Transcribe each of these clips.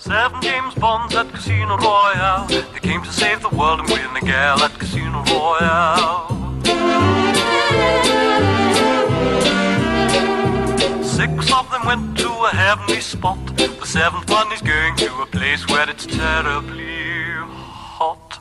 Seven James Bonds at Casino Royale. They came to save the world and win the gal at Casino Royale. Six of them went to a heavenly spot. The seventh one is going to a place where it's terribly hot.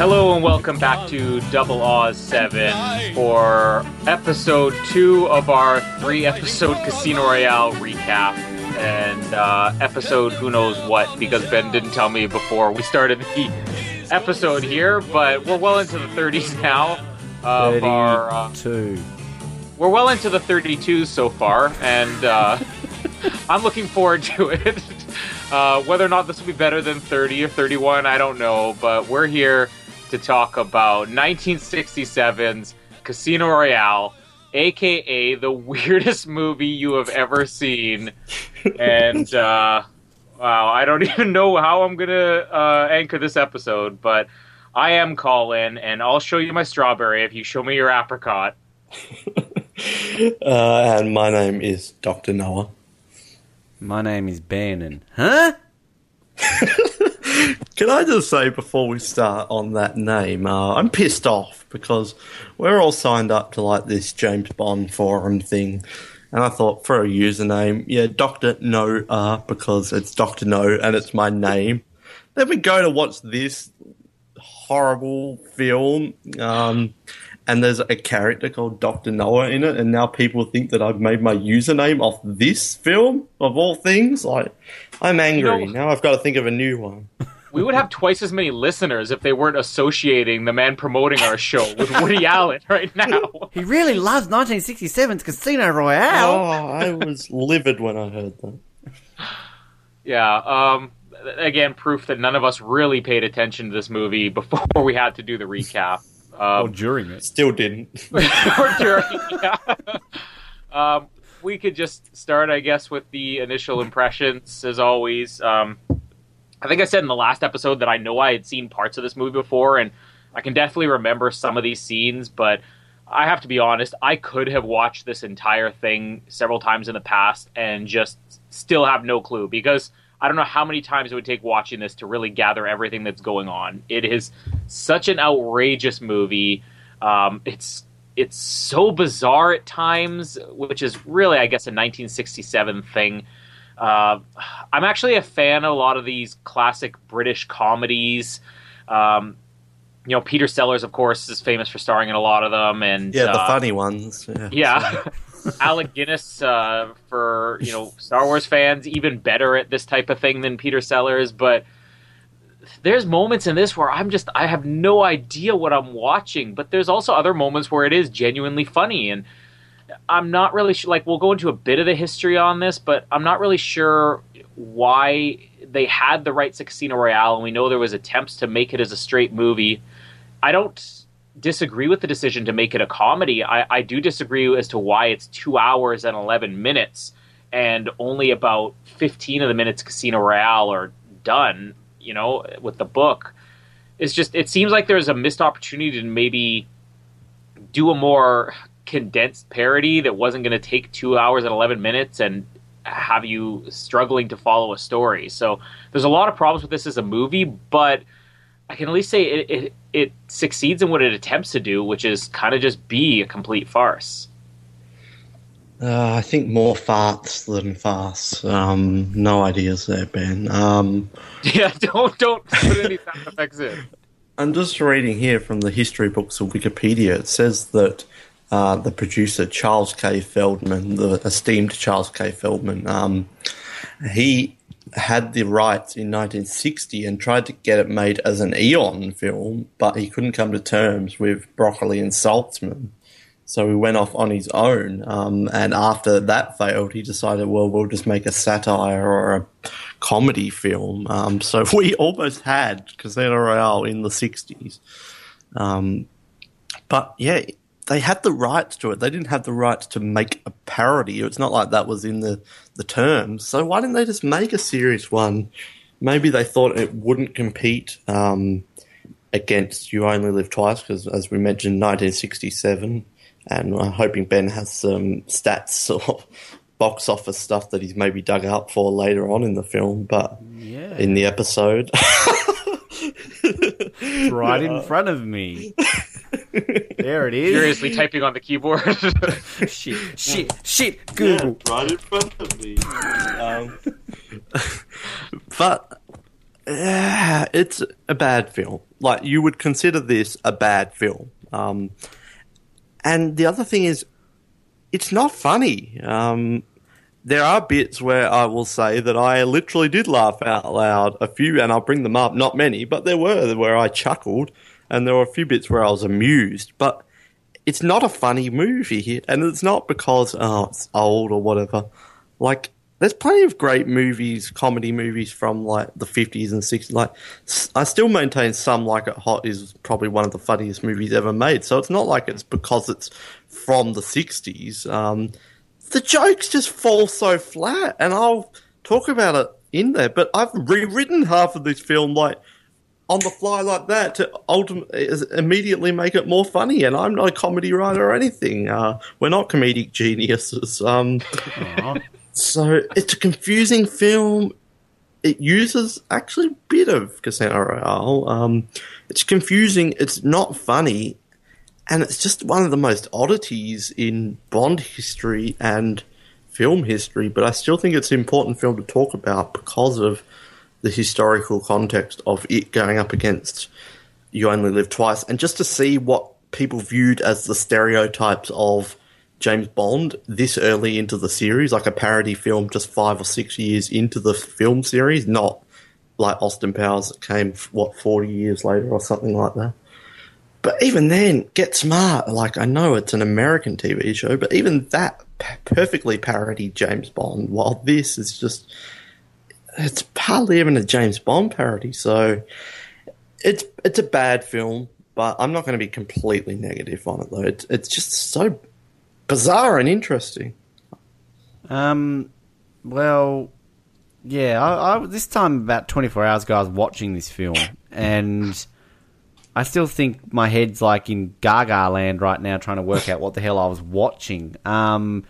Hello and welcome back to Double Oz 7 for episode 2 of our three episode Casino Royale recap. And uh, episode who knows what because Ben didn't tell me before we started the episode here, but we're well into the 30s now of our. Uh, 32. we're well into the 32s so far, and uh, I'm looking forward to it. Uh, whether or not this will be better than 30 or 31, I don't know, but we're here to talk about 1967's Casino Royale, aka the weirdest movie you have ever seen. And uh, wow, I don't even know how I'm gonna uh, anchor this episode, but I am Colin, and I'll show you my strawberry if you show me your apricot. Uh, and my name is Dr. Noah. My name is Bannon. Huh? Can I just say before we start on that name, uh, I'm pissed off because we're all signed up to like this James Bond forum thing. And I thought for a username, yeah, Dr. No, uh, because it's Dr. No and it's my name. Then we go to watch this horrible film, um, and there's a character called Dr. Noah in it, and now people think that I've made my username off this film of all things. Like, I'm angry. know- now I've got to think of a new one. We would have twice as many listeners if they weren't associating the man promoting our show with Woody Allen right now. He really loves 1967's Casino Royale. Oh, I was livid when I heard that. Yeah, um, again, proof that none of us really paid attention to this movie before we had to do the recap. Or Um, during it. Still didn't. or during, yeah. um, we could just start, I guess, with the initial impressions, as always. Um, I think I said in the last episode that I know I had seen parts of this movie before, and I can definitely remember some of these scenes, but I have to be honest, I could have watched this entire thing several times in the past and just still have no clue because I don't know how many times it would take watching this to really gather everything that's going on. It is such an outrageous movie. Um, it's it's so bizarre at times, which is really, I guess, a 1967 thing. Uh, I'm actually a fan of a lot of these classic British comedies. Um, you know, Peter Sellers, of course, is famous for starring in a lot of them, and Yeah, the uh, funny ones. Yeah. yeah. Alec Guinness uh, for you know Star Wars fans, even better at this type of thing than Peter Sellers. But there's moments in this where I'm just I have no idea what I'm watching. But there's also other moments where it is genuinely funny, and I'm not really sure. Like we'll go into a bit of the history on this, but I'm not really sure why they had the rights to Casino Royale, and we know there was attempts to make it as a straight movie. I don't disagree with the decision to make it a comedy. I, I do disagree as to why it's two hours and 11 minutes and only about 15 of the minutes Casino Royale are done, you know, with the book. It's just, it seems like there's a missed opportunity to maybe do a more condensed parody that wasn't going to take two hours and 11 minutes and have you struggling to follow a story. So there's a lot of problems with this as a movie, but I can at least say it, it, it succeeds in what it attempts to do, which is kind of just be a complete farce. Uh, I think more farts than farce. Um, no ideas there, Ben. Um, Yeah, don't don't put any sound effects in. I'm just reading here from the history books of Wikipedia. It says that uh, the producer Charles K. Feldman, the esteemed Charles K. Feldman, um, he had the rights in 1960 and tried to get it made as an Eon film, but he couldn't come to terms with Broccoli and Saltzman. So he went off on his own, um, and after that failed, he decided, well, we'll just make a satire or a comedy film. Um, so we almost had Casino Royale in the 60s. Um, but yeah, they had the rights to it. They didn't have the rights to make a parody. It's not like that was in the, the terms. So why didn't they just make a serious one? Maybe they thought it wouldn't compete um, against You Only Live Twice, because as we mentioned, 1967. And I'm hoping Ben has some stats or box office stuff that he's maybe dug up for later on in the film, but Yeah. in the episode. It's right in front of me. there it is. Furiously typing on the keyboard. Shit, shit, shit. Google. right in front of me. Um, but uh, it's a bad film. Like you would consider this a bad film. Um, and the other thing is, it's not funny. Um, there are bits where I will say that I literally did laugh out loud. A few, and I'll bring them up. Not many, but there were where I chuckled, and there were a few bits where I was amused. But it's not a funny movie, and it's not because oh it's old or whatever. Like there's plenty of great movies, comedy movies from like the 50s and 60s. Like I still maintain some like it hot is probably one of the funniest movies ever made. So it's not like it's because it's from the 60s. Um, the jokes just fall so flat, and I'll talk about it in there. But I've rewritten half of this film like on the fly like that to ultimately immediately make it more funny. And I'm not a comedy writer or anything. Uh, we're not comedic geniuses. Um, so it's a confusing film. It uses actually a bit of Casino Royale. Um, it's confusing. It's not funny, and it's just one of the most oddities in Bond history and film history. But I still think it's an important film to talk about because of the historical context of it going up against You Only Live Twice, and just to see what people viewed as the stereotypes of James Bond this early into the series, like a parody film just five or six years into the film series, not like Austin Powers that came, what, 40 years later or something like that. But even then, get smart. Like, I know it's an American TV show, but even that perfectly parodied James Bond, while this is just it's hardly even a James Bond parody, so it's it's a bad film. But I'm not going to be completely negative on it though. It's it's just so bizarre and interesting. Um, well, yeah, I, I this time about 24 hours ago, I was watching this film, and I still think my head's like in Gaga land right now, trying to work out what the hell I was watching. Um,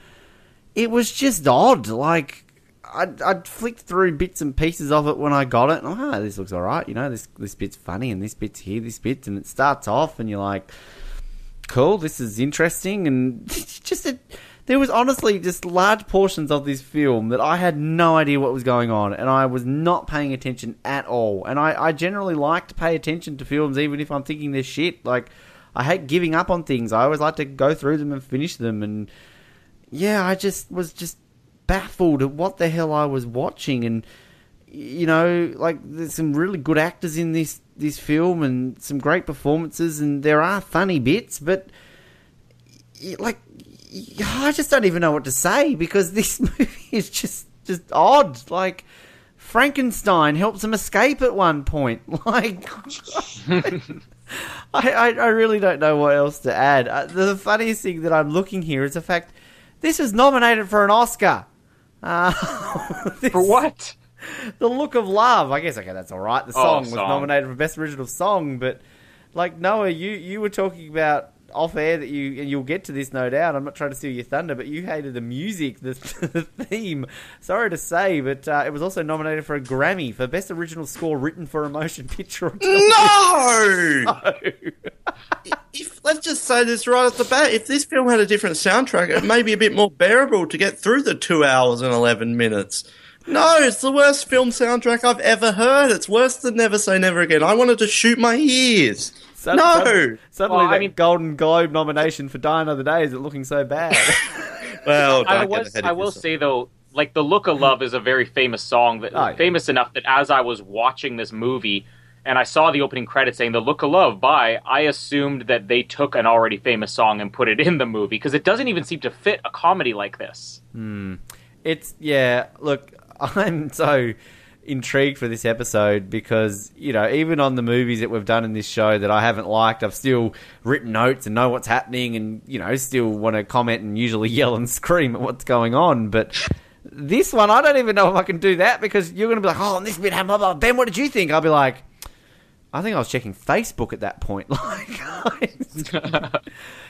it was just odd. Like I'd, I'd flicked through bits and pieces of it when I got it, and ah, this looks all right. You know, this this bit's funny, and this bit's here, this bit, and it starts off, and you're like, cool, this is interesting, and just a, there was honestly just large portions of this film that I had no idea what was going on, and I was not paying attention at all. And I, I generally like to pay attention to films, even if I'm thinking they're shit. Like I hate giving up on things. I always like to go through them and finish them, and yeah, I just was just baffled at what the hell I was watching, and you know, like there's some really good actors in this this film and some great performances, and there are funny bits, but like I just don't even know what to say because this movie is just just odd. Like Frankenstein helps him escape at one point. Like I, I, I really don't know what else to add. Uh, the funniest thing that I'm looking here is the fact this was nominated for an Oscar. Uh, this- For what? The look of love. I guess okay, that's all right. The Oh, song was nominated for best original song, but like Noah, you you were talking about off air that you and you'll get to this no doubt. I'm not trying to steal your thunder, but you hated the music, the, the theme. Sorry to say, but uh, it was also nominated for a Grammy for best original score written for a motion picture. Or No! if, let's just say this right off the bat. If this film had a different soundtrack, it may be a bit more bearable to get through the two hours and 11 minutes. No, it's the worst film soundtrack I've ever heard. It's worse than Never Say Never Again. I wanted to shoot my ears. Sud- no! sud- Suddenly, Well, I mean- Golden Globe nomination for Die Another Day is it looking so bad? Well, I was. I will yourself. say though, like the "Look of Love" is a very famous song that Oh, yeah. famous enough that as I was watching this movie and I saw the opening credits saying "The Look of Love" by, I assumed that they took an already famous song and put it in the movie because it doesn't even seem to fit a comedy like this. Hmm. It's yeah. Look, I'm so intrigued for this episode because you know even on the movies that we've done in this show that I haven't liked, I've still written notes and know what's happening, and you know still want to comment and usually yell and scream at what's going on, but. This one, I don't even know if I can do that because you're going to be like, "Oh, and this bit happened." blah, blah. Ben, what did you think? I'll be like, "I think I was checking Facebook at that point." Like,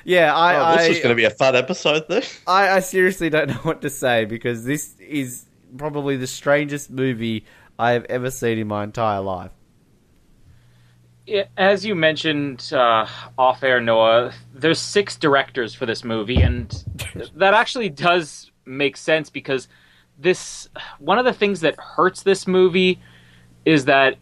yeah, I, Oh, this I, is going to be a fun episode, though. I, I seriously don't know what to say because this is probably the strangest movie I have ever seen in my entire life. Yeah, as you mentioned uh, off air, Noah, there's six directors for this movie, and that actually does make sense because this one of the things that hurts this movie is that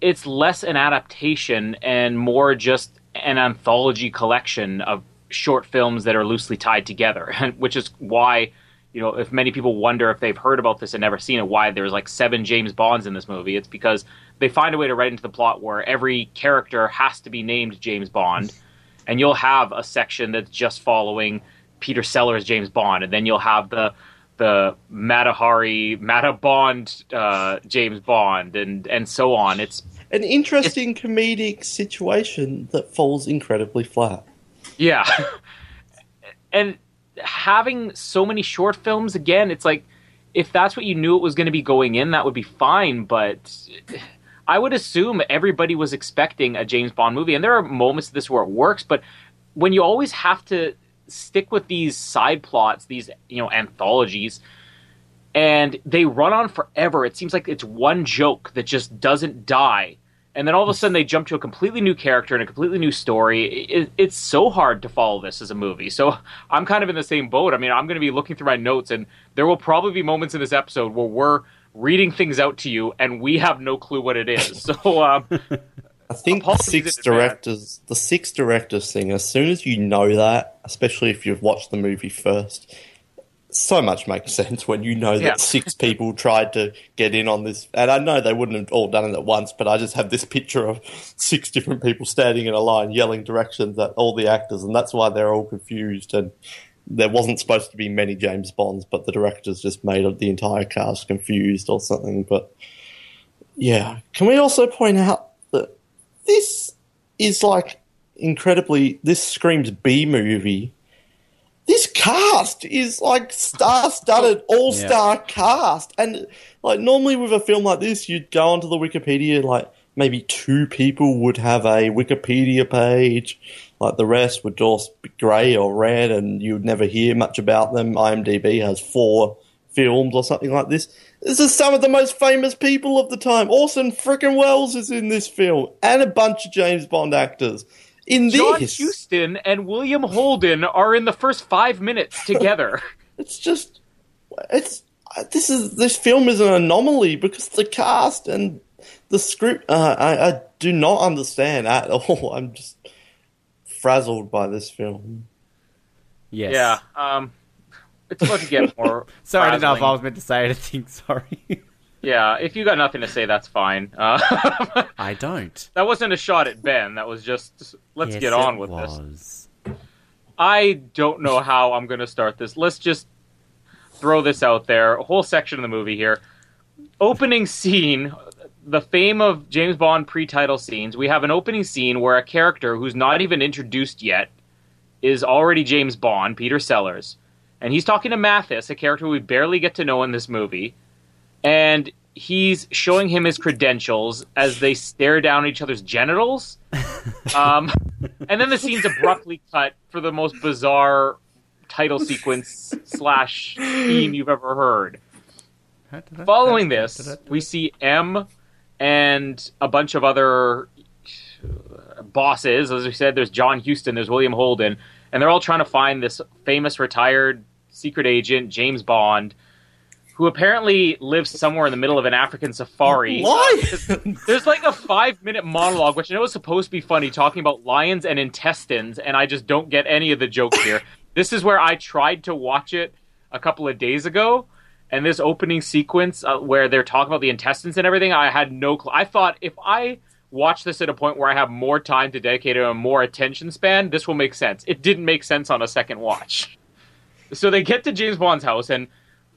it's less an adaptation and more just an anthology collection of short films that are loosely tied together, which is why. You know, if many people wonder if they've heard about this and never seen it, why there's like seven James Bonds in this movie, it's because they find a way to write into the plot where every character has to be named James Bond, and you'll have a section that's just following Peter Sellers James Bond, and then you'll have the the Mata Hari Mata Bond uh, James Bond, and and so on. It's An interesting comedic situation that falls incredibly flat. Yeah. and having so many short films again, it's like if that's what you knew it was going to be going in, that would be fine, but I would assume everybody was expecting a James Bond movie and there are moments of this where it works, but when you always have to stick with these side plots, these, you know, anthologies, and they run on forever. It seems like it's one joke that just doesn't die. And then all of a sudden they jump to a completely new character and a completely new story. It, it's so hard to follow this as a movie. So I'm kind of in the same boat. I mean, I'm going to be looking through my notes, and there will probably be moments in this episode where we're reading things out to you and we have no clue what it is. So um, I think the six in advance. directors, the six directors thing. As soon as you know that, especially if you've watched the movie first, so much makes sense when you know that Yeah. six people tried to get in on this. And I know they wouldn't have all done it at once, but I just have this picture of six different people standing in a line yelling directions at all the actors, and that's why they're all confused. And there wasn't supposed to be many James Bonds, but the directors just made the entire cast confused or something. But yeah, can we also point out that this is like incredibly. This screams B movie. This cast is like star-studded, all-star cast, and like normally with a film like this, you'd go onto the Wikipedia, like maybe two people would have a Wikipedia page, like the rest would just be grey or red, and you would never hear much about them. IMDb has four films or something like this. This is some of the most famous people of the time. Orson frickin' Welles is in this film, and a bunch of James Bond actors. In John this, Huston and William Holden are in the first five minutes together. it's just it's this is this film is an anomaly because the cast and the script uh, I, I do not understand at all. I'm just frazzled by this film. Yes. yeah. Um, it's about to get more. Sorry, I didn't know if I was meant to say anything. Sorry. Yeah, if you got nothing to say, that's fine. Uh, I don't. that wasn't a shot at Ben. That was just let's Yes, get on it with this. was. I don't know how I'm going to start this. Let's just throw this out there. A whole section of the movie here. Opening scene, the fame of James Bond pre-title scenes. We have an opening scene where a character who's not even introduced yet is already James Bond, Peter Sellers, and he's talking to Mathis, a character we barely get to know in this movie, and he's showing him his credentials as they stare down each other's genitals. Um, and then the scene's abruptly cut for the most bizarre title sequence slash theme you've ever heard. Following this, we see M and a bunch of other bosses. As we said, there's John Huston, there's William Holden, and they're all trying to find this famous retired secret agent, James Bond, who apparently lives somewhere in the middle of an African safari. Why? There's like a five minute monologue, which I know is supposed to be funny, talking about lions and intestines, and I just don't get any of the jokes here. this is where I tried to watch it a couple of days ago, and this opening sequence uh, where they're talking about the intestines and everything, I had no clue. I thought if I watch this at a point where I have more time to dedicate to a more attention span, this will make sense. It didn't make sense on a second watch. So they get to James Bond's house, and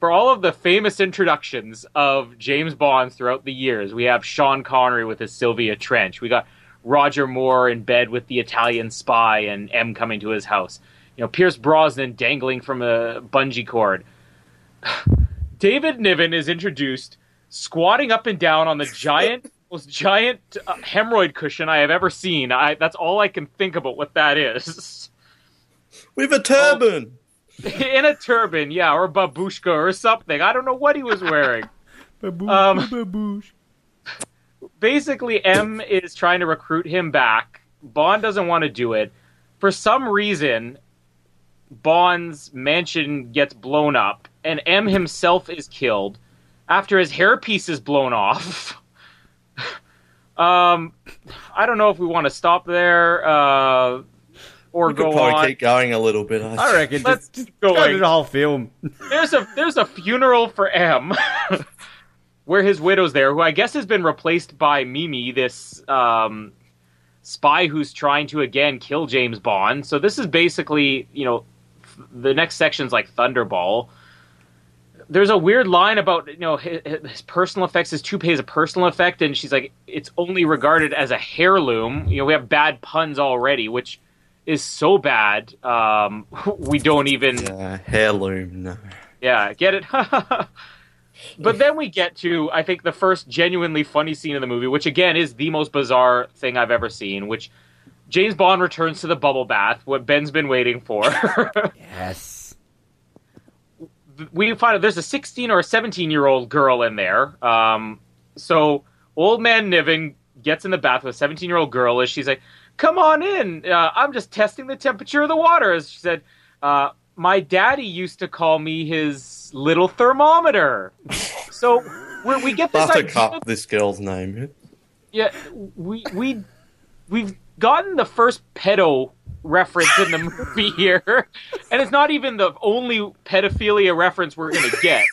for all of the famous introductions of James Bond throughout the years, we have Sean Connery with his Sylvia Trench. We got Roger Moore in bed with the Italian spy and M coming to his house. You know, Pierce Brosnan dangling from a bungee cord. David Niven is introduced squatting up and down on the giant, most giant uh, hemorrhoid cushion I have ever seen. I, that's all I can think about what that is. With a turban. in a turban, yeah, or babushka or something. I don't know what he was wearing. Um, basically, M is trying to recruit him back. Bond doesn't want to do it. For some reason, Bond's mansion gets blown up, and M himself is killed after his hairpiece is blown off. um, I don't know if we want to stop there. Uh, or We could go probably on. keep going a little bit. I I reckon Let's just, just go go like- to the whole film. there's a there's a funeral for M, where his widow's there, who I guess has been replaced by Mimi, this um, spy who's trying to again kill James Bond. So this is basically you know f- the next section's like Thunderball. There's a weird line about you know his, his personal effects. His toupee is a personal effect, and she's like, it's only regarded as a heirloom. You know, we have bad puns already, which is so bad. Um, we don't even. Yeah, heirloom. No. Yeah, get it? but then we get to, I think, the first genuinely funny scene of the movie, which again is the most bizarre thing I've ever seen, which James Bond returns to the bubble bath, what Ben's been waiting for. Yes. we find out there's a 16 or a 17 year old girl in there. Um, so old man Niven gets in the bath with a 17 year old girl as she's like, "Come on in. Uh, I'm just testing the temperature of the water." As she said, uh, "My daddy used to call me his little thermometer." So we get this idea Buttercup, this girl's name. yeah, we we we've gotten the first pedo reference in the movie here, and it's not even the only pedophilia reference we're gonna get.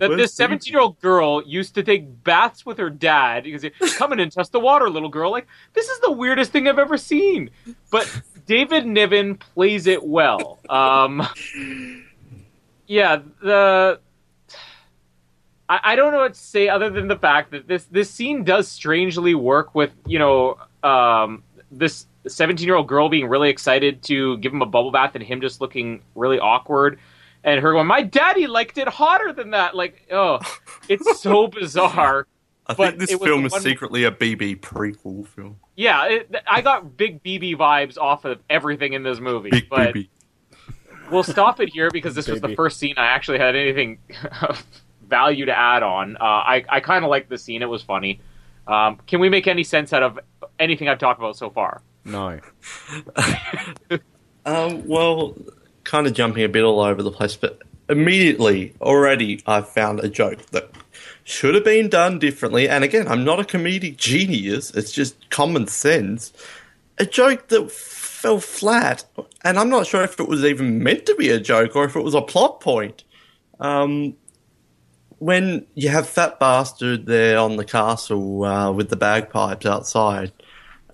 That this seventeen-year-old girl used to take baths with her dad because come in and test the water, little girl. Like this is the weirdest thing I've ever seen. But David Niven plays it well. Um, yeah, the I, I don't know what to say other than the fact that this this scene does strangely work with you know um, this 17 year old girl being really excited to give him a bubble bath and him just looking really awkward and her going my daddy liked it hotter than that like oh it's so bizarre I But think this film is secretly a BB prequel film. yeah it, i got big bb vibes off of everything in this movie Big but BB. we'll stop it here because this was the first scene I actually had anything of value to add on. Uh, I I kind of liked the scene; it was funny. Um, can we make any sense out of anything I've talked about so far? No. Um, well, kind of jumping a bit all over the place, but immediately already I found a joke that should have been done differently. And again, I'm not a comedic genius, it's just common sense. A joke that fell flat, and I'm not sure if it was even meant to be a joke or if it was a plot point. Um, when you have Fat Bastard there on the castle uh, with the bagpipes outside,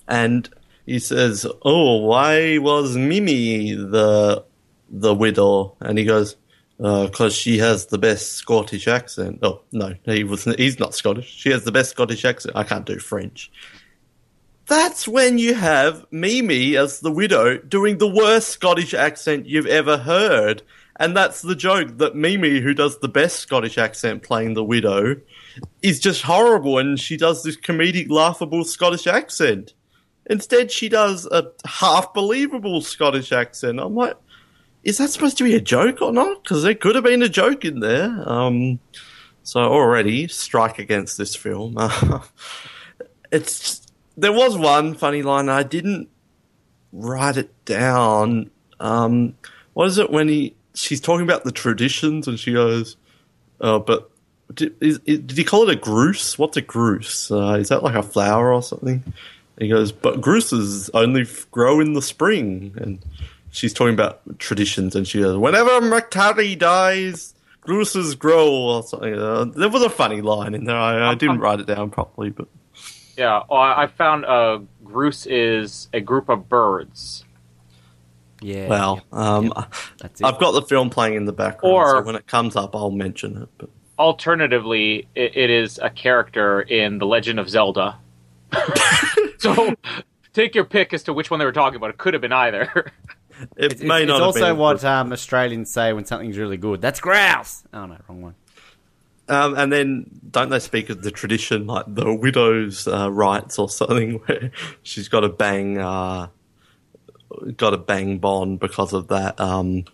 and he says, "Oh, why was Mimi the the widow?" And he goes, uh, "Because she has the best Scottish accent." Oh no, he was he's not Scottish. She has the best Scottish accent. I can't do French. That's when you have Mimi as the widow doing the worst Scottish accent you've ever heard. And that's the joke that Mimi, who does the best Scottish accent playing the widow, is just horrible and she does this comedic, laughable Scottish accent. Instead, she does a half believable Scottish accent. I'm like, is that supposed to be a joke or not? Because there could have been a joke in there. Um, so already strike against this film. it's there was one funny line I didn't write it down. Um, what is it when he she's talking about the traditions and she goes, "Oh, but did, is, did he call it a grouse? What's a grouse? Uh, is that like a flower or something? He goes, but grooses only grow in the spring. And she's talking about traditions, and she goes, whenever McTarry dies, grooses grow or something. Uh, there was a funny line in there. I, I didn't write it down properly, but Yeah, well, I I found uh, Groose is a group of birds. Yeah. well, um, that's it. I've got the film playing in the background, Or- so when it comes up, I'll mention it. But Alternatively, it, it is a character in The Legend of Zelda. so take your pick as to which one they were talking about. It could have been either. it It's, may it's not have also what um, Australians say when something's really good. That's grouse. Oh no, wrong one. Um, and then don't they speak of the tradition like the widow's uh, rights or something where she's got to bang, uh, got to bang Bond because of that. Um,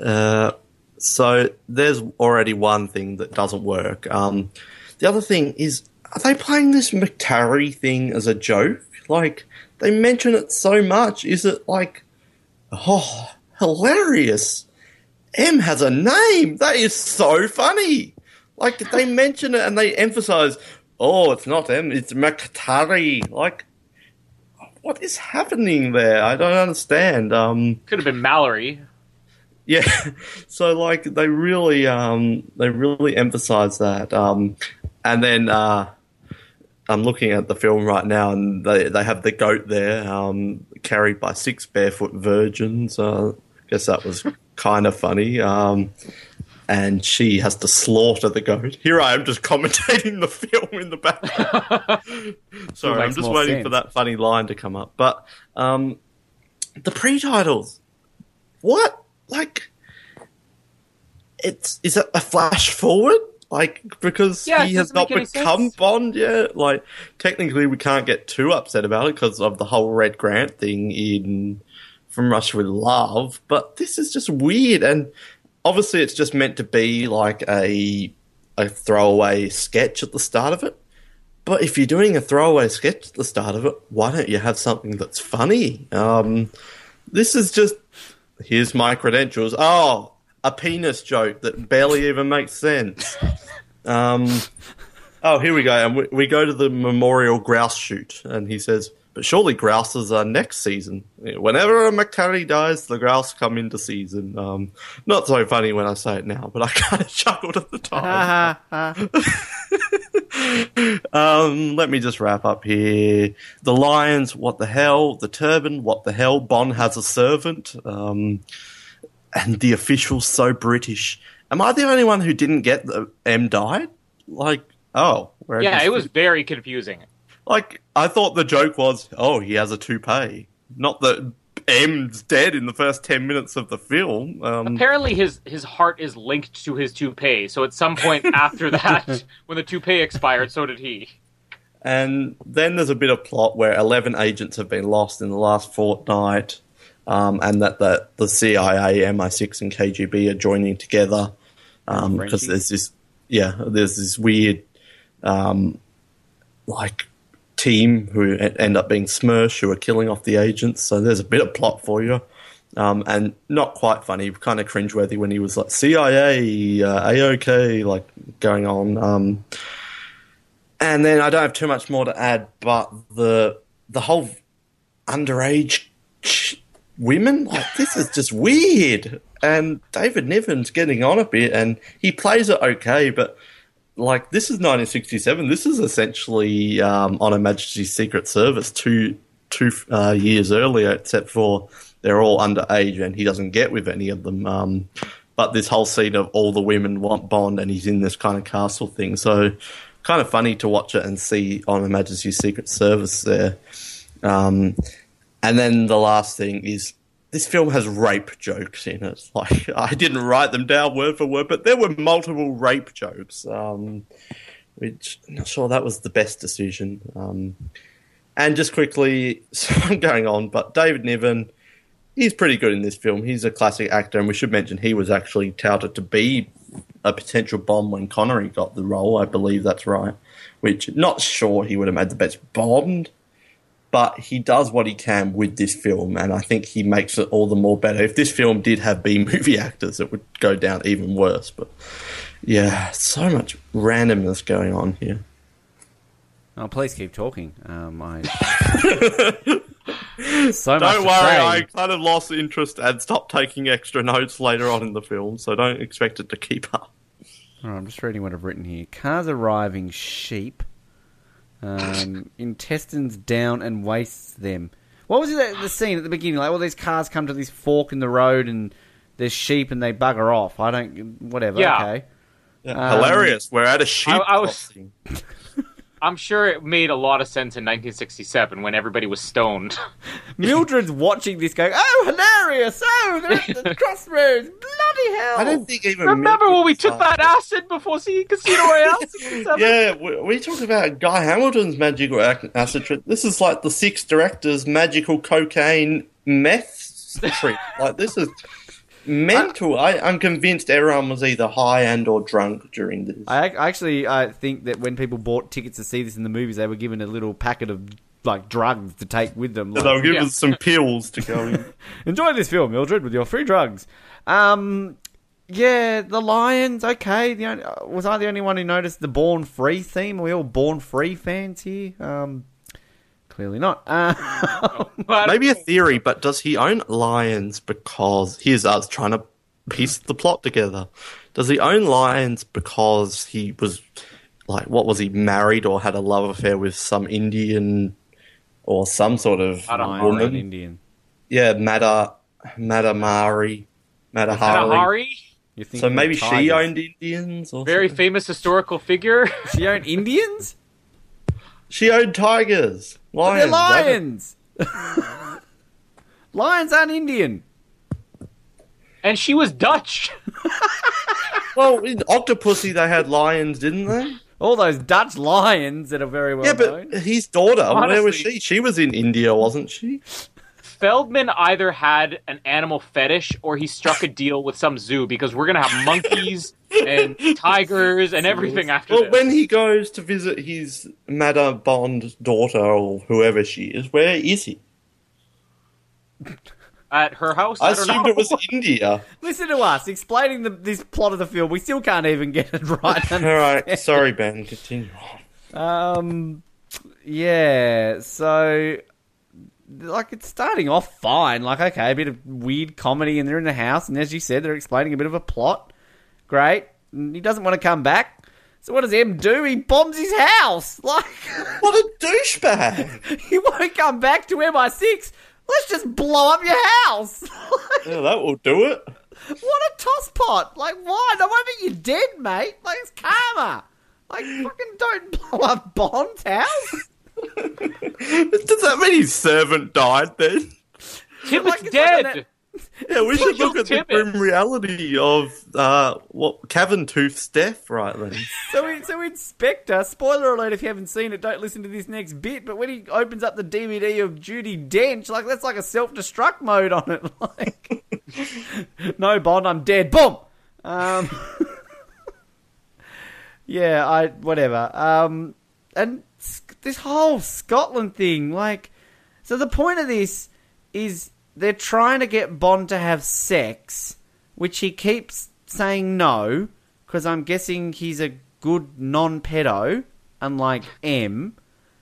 uh, so there's already one thing that doesn't work. Um, the other thing is, are they playing this McTarry thing as a joke? Like they mention it so much. Is it like, oh, hilarious? M has a name. That is so funny. Like they mention it and they emphasize, oh, it's not M, it's McTarry. Like, what is happening there? I don't understand. Um, could have been Mallory. yeah, so like they really, um, they really emphasize that. Um, and then uh, I'm looking at the film right now, and they they have the goat there, um, carried by six barefoot virgins. Uh, I guess that was kind of funny. Um, and she has to slaughter the goat. Here I am just commentating the film in the background. Sorry, I'm just waiting sense. for that funny line to come up. But um, the pre-titles, what? Like, it's is that a flash forward? Like because Yeah, he has not become. Bond yet. Like technically, we can't get too upset about it because of the whole Red Grant thing in From Russia with Love. But this is just weird, and obviously, it's just meant to be like a a throwaway sketch at the start of it. But if you're doing a throwaway sketch at the start of it, why don't you have something that's funny? Um, this is just here's my credentials. Oh, a penis joke that barely even makes sense. Um, oh, here we go. And we, we go to the memorial grouse shoot, and he says, "But surely grouses are next season. Whenever a McTarry dies, the grouse come into season." Um, not so funny when I say it now, but I kind of chuckled at the time. Um, let me just wrap up here. The lions, what the hell? The turban, what the hell? Bon has a servant. Um, and the officials so British. Am I the only one who didn't get the M died? Like, oh, where Yeah, it was very confusing. like I thought the joke was, oh, he has a toupee, not that M's dead in the first ten minutes of the film. Um, Apparently, his his heart is linked to his toupee. So at some point after that, when the toupee expired, so did he. And then there's a bit of plot where 11 agents have been lost in the last fortnight, um, and that the, the CIA, MI6, and KGB are joining together because Frenchies. there's this, yeah, there's this weird, um, like, team who end up being Smersh who are killing off the agents. So there's a bit of plot for you. Um, and not quite funny, kind of cringeworthy when he was like CIA, uh, AOK, like going on. Um, and then I don't have too much more to add, but the the whole underage ch- women, like this is just weird. And David Niven's getting on a bit, and he plays it okay, but like this is 1967. This is essentially um, on a Majesty's Secret Service two two uh, years earlier, except for they're all underage, and he doesn't get with any of them. Um, but this whole scene of all the women want Bond, and he's in this kind of castle thing, so kind of funny to watch it and see on Majesty's Secret Service there. Um, and then the last thing is this film has rape jokes in it. Like I didn't write them down word for word, but there were multiple rape jokes, um, which I'm not sure that was the best decision. Um, and just quickly, so I'm going on, but David Niven, he's pretty good in this film. He's a classic actor, and we should mention he was actually touted to be a potential Bond when Connery got the role. I believe that's right. Which not sure he would have made the best Bond, but he does what he can with this film, and I think he makes it all the more better. If this film did have B movie actors, it would go down even worse. But Yeah, so much randomness going on here. Oh, please keep talking. Um, I so much Don't to worry. I kind of lost interest and stopped taking extra notes later on in the film, so don't expect it to keep up. All right, I'm just reading what I've written here. Cars arriving, sheep. Um, intestines down and wastes them. What was it, the scene at the beginning? Like, all these cars come to this fork in the road and there's sheep and they bugger off. I don't. Whatever. Yeah. Okay. Yeah, Um, hilarious. We're at a sheep I- I was- crossing. I'm sure it made a lot of sense in 1967 when everybody was stoned. Mildred's watching this going, oh, hilarious! Oh, they're at the crossroads! Bloody hell! I don't think even. Remember Mildred when we took like- that acid before seeing Casino Royale? Yeah, we, we talk about Guy Hamilton's magical acid trip. This is like the six directors' magical cocaine meth trip. like this is mental. I, I'm convinced everyone was either high and or drunk during this. I ac- actually I think that when people bought tickets to see this in the movies, they were given a little packet of like drugs to take with them. So they'll give Yeah. us some pills to go in. Enjoy this film, Mildred, with your free drugs. Um, yeah, the Lions. Okay, the only, was I the only one who noticed the Born Free theme? Are we all Born Free fans here? Um, clearly not. Uh, But- Maybe a theory, but does he own lions because here's us trying to piece the plot together? Does he own lions because he was like what was he married or had a love affair with some Indian or some sort of I don't know. Lions woman? Indian. Yeah, Mata Matamari, Matahari. Hari, You're So maybe she owned Indians or very something? famous historical figure. She owned Indians. She owned tigers. But They're Lions. Lions. lions aren't Indian. and she was Dutch. Well, in Octopussy they had lions, didn't they? All those Dutch lions that are very well yeah, known. but his daughter, where was she? She was in India, wasn't she? Feldman either had an animal fetish or he struck a deal with some zoo because we're gonna have monkeys and tigers and everything after Well, this. when he goes to visit his Mata Bond daughter or whoever she is, where is he? At her house, I I, don't assumed know. it was India. Listen to us explaining the, this plot of the film. We still can't even get it right. All right, sorry, Ben. Continue. Um, yeah. So, like, it's starting off fine. Like, okay, a bit of weird comedy, and they're in the house, and as you said, they're explaining a bit of a plot. Great. He doesn't want to come back. So what does M do? He bombs his house. Like, What a douchebag! he won't come back to MI6. Let's just blow up your house. yeah, that will do it. What a tosspot! Like, why? No wonder you're dead, mate. Like, it's karma. Like, fucking don't blow up Bond's house. Does that mean his servant died then? Tim's like it's dead. Yeah, we should look at the grim reality of uh, what Cavern Tooth's death right then. So, we, so in Spectre, spoiler alert if you haven't seen it, don't listen to this next bit, but when he opens up the DVD of Judi Dench, like, that's like a self destruct mode on it. Like, no, Bond, I'm dead. Boom! Um, yeah, I, whatever. Um, and this whole Scotland thing, like, so the point of this is they're trying to get Bond to have sex, which he keeps saying no, because I'm guessing he's a good non pedo, unlike M.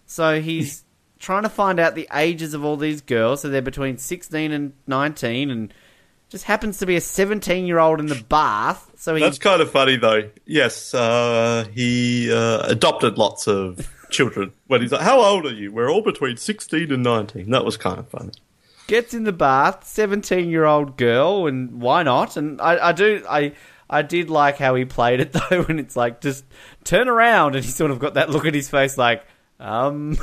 So he's trying to find out the ages of all these girls, so they're between 16 and 19, and just happens to be a 17 year old in the bath. So he. That's kind of funny, though. Yes, uh, he uh, adopted lots of children. When he's like, "How old are you?" We're all between sixteen and nineteen. That was kind of funny. Gets in the bath, seventeen year old girl, and why not? And I, I do I I did like how he played it though, when it's like just turn around, and he sort of got that look at his face like um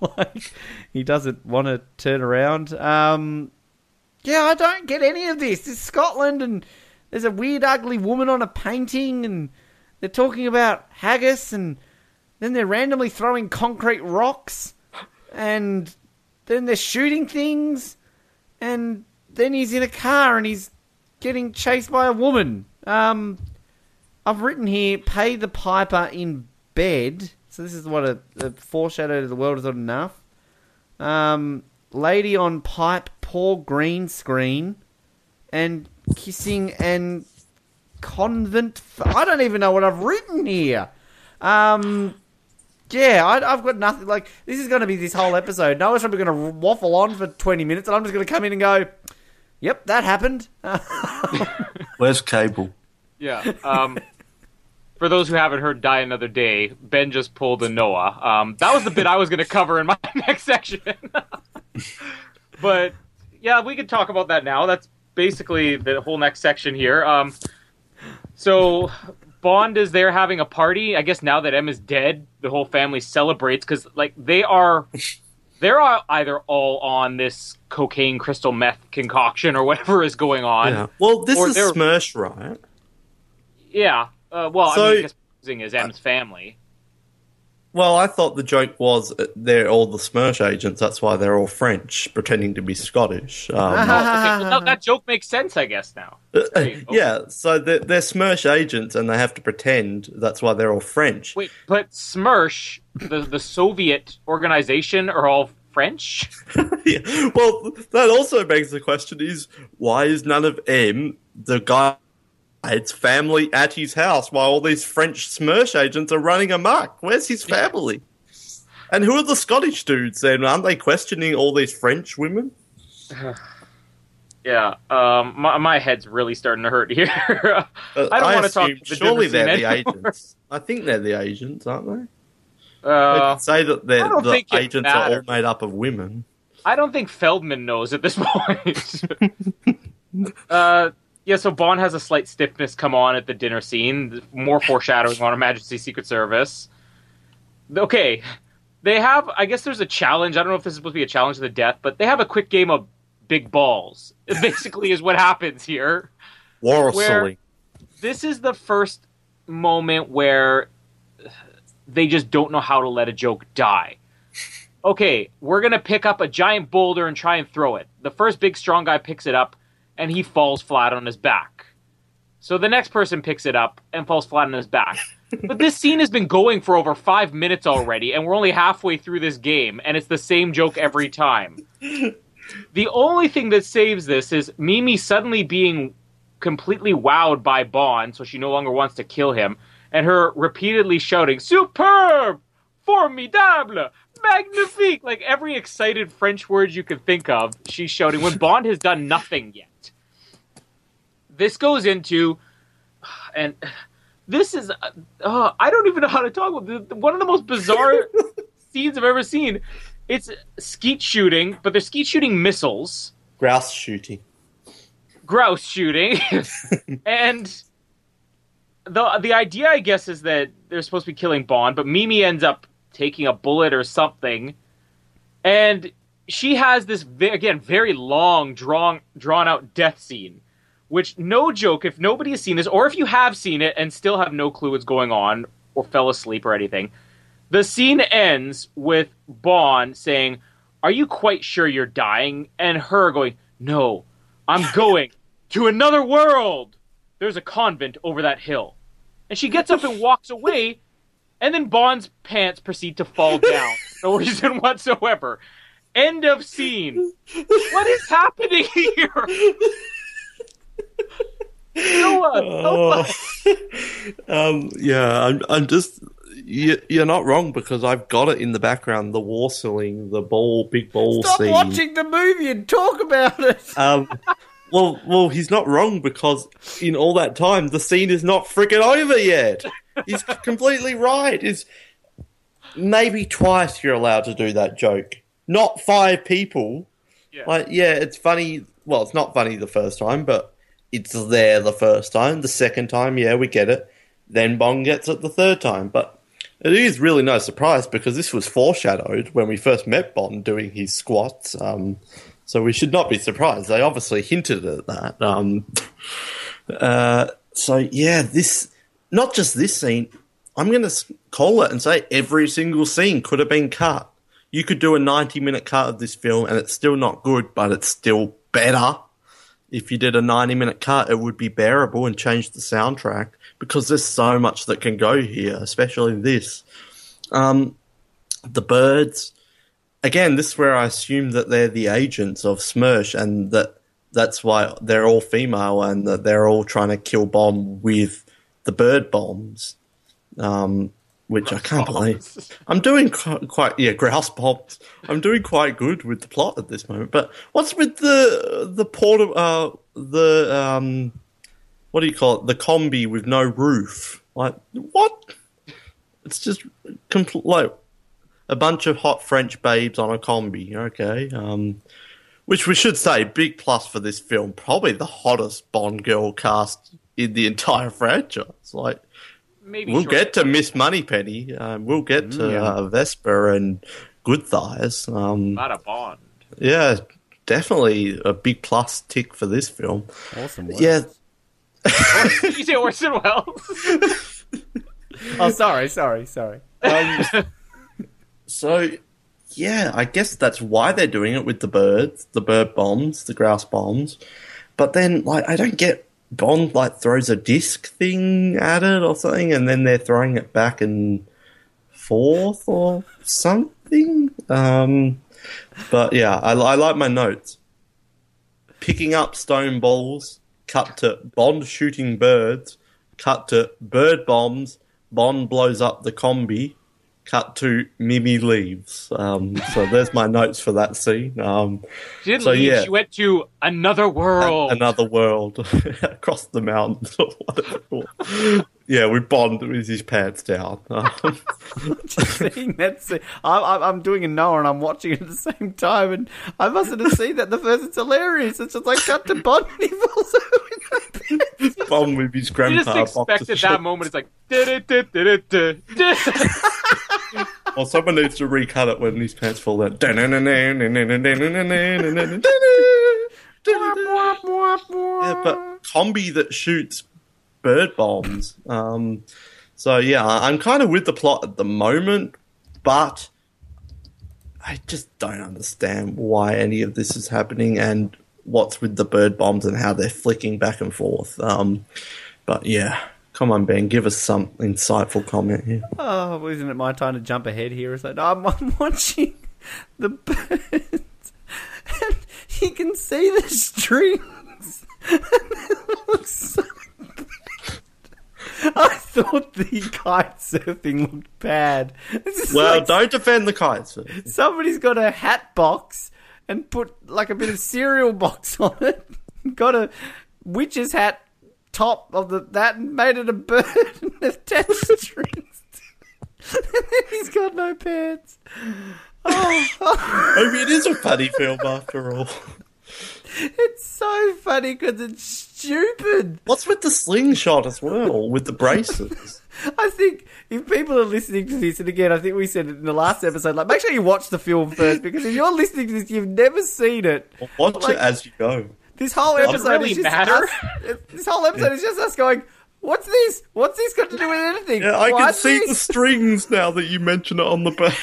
like he doesn't want to turn around. Um yeah, I don't get any of this. It's Scotland, and there's a weird, ugly woman on a painting, and they're talking about haggis, and then they're randomly throwing concrete rocks, and then they're shooting things, and then he's in a car and he's getting chased by a woman. Um, I've written here, pay the piper in bed. So this is what a, a foreshadow to the world is not enough. Um, lady on pipe, poor green screen, and kissing and convent. I don't even know what I've written here. Um, yeah, I, I've got nothing. Like this is going to be this whole episode. Noah's probably going to waffle on for twenty minutes, and I'm just going to come in and go, "Yep, that happened." Where's Cable? Yeah. Um, for those who haven't heard Die Another Day, Ben just pulled a Noah. Um, that was the bit I was going to cover in my next section. but yeah, we could talk about that now. That's basically the whole next section here. Um, so Bond is there having a party. I guess now that M is dead, the whole family celebrates because like they are. They're all- either all on this cocaine crystal meth concoction or whatever is going on. Yeah. Well, this is Smersh, right? Yeah. Uh, well, So- I mean, I guess posing as M's family. Well, I thought the joke was uh, they're all the Smersh agents. That's why they're all French, pretending to be Scottish. Um, Okay, well, no, that joke makes sense, I guess now. Wait, oh. yeah, so they're, they're Smersh agents, and they have to pretend. That's why they're all French. Wait, but Smersh, the the Soviet organization, are all French. Yeah. Well, that also begs the question: Is why is none of M the guy? It's family at his house while all these French Smersh agents are running amok. Where's his family? And who are the Scottish dudes then? Aren't they questioning all these French women? Yeah, um, my, my head's really starting to hurt here. Uh, I don't want to talk. The surely they're the agents. I think they're the agents, aren't they? Uh, say that they're, I don't the agents are all made up of women. I don't think Feldman knows at this point. uh, yeah, so Bond has a slight stiffness come on at the dinner scene. More foreshadowing on Her Majesty's Secret Service. Okay, they have. I guess there's a challenge. I don't know if this is supposed to be a challenge to the death, but they have a quick game of big balls. Basically is what happens here. War Where- This is the first moment where they just don't know how to let a joke die. Okay, we're gonna pick up a giant boulder and try and throw it. The first big strong guy picks it up and he falls flat on his back. So the next person picks it up and falls flat on his back. But this scene has been going for over five minutes already, and we're only halfway through this game, and it's the same joke every time. The only thing that saves this is Mimi suddenly being completely wowed by Bond, so she no longer wants to kill him, and her repeatedly shouting, Superb! Formidable! Magnifique! Like every excited French word you can think of, she's shouting when Bond has done nothing yet. This goes into, and this is, uh, I don't even know how to talk about this. One of the most bizarre scenes I've ever seen. It's skeet shooting, but they're skeet shooting missiles Grouse shooting. grouse shooting, and the the idea, I guess, is that they're supposed to be killing Bond, but Mimi ends up taking a bullet or something, and she has this again very long, drawn drawn out death scene. Which, no joke, if nobody has seen this, or if you have seen it and still have no clue what's going on, or fell asleep or anything, the scene ends with Bond saying, Are you quite sure you're dying? And her going, No, I'm going to another world. There's a convent over that hill. And she gets up and walks away, and then Bond's pants proceed to fall down. No reason whatsoever. End of scene. What is happening here? Noah, help us. um, yeah, I'm, I'm just. You, you're not wrong because I've got it in the background. The war ceiling, the ball, big ball Stop scene. watching the movie and talk about it. Um, well, well, he's not wrong because in all that time, the scene is not freaking over yet. He's completely right. Is maybe twice you're allowed to do that joke, not five people. Yeah. Like, yeah, it's funny. Well, it's not funny the first time, but it's there the first time. The second time, yeah, we get it. Then Bong gets it the third time, but. It is really no surprise because this was foreshadowed when we first met Bond doing his squats. Um, so we should not be surprised. They obviously hinted at that. Um, uh, so yeah, this not just this scene. I'm going to call it and say every single scene could have been cut. You could do a 90 minute cut of this film and it's still not good, but it's still better. If you did a 90 minute cut, it would be bearable and change the soundtrack because there's so much that can go here, especially this. Um, the birds, again, this is where I assume that they're the agents of Smersh and that that's why they're all female and that they're all trying to kill Bomb with the bird bombs. Um, which I can't believe. I'm doing quite, yeah, grouse bombs. I'm doing quite good with the plot at this moment. But what's with the the port uh the um what do you call it? The combi with no roof. Like what? It's just complete like a bunch of hot French babes on a combi. Okay, um, which we should say big plus for this film. Probably the hottest Bond girl cast in the entire franchise. Like Maybe we'll get to Miss Moneypenny. Um, we'll get to Yeah. uh, Vesper and Good Thighs. Um, not a Bond. yeah, definitely a big plus tick for this film. Awesome. Work. Yeah, you say Orson Welles? Oh, sorry, sorry, sorry. Um, so, yeah, I guess that's why they're doing it with the birds, the bird bombs, the grouse bombs. But then, like, I don't get Bond like throws a disc thing at it or something, and then they're throwing it back and forth or something. Um, but yeah, I, I like my notes. Picking up stone balls, cut to Bond shooting birds, cut to bird bombs, Bond blows up the combi, cut to Mimi leaves. Um, so there's my notes for that scene. Um, She didn't So, leave. yeah. She went to another world. another world across the mountains or whatever. yeah, we Bond with his pants down. Um, Seeing that, scene- I'm, I'm, I'm doing a Noah and I'm watching it at the same time, and I mustn't have seen that the first. It's hilarious. It's just like cut to Bond and he falls over with no pants. Bond with his you grandpa. just boxer expected shorts. that moment. It's like. "Du-du-du-du-du-du." Someone needs to recut it when his pants fall down. yeah, but combi that shoots bird bombs. Um, so yeah, I'm kind of with the plot at the moment, but I just don't understand why any of this is happening and what's with the bird bombs and how they're flicking back and forth. Um, but yeah, come on, Ben, give us some insightful comment here. Oh, isn't it my time to jump ahead here? It's like I'm, I'm watching the birds, and you can see the strings. it looks so bad. I thought the kite surfing looked bad. Well, like don't defend the kites. somebody's got a hat box and put like a bit of cereal box on it. Got a witch's hat top of the that and made it a bird and attached strings. and then he's got no pants. Oh, Maybe it is a funny film after all. it's so funny because it's stupid. What's with the slingshot as well, with the braces? I think if people are listening to this, and again, I think we said it in the last episode, like make sure you watch the film first because if you're listening to this, you've never seen it. Watch Like- it as you go. This whole Does it episode really is just matter? us- this whole episode is just us going, "What's this? What's this got to do with anything?" Yeah, I can What's see the this?" strings now that you mention it on the bird.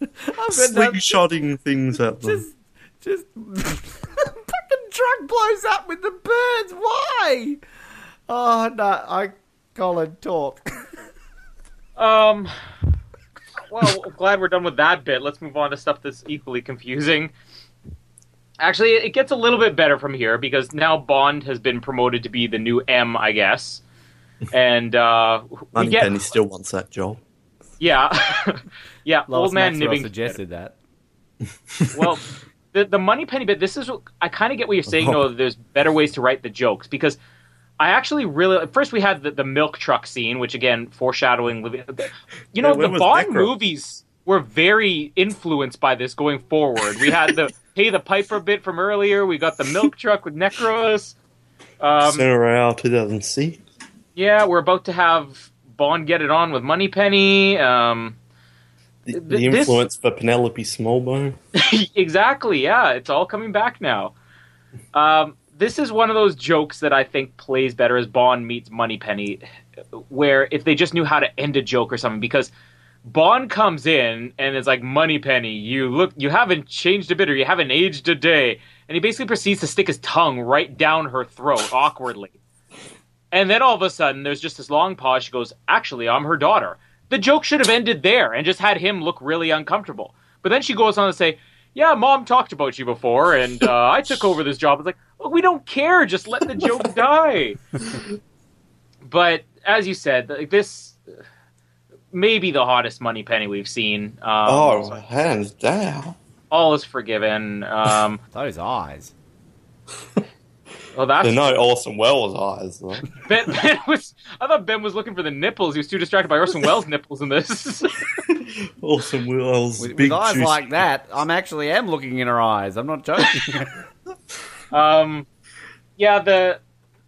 I've got no- Slingshotting things at them. just, just fucking truck blows up with the birds. Why? Oh no, I Colin talk. Um. Well, glad we're done with that bit. Let's move on to stuff that's equally confusing. Actually, it gets a little bit better from here because now Bond has been promoted to be the new M, I guess. And uh, we get Penny still wants that job. yeah, yeah. Lois old man Maxwell nibbing. suggested that. Well, the the money penny bit. This is what- I kind of get what you're saying. though. there's better ways to write the jokes because I actually really first we had the, the milk truck scene, which again foreshadowing. living- You know, Yeah, the Bond Necro? movies were very influenced by this going forward. We had the "Hey the Piper bit from earlier. We got the milk truck with Necros. Um, Cinema 2006. yeah, we're about to have Bond get it on with Moneypenny. Um, The, th- the this- influence for Penelope Smallbone. exactly. Yeah, it's all coming back now. Um, this is one of those jokes that I think plays better as Bond meets Moneypenny, where if they just knew how to end a joke or something, because Bond comes in and it's like Moneypenny, you look, you haven't changed a bit or you haven't aged a day, and he basically proceeds to stick his tongue right down her throat awkwardly. And then all of a sudden, there's just this long pause. She goes, Actually, I'm her daughter. The joke should have ended there and just had him look really uncomfortable. But then she goes on to say, "Yeah, mom talked about you before, and uh, I took over this job." It's like, well, we don't care. Just let the joke die. but as you said, like, this may be the hottest money penny we've seen. Um, Oh, hands down. all is forgiven. Um, Those eyes. well, that's They're no Orson Welles eyes, though. Ben, ben was. I thought Ben was looking for the nipples. He was too distracted by Orson Welles' nipples in this. Orson Welles, With, big with eyes juicy- like that, I'm actually am looking in her eyes. I'm not joking. Um, yeah, the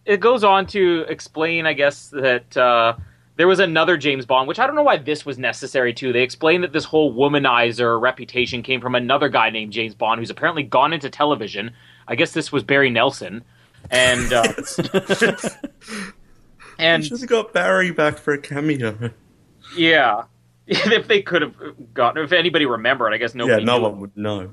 it goes on to explain, I guess, that uh, there was another James Bond, which I don't know why this was necessary too. They explain that this whole womanizer reputation came from another guy named James Bond, who's apparently gone into television. I guess this was Barry Nelson, and uh, and have got Barry back for a cameo. yeah, if they could have gotten, if anybody remembered, I guess nobody. yeah, no knew. one would know.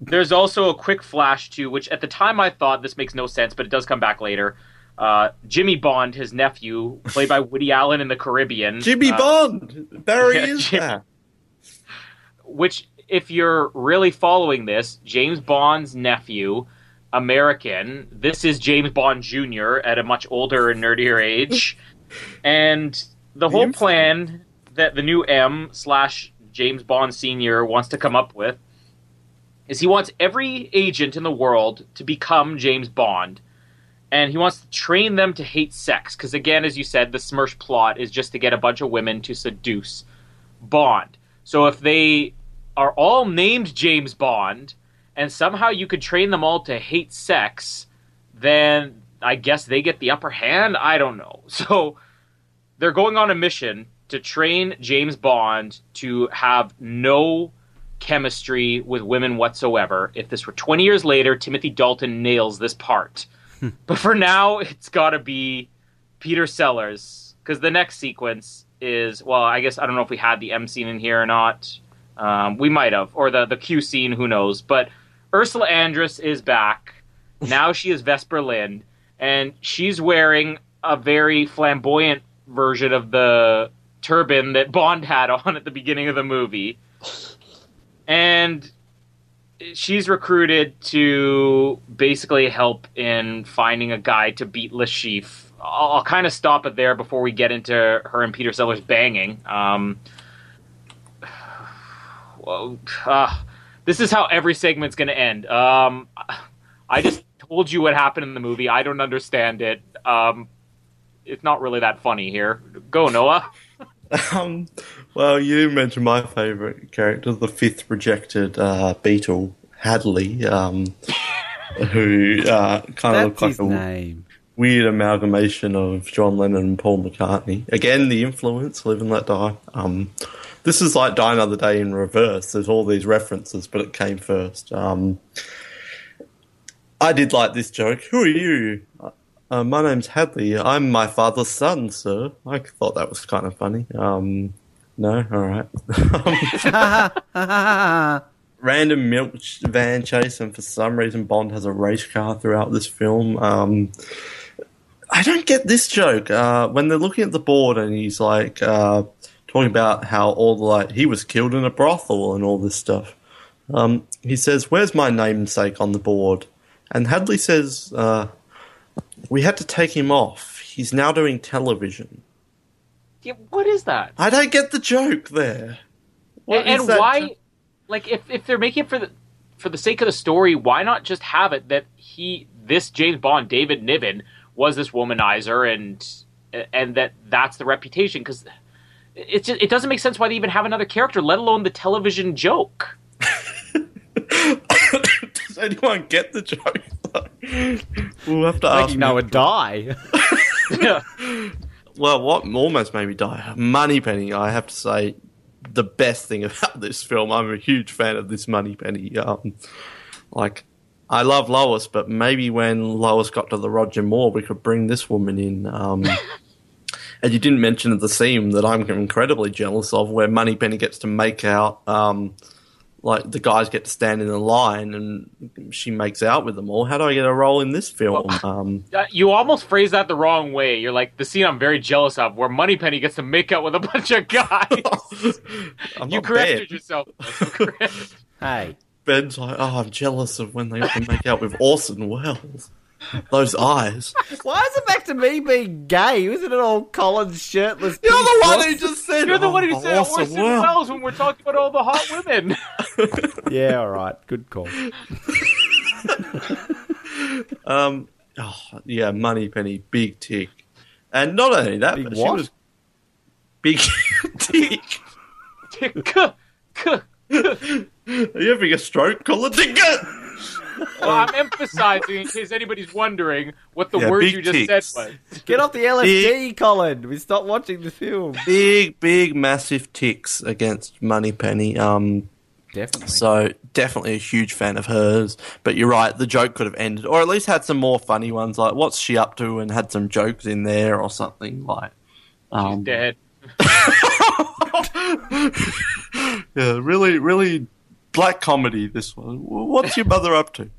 There's also a quick flash to which at the time I thought this makes no sense, but it does come back later. Uh, Jimmy Bond, his nephew, played by Woody Allen in the Caribbean. Jimmy uh, Bond! Barry yeah, is Jim- that. Which, if you're really following this, James Bond's nephew, American. This is James Bond Jr. at a much older and nerdier age, and the whole plan that the new M slash James Bond Senior wants to come up with is he wants every agent in the world to become James Bond. And he wants to train them to hate sex. Because, again, as you said, the Smersh plot is just to get a bunch of women to seduce Bond. So if they are all named James Bond, and somehow you could train them all to hate sex, then I guess they get the upper hand? I don't know. So they're going on a mission to train James Bond to have no chemistry with women whatsoever. If this were 20 years later, Timothy Dalton nails this part. but for now, it's got to be Peter Sellers because the next sequence is well, I guess I don't know if we had the M scene in here or not. Um, we might have, or the the Q scene, who knows? But Ursula Andress is back. Now she is Vesper Lynd, and she's wearing a very flamboyant version of the turban that Bond had on at the beginning of the movie. And she's recruited to basically help in finding a guy to beat Le Chiffre. I'll, I'll kind of stop it there before we get into her and Peter Sellers banging. Um, well, uh, this is how every segment's going to end. Um, I just told you what happened in the movie. I don't understand it. Um, it's not really that funny here. Go, Noah. Um, well, you mentioned my favourite character, the fifth rejected uh, Beatle, Hadley, um, who uh, kind of looked like a name. weird amalgamation of John Lennon and Paul McCartney. Again, the influence, Live and Let Die. Um, this is like Die Another Day in reverse. There's all these references, but it came first. Um, I did like this joke. Who are you? Uh, my name's Hadley. I'm my father's son, sir. I thought that was kind of funny. Um, no, all right. Random milk van chase, and for some reason, Bond has a race car throughout this film. Um, I don't get this joke. Uh, when they're looking at the board and he's like uh, talking about how all the like he was killed in a brothel and all this stuff. Um, he says, "Where's my namesake on the board?" And Hadley says, uh, "We had to take him off. He's now doing television." Yeah, what is that? I don't get the joke there. What and and why jo- like if, if they're making it for the for the sake of the story why not just have it that he this james bond david niven was this womanizer and and that that's the reputation because it, just, it doesn't make sense why they even have another character let alone the television joke Does anyone get the joke? we'll have to ask. Making Noah die. yeah Well, what almost made me die, Moneypenny. I have to say, the best thing about this film. I'm a huge fan of this Moneypenny. Um, like, I love Lois, but maybe when Lois got to the Roger Moore, we could bring this woman in. Um, and you didn't mention the scene that I'm incredibly jealous of, where Moneypenny gets to make out um, like the guys get to stand in a line and she makes out with them all. How do I get a role in this film? Um, Uh, You almost phrased that the wrong way. You're like the scene I'm very jealous of, where Moneypenny gets to make out with a bunch of guys. I'm you not corrected Ben. yourself. You Hey, Ben's like, oh, I'm jealous of when they can make out with Orson Welles. Those eyes. why is it back to me being gay? Isn't it all Collins shirtless? You're the one who just said. You're the one who said Orson Orson Welles. Welles when we're talking about all the hot women. Yeah, all right, good call. Um, oh, yeah, Money Penny, big tick, and not only that, Big but what? she was big tick. Kuh, kuh. Are you having a stroke, Colin? Tick it! Well, I'm emphasizing in case anybody's wondering what the Yeah, word you just ticks. said was. Get off the LSD, Colin. We stopped watching the film. Big, big, massive ticks against Money Penny. Um, Definitely. so definitely a huge fan of hers. But you're right, the joke could have ended, or at least had some more funny ones, like what's she up to, and had some jokes in there or something like. She's Um, dead. yeah, really, really black comedy. This one. What's your mother up to?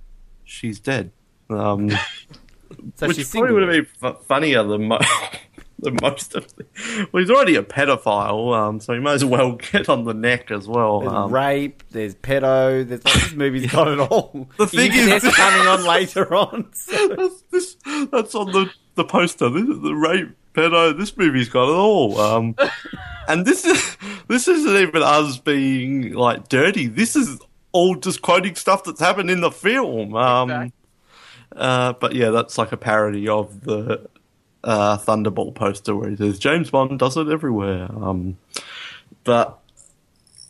She's dead. Um, so which she's probably would have been funnier than, mo- than most of the. Well, he's already a pedophile, um, so he might as well get on the neck as well. There's Um, rape. There's pedo. There's like, this movie's got it all. The thing is- coming on later on. So. that's, this, that's on the, the poster. This is the rape pedo. This movie's got it all. Um, and this is this isn't even us being like dirty. This is all just quoting stuff that's happened in the film. Um, Exactly. uh, but yeah, that's like a parody of the uh, Thunderball poster where he says James Bond does it everywhere. Um, but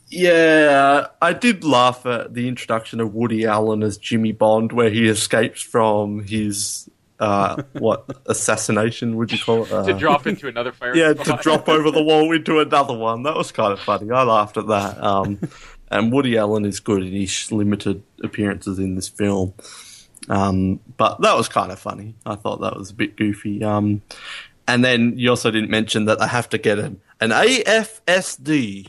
yeah, I did laugh at the introduction of Woody Allen as Jimmy Bond, where he escapes from his uh, what assassination would you call it? Uh, to drop into another fire. yeah, to drop over the wall into another one. That was kind of funny. I laughed at that. Um, and Woody Allen is good in his limited appearances in this film. Um, but that was kind of funny. I thought that was a bit goofy. Um, and then you also didn't mention that they have to get an, an AFSD.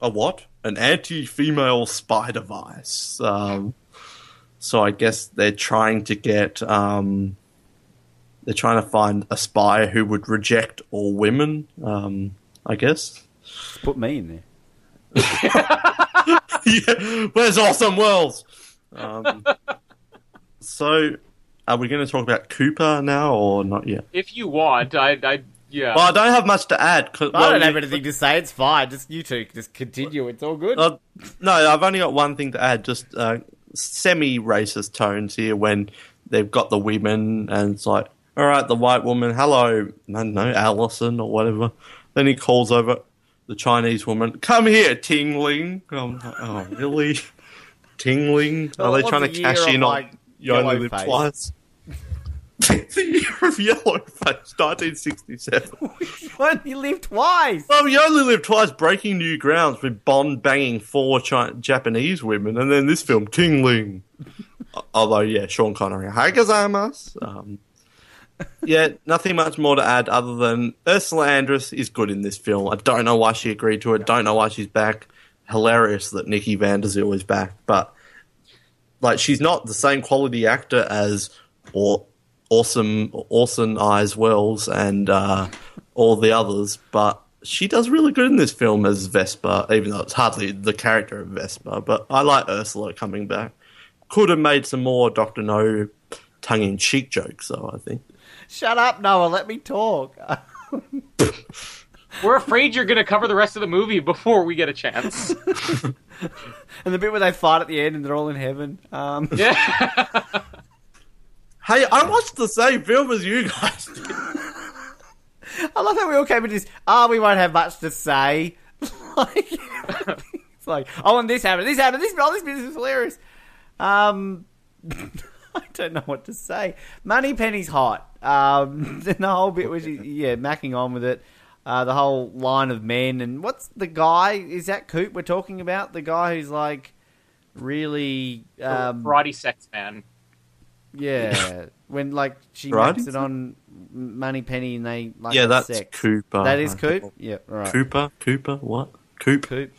A what? An anti-female spy device. Um, so I guess they're trying to get um, they're trying to find a spy who would reject all women. Um, I guess. Put me in there. yeah, where's Awesome Wells? Um, so, are we going to talk about Cooper now or not yet? If you want, I, I yeah. Well, I don't have much to add. 'cause- I well, don't have anything to say. It's fine. Just you two, just continue. It's all good. Uh, no, I've only got one thing to add. Just uh, semi-racist tones here when they've got the women and it's like, all right, the white woman, hello, I don't know, Allison or whatever. Then he calls over the Chinese woman, come here, Tingling. I'm like, oh, really? Tingling? Well, Are it they trying to cash in on You Only Live face. Twice? the year of yellow face, 1967. When you live twice. Well, you only live twice, breaking new grounds with Bond banging four Chi- Japanese women, and then this film, Tingling. Although, yeah, Sean Connery, hi gozaimasu. Um, yeah, nothing much more to add other than Ursula Andress is good in this film. I don't know why she agreed to it. Don't know why she's back. Hilarious that Nikki Van Der Zyl is back, but like she's not the same quality actor as or awesome Orson Eyes Wells and uh, all the others, but she does really good in this film as Vesper, even though it's hardly the character of Vesper. But I like Ursula coming back. Could have made some more Doctor No tongue in cheek jokes, though. I think. Shut up, Noah. Let me talk. We're afraid you're going to cover the rest of the movie before we get a chance. and the bit where they fight at the end and they're all in heaven. Um, yeah. Hey, I watched the same film as you guys. I love how we all came into this. Ah, we won't have much to say. like, it's like, oh, and this happened, this happened, this, oh, this business is hilarious. Um, I don't know what to say. Money Penny's hot. Um, the whole bit was, yeah, macking on with it. Uh, the whole line of men and what's the guy? Is that Coop we're talking about? The guy who's like really, um, Karate sex man. yeah. when like she Right? makes it on Money Penny and they like yeah, that's sex. Cooper. That is Coop. Yeah, right. Cooper. Cooper. What? Coop. Coop.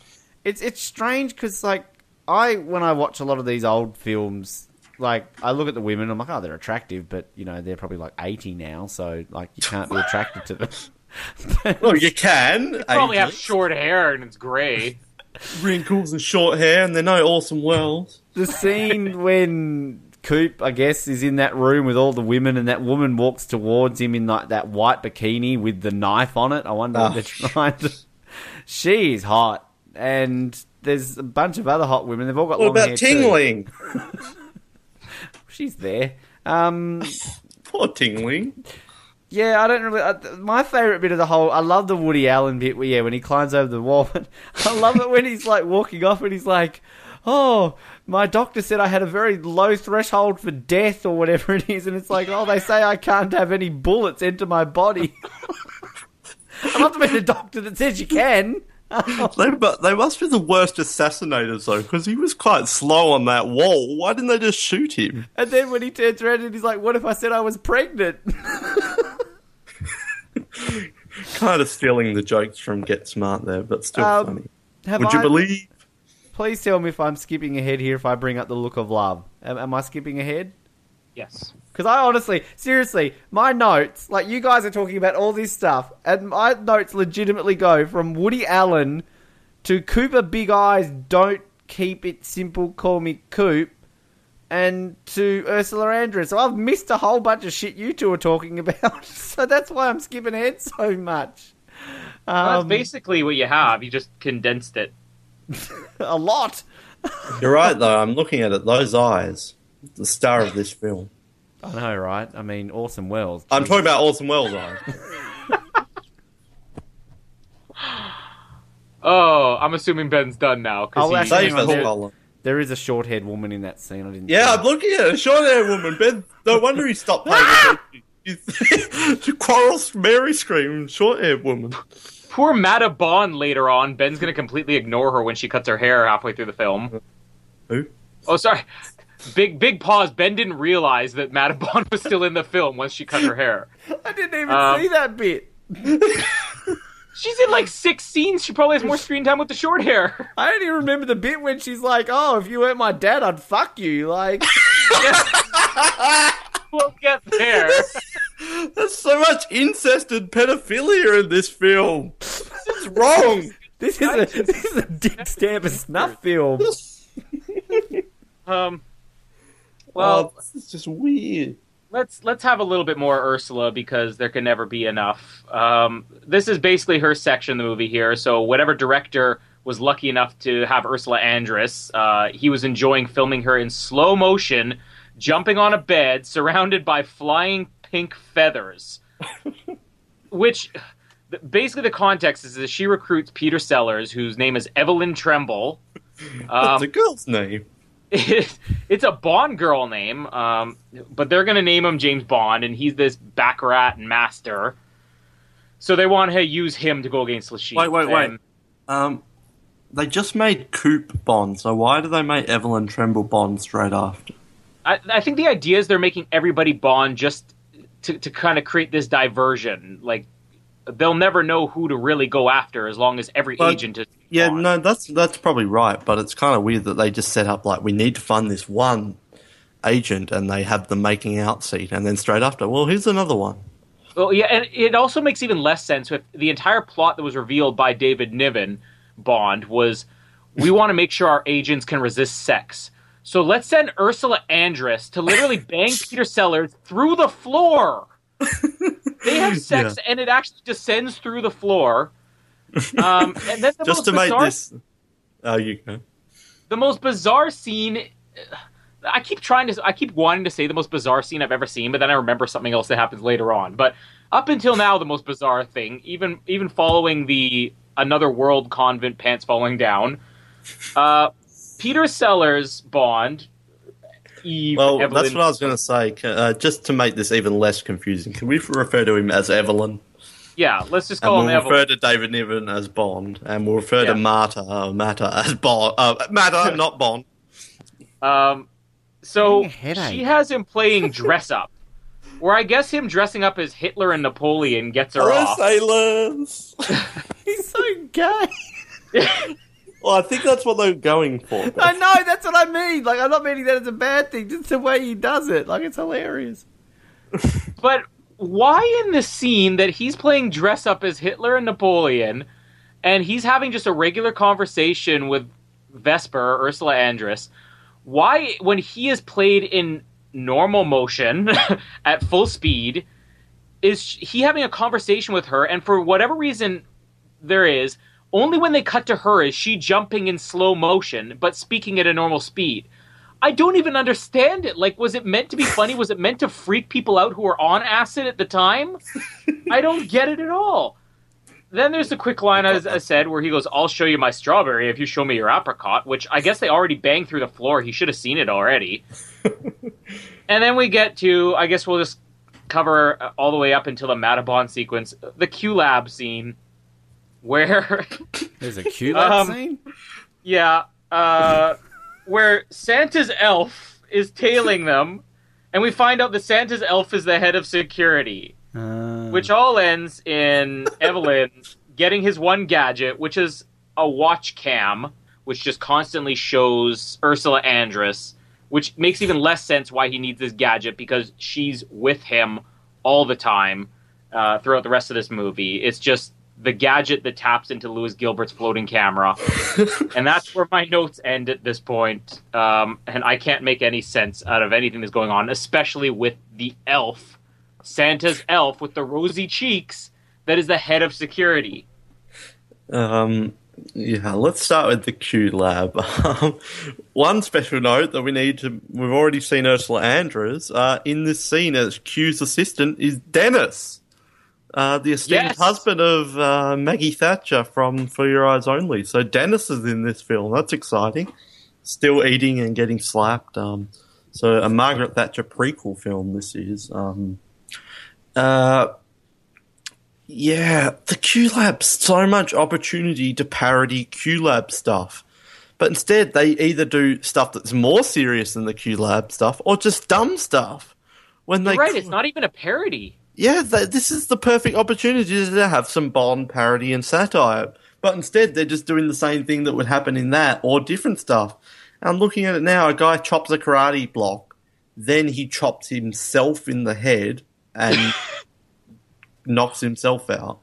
It's it's strange because like I when I watch a lot of these old films, like I look at the women, I'm like, oh, they're attractive, but you know they're probably like 80 now, so like you can't be attracted to them. Well, you can. Probably have short hair and it's gray. wrinkles and short hair, and they're no awesome wells. the scene when Coop, I guess, is in that room with all the women, and that woman walks towards him in like that white bikini with the knife on it. I wonder Oh. if they're trying to. She's hot, and there's a bunch of other hot women. They've all got What long hair about too. Tingling? She's there. Um, Poor Tingling. yeah, I don't really. Uh, my favorite bit of the whole, I love the Woody Allen bit. Where, yeah, when he climbs over the wall. But I love it when he's like walking off and he's like, "Oh, my doctor said I had a very low threshold for death or whatever it is," and it's like, "Oh, they say I can't have any bullets enter my body." I must have been a doctor that says you can. They, but they must be the worst assassinators, though, because he was quite slow on that wall. Why didn't they just shoot him? And then when he turns around and he's like, "What if I said I was pregnant?" Kind of stealing the jokes from Get Smart there, but still Um, funny. Have Would you I- believe? Please tell me if I'm skipping ahead here. If I bring up the look of love, am, am I skipping ahead? Yes. Because I honestly, seriously, my notes, like you guys are talking about all this stuff, and my notes legitimately go from Woody Allen to Cooper Big Eyes, don't keep it simple, call me Coop, and to Ursula Andress. So I've missed a whole bunch of shit you two are talking about. so that's why I'm skipping ahead so much. Well, that's Um, basically what you have. You just condensed it. a lot. You're right, though. I'm looking at it. Those eyes, the star of this film. I know, right? I mean, Orson Welles. I'm talking about Orson Welles' eyes. Oh, I'm assuming Ben's done now. 'cause Oh, he- actually, Save hang on, us. There is a short-haired woman in that scene. I didn't. Yeah. I'm looking at a short haired woman. Ben, no wonder he stopped paying attention. He's- Quarrel Mary scream, short haired woman. Poor Mata Bond later on. Ben's gonna completely ignore her when she cuts her hair halfway through the film. Who? Oh, sorry. Big big pause. Ben didn't realize that Mata Bond was still in the film once she cut her hair. I didn't even Um, see that bit. She's in like six scenes. She probably has more screen time with the short hair. I don't even remember the bit when she's like, "Oh, if you weren't my dad, I'd fuck you." Like, we'll get there. There's so much incest and pedophilia in this film. It's wrong. this is a this is a Dick Stamper snuff film. Um. Well, Well, this is just weird. let's let's have a little bit more Ursula because there can never be enough. Um, this is basically her section of the movie here. So whatever director was lucky enough to have Ursula Andress, uh, he was enjoying filming her in slow motion, jumping on a bed surrounded by flying pink feathers. Which basically the context is that she recruits Peter Sellers, whose name is Evelyn Tremble. That's Um, a girl's name. It's, it's a Bond girl name, um, but they're going to name him James Bond, and he's this Baccarat master. So they want to use him to go against Le Chiffre. Wait, wait, wait. And Um, they just made Coop Bond, so why do they make Evelyn Tremble Bond straight after? I, I think the idea is they're making everybody Bond just to, to kind of create this diversion. Like, they'll never know who to really go after as long as every But- agent is. Yeah, no, that's that's probably right, but it's kind of weird that they just set up like we need to fund this one agent, and they have the making out seat, and then straight after, well, here's another one. Well, yeah, and it also makes even less sense if the entire plot that was revealed by David Niven Bond was we want to make sure our agents can resist sex. So let's send Ursula Andress to literally bang Peter Sellers through the floor. They have sex and it actually descends through the floor. Um, and then the just most to make bizarre this. Oh, you go. the most bizarre scene I keep trying to I keep wanting to say the most bizarre scene I've ever seen, but then I remember something else that happens later on. But up until now the most bizarre thing, even even following the another world convent pants falling down, uh Peter Sellers Bond Eve Well, Evelyn that's what I was going to say. Uh, just to make this even less confusing, can we refer to him as Evelyn? Yeah, let's just call And call we'll him refer to David Niven as Bond, and we'll refer Yeah. to Mata, uh, Mata as Bond. Uh, Mata, not Bond. Um so Getting a headache. she has him playing dress up. Where I guess him dressing up as Hitler and Napoleon gets her Hello, off. Silence. He's so gay. Well, I think that's what they're going for. I know, that's what I mean. Like, I'm not meaning that it's a bad thing, just the way he does it. Like, it's hilarious. But why in the scene that he's playing dress up as Hitler and Napoleon, and he's having just a regular conversation with Vesper, Ursula Andress, why, when he is played in normal motion at full speed, is he having a conversation with her, and for whatever reason there is, only when they cut to her is she jumping in slow motion, but speaking at a normal speed. I don't even understand it. Like, was it meant to be funny? Was it meant to freak people out who were on acid at the time? I don't get it at all. Then there's the quick line, as I said, where he goes, I'll show you my strawberry if you show me your apricot, which I guess they already banged through the floor. He should have seen it already. and then we get to, I guess we'll just cover all the way up until the Mata Bond sequence, the Q Lab scene, where There's a cute Um, scene. Yeah, uh, where Santa's elf is tailing them, and we find out that Santa's elf is the head of security, Uh, which all ends in Evelyn getting his one gadget, which is a watch cam, which just constantly shows Ursula Andress, which makes even less sense why he needs this gadget because she's with him all the time uh, throughout the rest of this movie. It's just the gadget that taps into Lewis Gilbert's floating camera and that's where my notes end at this point. Um, and I can't make any sense out of anything that's going on, especially with the elf, Santa's elf with the rosy cheeks, that is the head of security. Um, yeah, let's start with the Q Lab. Um, one special note that we need to, we've already seen Ursula Andress. Uh, in this scene as Q's assistant is Dennis, uh, the esteemed Yes. husband of uh, Maggie Thatcher from For Your Eyes Only. So Dennis is in this film. That's exciting. Still eating and getting slapped. Um, so a Margaret Thatcher prequel film. This is. Um, uh, yeah, the QLab, so much opportunity to parody QLab stuff. But instead, they either do stuff that's more serious than the Q Lab stuff or just dumb stuff. When they You're right, it's not even a parody. Yeah, th- this is the perfect opportunity to have some Bond parody and satire. But instead, they're just doing the same thing that would happen in that or different stuff. And I'm looking at it now. A guy chops a karate block, then he chops himself in the head and knocks himself out.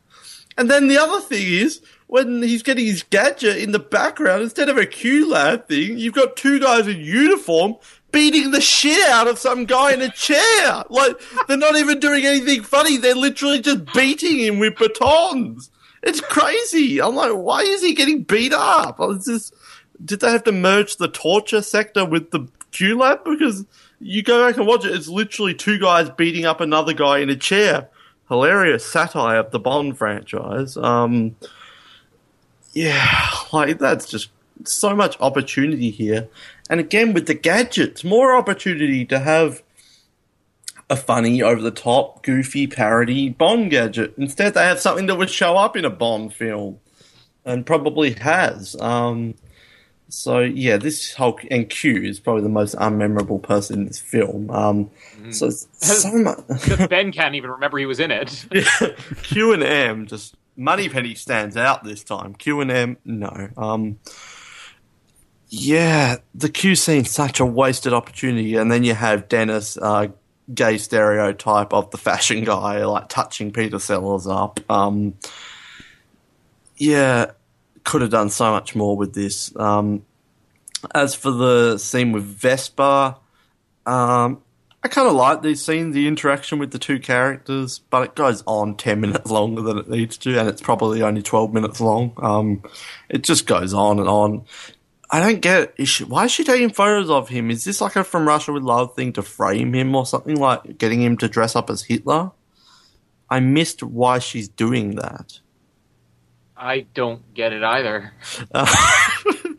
And then the other thing is, when he's getting his gadget in the background, instead of a Q-Lab thing, you've got two guys in uniform beating the shit out of some guy in a chair. Like, they're not even doing anything funny. They're literally just beating him with batons. It's crazy. I'm like, why is he getting beat up? It's just, did they have to merge the torture sector with the Q-Lab? Because you go back and watch it, it's literally two guys beating up another guy in a chair. Hilarious satire of the Bond franchise. Um, yeah, like that's just so much opportunity here. And again, with the gadgets, more opportunity to have a funny, over the top, goofy parody Bond gadget. Instead, they have something that would show up in a Bond film, and probably has. Um, so yeah, this whole and Q is probably the most unmemorable person in this film. Um, So so much. Ben can't even remember he was in it. Q and M just Moneypenny stands out this time. Q and M, no. Um, yeah, the Q scene's such a wasted opportunity, and then you have Dennis, uh, gay stereotype of the fashion guy, like touching Peter Sellers up. Um, yeah, could have done so much more with this. Um, as for the scene with Vesper, um, I kind of like these scenes, the interaction with the two characters, but it goes on 10 minutes longer than it needs to, and it's probably only 12 minutes long. Um, it just goes on and on. I don't get it. Is she, why is she taking photos of him? Is this like a From Russia with Love thing to frame him or something like getting him to dress up as Hitler? I missed why she's doing that. I don't get it either.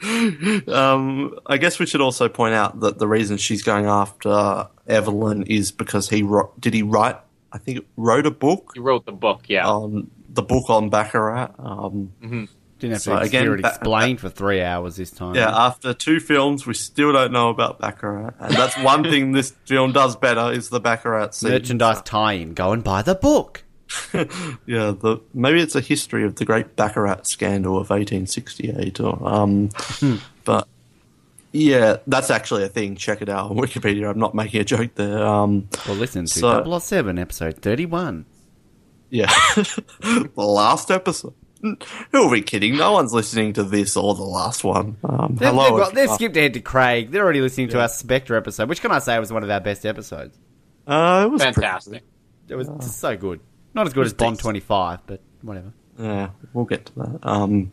um, I guess we should also point out that the reason she's going after Evelyn is because he wrote, did he write? I think wrote a book He wrote the book, yeah. on the book on Baccarat. Um, Didn't have So to again, hear it ba- explained for three hours this time. yeah, after two films, we still don't know about Baccarat, and that's one thing this film does better is the Baccarat scene. Merchandise tie-in. Go and buy the book. yeah, the maybe it's a history of the great Baccarat scandal of 1868, or um, but yeah, that's actually a thing. Check it out on Wikipedia. I'm not making a joke there. Um, Well, listen to So- 007 episode 31. yeah, the last episode. Who are we kidding? No one's listening to this or the last one. Um, They've, hello, they've, got, they've uh, skipped ahead to Craig. They're already listening to our Spectre episode, which can I say was one of our best episodes. uh, it was pretty Fantastic. It was so good. Not as good as Bond 25, but whatever. Yeah, we'll get to that. Um,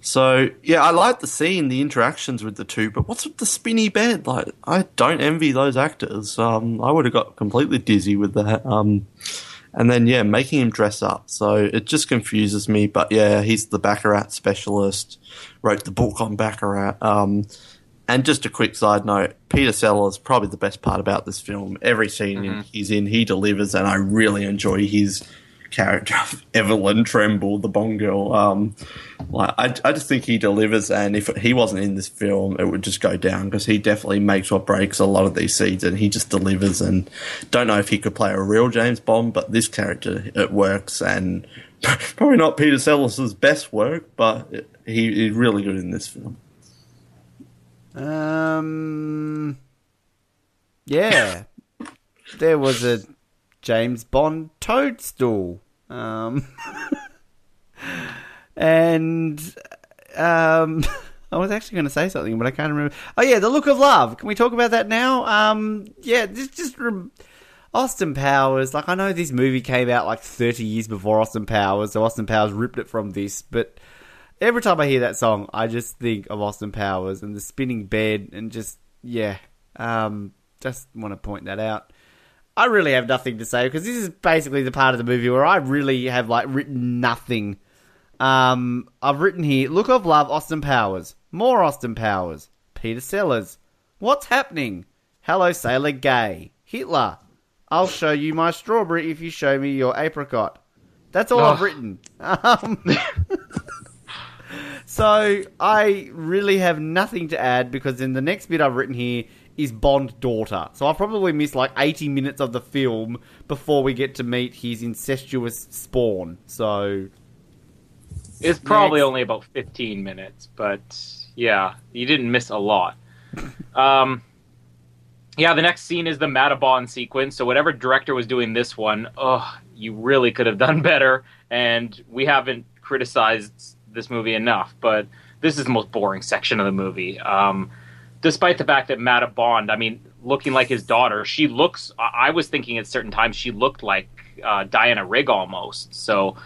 so yeah, I like the scene, the interactions with the two, but what's with the spinny bed? Like, I don't envy those actors. Um, I would have got completely dizzy with that. Um, and then yeah, making him dress up, so it just confuses me. But yeah, he's the Baccarat specialist. Wrote the book on Baccarat. Um, and just a quick side note: Peter Sellers probably the best part about this film. Every scene he's in, he delivers, and I really enjoy his character of Evelyn Tremble, the Bond girl. Um, like I, I just think he delivers, and if he wasn't in this film, it would just go down because he definitely makes or breaks a lot of these scenes, and he just delivers. And don't know if he could play a real James Bond, but this character it works, and probably not Peter Sellers' best work, but he, he's really good in this film. Um, yeah, there was a James Bond toadstool, um, and um, I was actually going to say something, but I can't remember. Oh yeah, the look of love. Can we talk about that now? Um, yeah, just just. Rem- Austin Powers, like I know this movie came out like 30 years before Austin Powers, so Austin Powers ripped it from this, but every time I hear that song, I just think of Austin Powers and the spinning bed and just yeah, um, just want to point that out. I really have nothing to say because this is basically the part of the movie where I really have like written nothing. Um, I've written here: Look of Love, Austin Powers, more Austin Powers, Peter Sellers. What's happening? Hello, Sailor Gay, Hitler. I'll show you my strawberry if you show me your apricot. That's all I've Oh. written. Um, so I really have nothing to add because in the next bit I've written here is Bond daughter. So I'll probably miss like 80 minutes of the film before we get to meet his incestuous spawn. So It's probably Next. only about 15 minutes, but yeah, you didn't miss a lot. um, yeah, the next scene is the Mata Bond sequence. So whatever director was doing this one, oh, you really could have done better. And we haven't criticized this movie enough, but this is the most boring section of the movie. Um, despite the fact that Mata Bond, I mean, looking like his daughter, she looks. I was thinking at certain times she looked like uh, Diana Rigg almost. So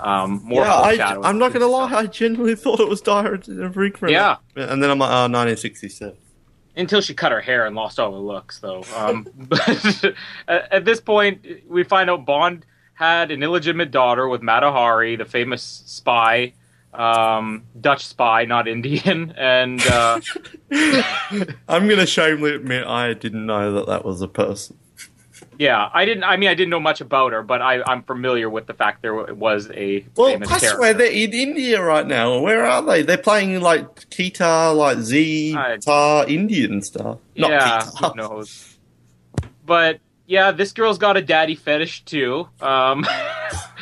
um, more yeah, I, I'm not going to lie, stuff. I genuinely thought it was Diana of Rick for a Yeah. And then I'm like, oh, 1967. until she cut her hair and lost all her looks, though. Um, but at at this point, we find out Bond had an illegitimate daughter with Mata Hari, the famous spy, um, Dutch spy, not Indian, and uh, I'm going to shamefully admit I didn't know that that was a person. yeah, I didn't. I mean, I didn't know much about her, but I, I'm familiar with the fact there was a Well, I character. swear they're in India right now. Where are they? They're playing like guitar, like Z, guitar, Indian stuff. Not yeah, guitar. who knows? But yeah, this girl's got a daddy fetish too. Um,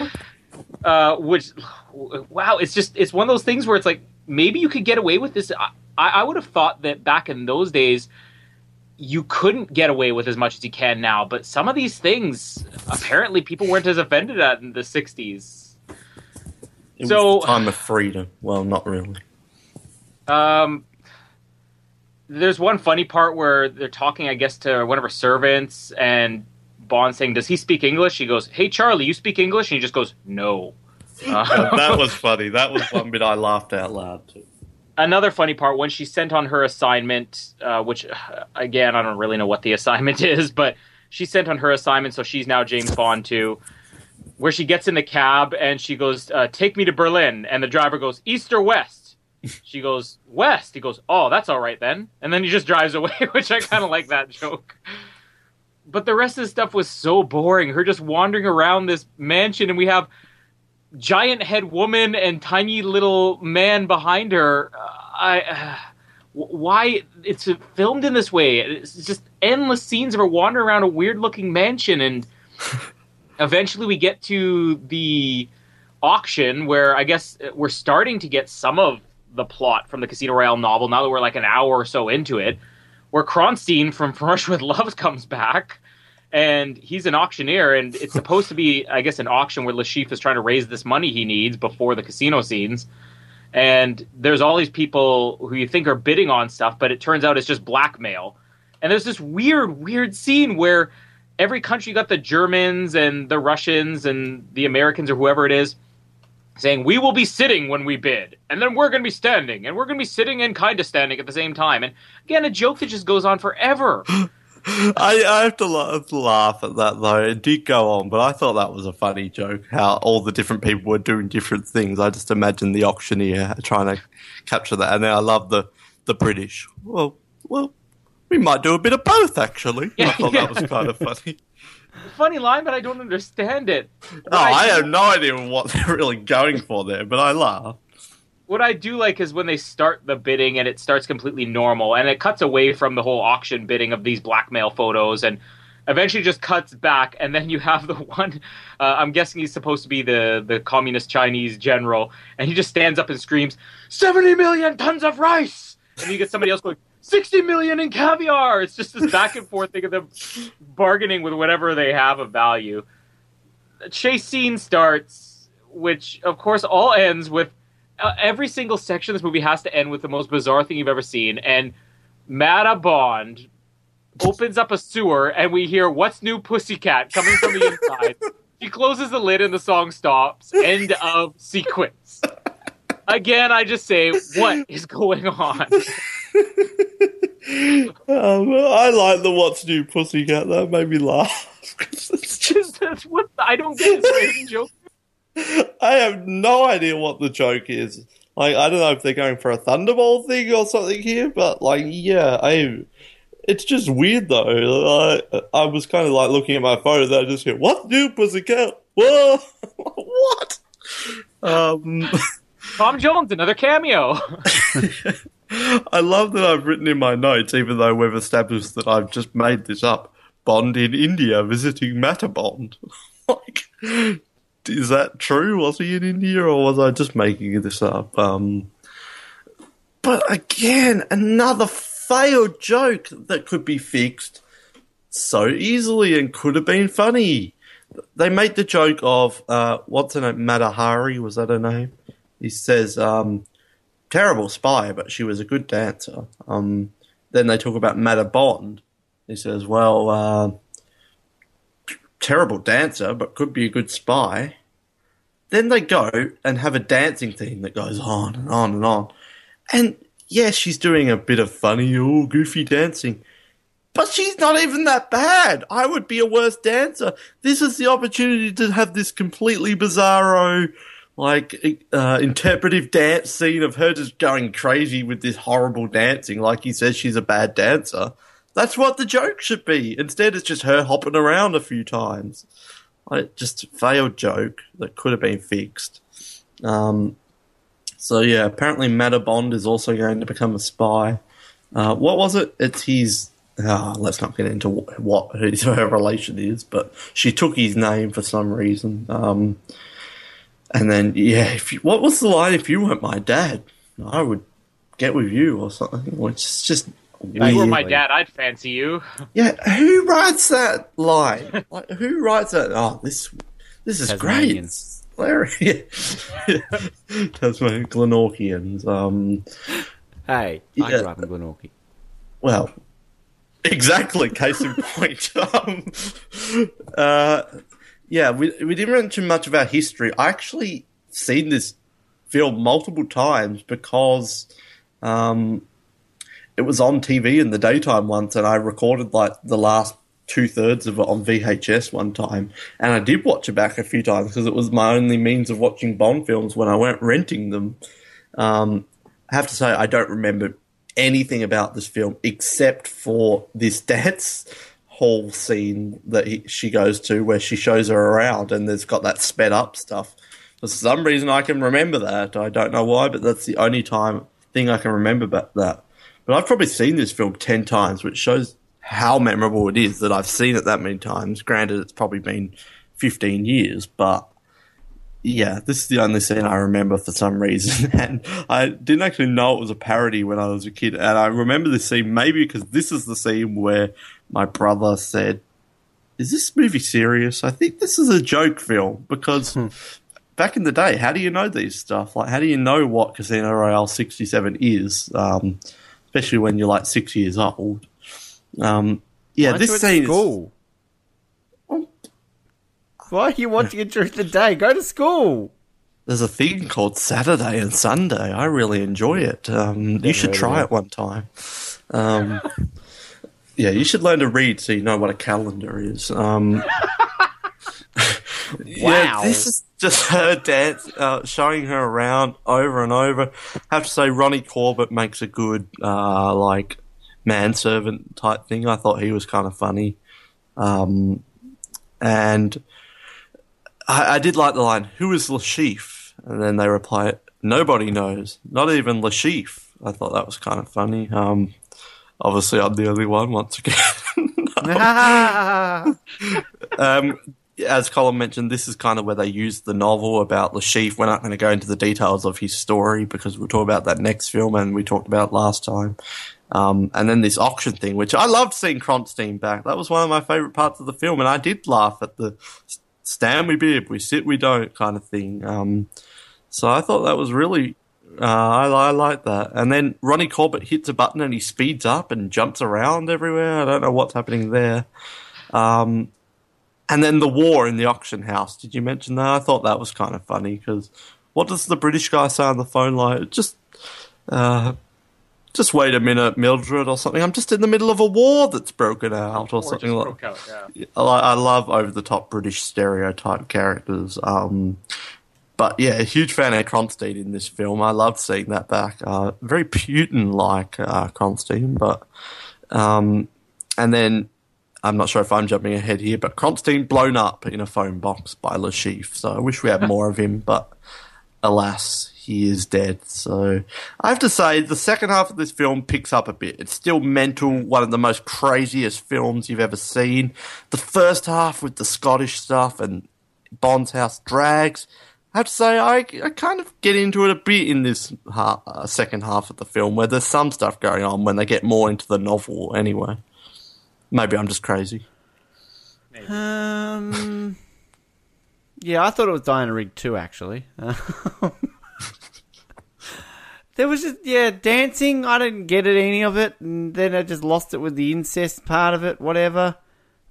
uh, which, wow, it's just it's one of those things where it's like maybe you could get away with this. I, I would have thought that back in those days you couldn't get away with as much as you can now. But some of these things, apparently, people weren't as offended at in the '60s. It So- time of freedom. Well, not really. Um, there's one funny part where they're talking, I guess, to one of her servants, and Bond saying, "Does he speak English?" She goes, "Hey, Charlie, you speak English?" And he just goes, "No." Uh, that was funny. That was one bit I laughed out loud too. Another funny part when she sent on her assignment, uh, which again I don't really know what the assignment is, but she sent on her assignment, so she's now James Bond too. Where she gets in the cab and she goes, uh, "Take me to Berlin," and the driver goes, "East or west?" She goes, "West." He goes, "Oh, that's all right then," and then he just drives away, which I kind of like that joke. But the rest of the stuff was so boring. Her just wandering around this mansion, and we have giant head woman and tiny little man behind her. Uh, I uh, why it's filmed in this way? It's just endless scenes of her wandering around a weird looking mansion and eventually we get to the auction where I guess we're starting to get some of the plot from the Casino Royale novel now that we're like an hour or so into it, where Kronstein from From Russia with Love comes back. And he's an auctioneer, and it's supposed to be, I guess, an auction where Chiffre is trying to raise this money he needs before the casino scenes. And there's all these people who you think are bidding on stuff, but it turns out it's just blackmail. And there's this weird, weird scene where every country got the Germans and the Russians and the Americans or whoever it is saying we will be sitting when we bid and then we're going to be standing and we're going to be sitting and kind of standing at the same time and again a joke that just goes on forever I, I have to laugh, laugh at that though. It did go on, but I thought that was a funny joke. How all the different people were doing different things. I just imagine the auctioneer trying to capture that, and then I love the the British. Well, well, we might do a bit of both actually. I thought that was kind of funny. funny line but i don't understand it No, I have no idea what they're really going for there, but I laugh. What I do like is when they start the bidding and it starts completely normal and it cuts away from the whole auction bidding of these blackmail photos and eventually just cuts back. And then you have the one uh, I'm guessing he's supposed to be the the communist Chinese general and he just stands up and screams 70 million tons of rice! And you get somebody else going 60 million in caviar! It's just this back and forth thing of them bargaining with whatever they have of value. The chase scene starts which of course all ends with uh, every single section of this movie has to end with the most bizarre thing you've ever seen. And Mata Bond opens up a sewer, and we hear "What's New, Pussycat" coming from the inside. She closes the lid, and the song stops. End of sequence. Again, I just say, what is going on? Um, I like the "What's New Pussycat." That made me laugh. It's just- Just what I don't get this rating joke. I have no idea what the joke is. Like, I don't know if they're going for a Thunderball thing or something here, but like, yeah, I. It's just weird though. I, I was kind of like looking at my phone and I just hear, "What's new, pussycat?" Whoa, what? Um, Tom Jones, another cameo. I love that I've written in my notes, even though we've established that I've just made this up. Bond in India visiting Mata Bond. like, is that true? Was he in India, or was I just making this up? Um, but again, another failed joke that could be fixed so easily and could have been funny. They make the joke of uh, what's her name? Mata Hari was that her name? He says, um, "Terrible spy, but she was a good dancer." Um, then they talk about Mata Bond. He says, "Well, uh, terrible dancer, but could be a good spy." Then they go and have a dancing theme that goes on and on and on. And yes, she's doing a bit of funny, oh, goofy dancing. But she's not even that bad. I would be a worse dancer. This is the opportunity to have this completely bizarro, like, uh, interpretive dance scene of her just going crazy with this horrible dancing. Like he says she's a bad dancer. That's what the joke should be. Instead, it's just her hopping around a few times. Like, just a failed joke that could have been fixed. Um, so yeah, apparently Mata Bond is also going to become a spy. Uh, what was it? It's his. ah, let's not get into what, what his, her relation is, but she took his name for some reason. Um, and then yeah, if you, what was the line? If you weren't my dad, I would get with you or something. Is just. If you were my dad, I'd fancy you. Yeah, who writes that line? like, who writes that? Oh, this this is great. Tasmanians. Hilarious. Tasmanian Glenorchians. Um, Hey, I Yeah. grew up in Glenorchy. well, exactly. Case in point. um, uh, yeah, we we didn't mention much about history. I actually seen this film multiple times because um, it was on TV in the daytime once, and I recorded like the last two thirds of it on VHS one time, and I did watch it back a few times because it was my only means of watching Bond films when I weren't renting them. Um, I have to say, I don't remember anything about this film except for this dance hall scene that he, she goes to where she shows her around and there's got that sped up stuff. For some reason, I can remember that. I don't know why, but that's the only time thing I can remember about that. But I've probably seen this film 10 times, which shows how memorable it is that I've seen it that many times. Granted, it's probably been 15 years, but yeah, this is the only scene I remember for some reason, and I didn't actually know it was a parody when I was a kid. And I remember this scene maybe because this is the scene where my brother said, "Is this movie serious? I think this is a joke film." Because back in the day, how do you know these stuff? Like, how do you know what Casino Royale '67 is? Um, especially when you're like six years old. Um, yeah, Aren't this scene. Is, school. Why are you watching it during the day? Go to school. There's a thing called Saturday and Sunday. I really enjoy it. Um, you should try it. one time. Um, yeah, you should learn to read so you know what a calendar is. Um, Yeah, Wow. this is just her dance, uh, showing her around over and over. I have to say, Ronnie Corbett makes a good, uh, like, manservant type thing. I thought he was kind of funny. Um, and I, I did like the line, Who is Le Chiffre? And then they reply, Nobody knows. Not even Le Chiffre. I thought that was kind of funny. Um, obviously, I'm the only one once again. um, as Colin mentioned, this is kind of where they use the novel about the Le Chiffre. We're not going to go into the details of his story because we'll talk about that next film and we talked about last time. Um, and then this auction thing, which I loved seeing Kronstein back. That was one of my favorite parts of the film, and I did laugh at the stand we bid, we sit we don't kind of thing. Um, so I thought that was really, uh, I, I like that. And then Ronnie Corbett hits a button and he speeds up and jumps around everywhere. I don't know what's happening there. Um, and then the war in the auction house. Did you mention that? I thought that was kind of funny because what does the British guy say on the phone? Like, just, uh, just wait a minute, Mildred, or something. I'm just in the middle of a war that's broken out, or Or something like. out, yeah. I, I love over the top British stereotype characters. Um, but yeah, a huge fan of Kronstein in this film. I loved seeing that back. Uh, very Putin like uh, Kronstein, but um, and then I'm not sure if I'm jumping ahead here, but Kronstein blown up in a phone box by Le Chiffre. So I wish we had more of him, but alas, he is dead. So I have to say, the second half of this film picks up a bit. It's still mental, one of the most craziest films you've ever seen. The first half with the Scottish stuff and Bond's house drags. I have to say, I, I kind of get into it a bit in this ha- uh, second half of the film, where there's some stuff going on when they get more into the novel. Anyway, maybe I'm just crazy. Um, yeah, I thought it was Diana Rigg too. Actually, there was just yeah dancing. I didn't get it any of it, and then I just lost it with the incest part of it. Whatever.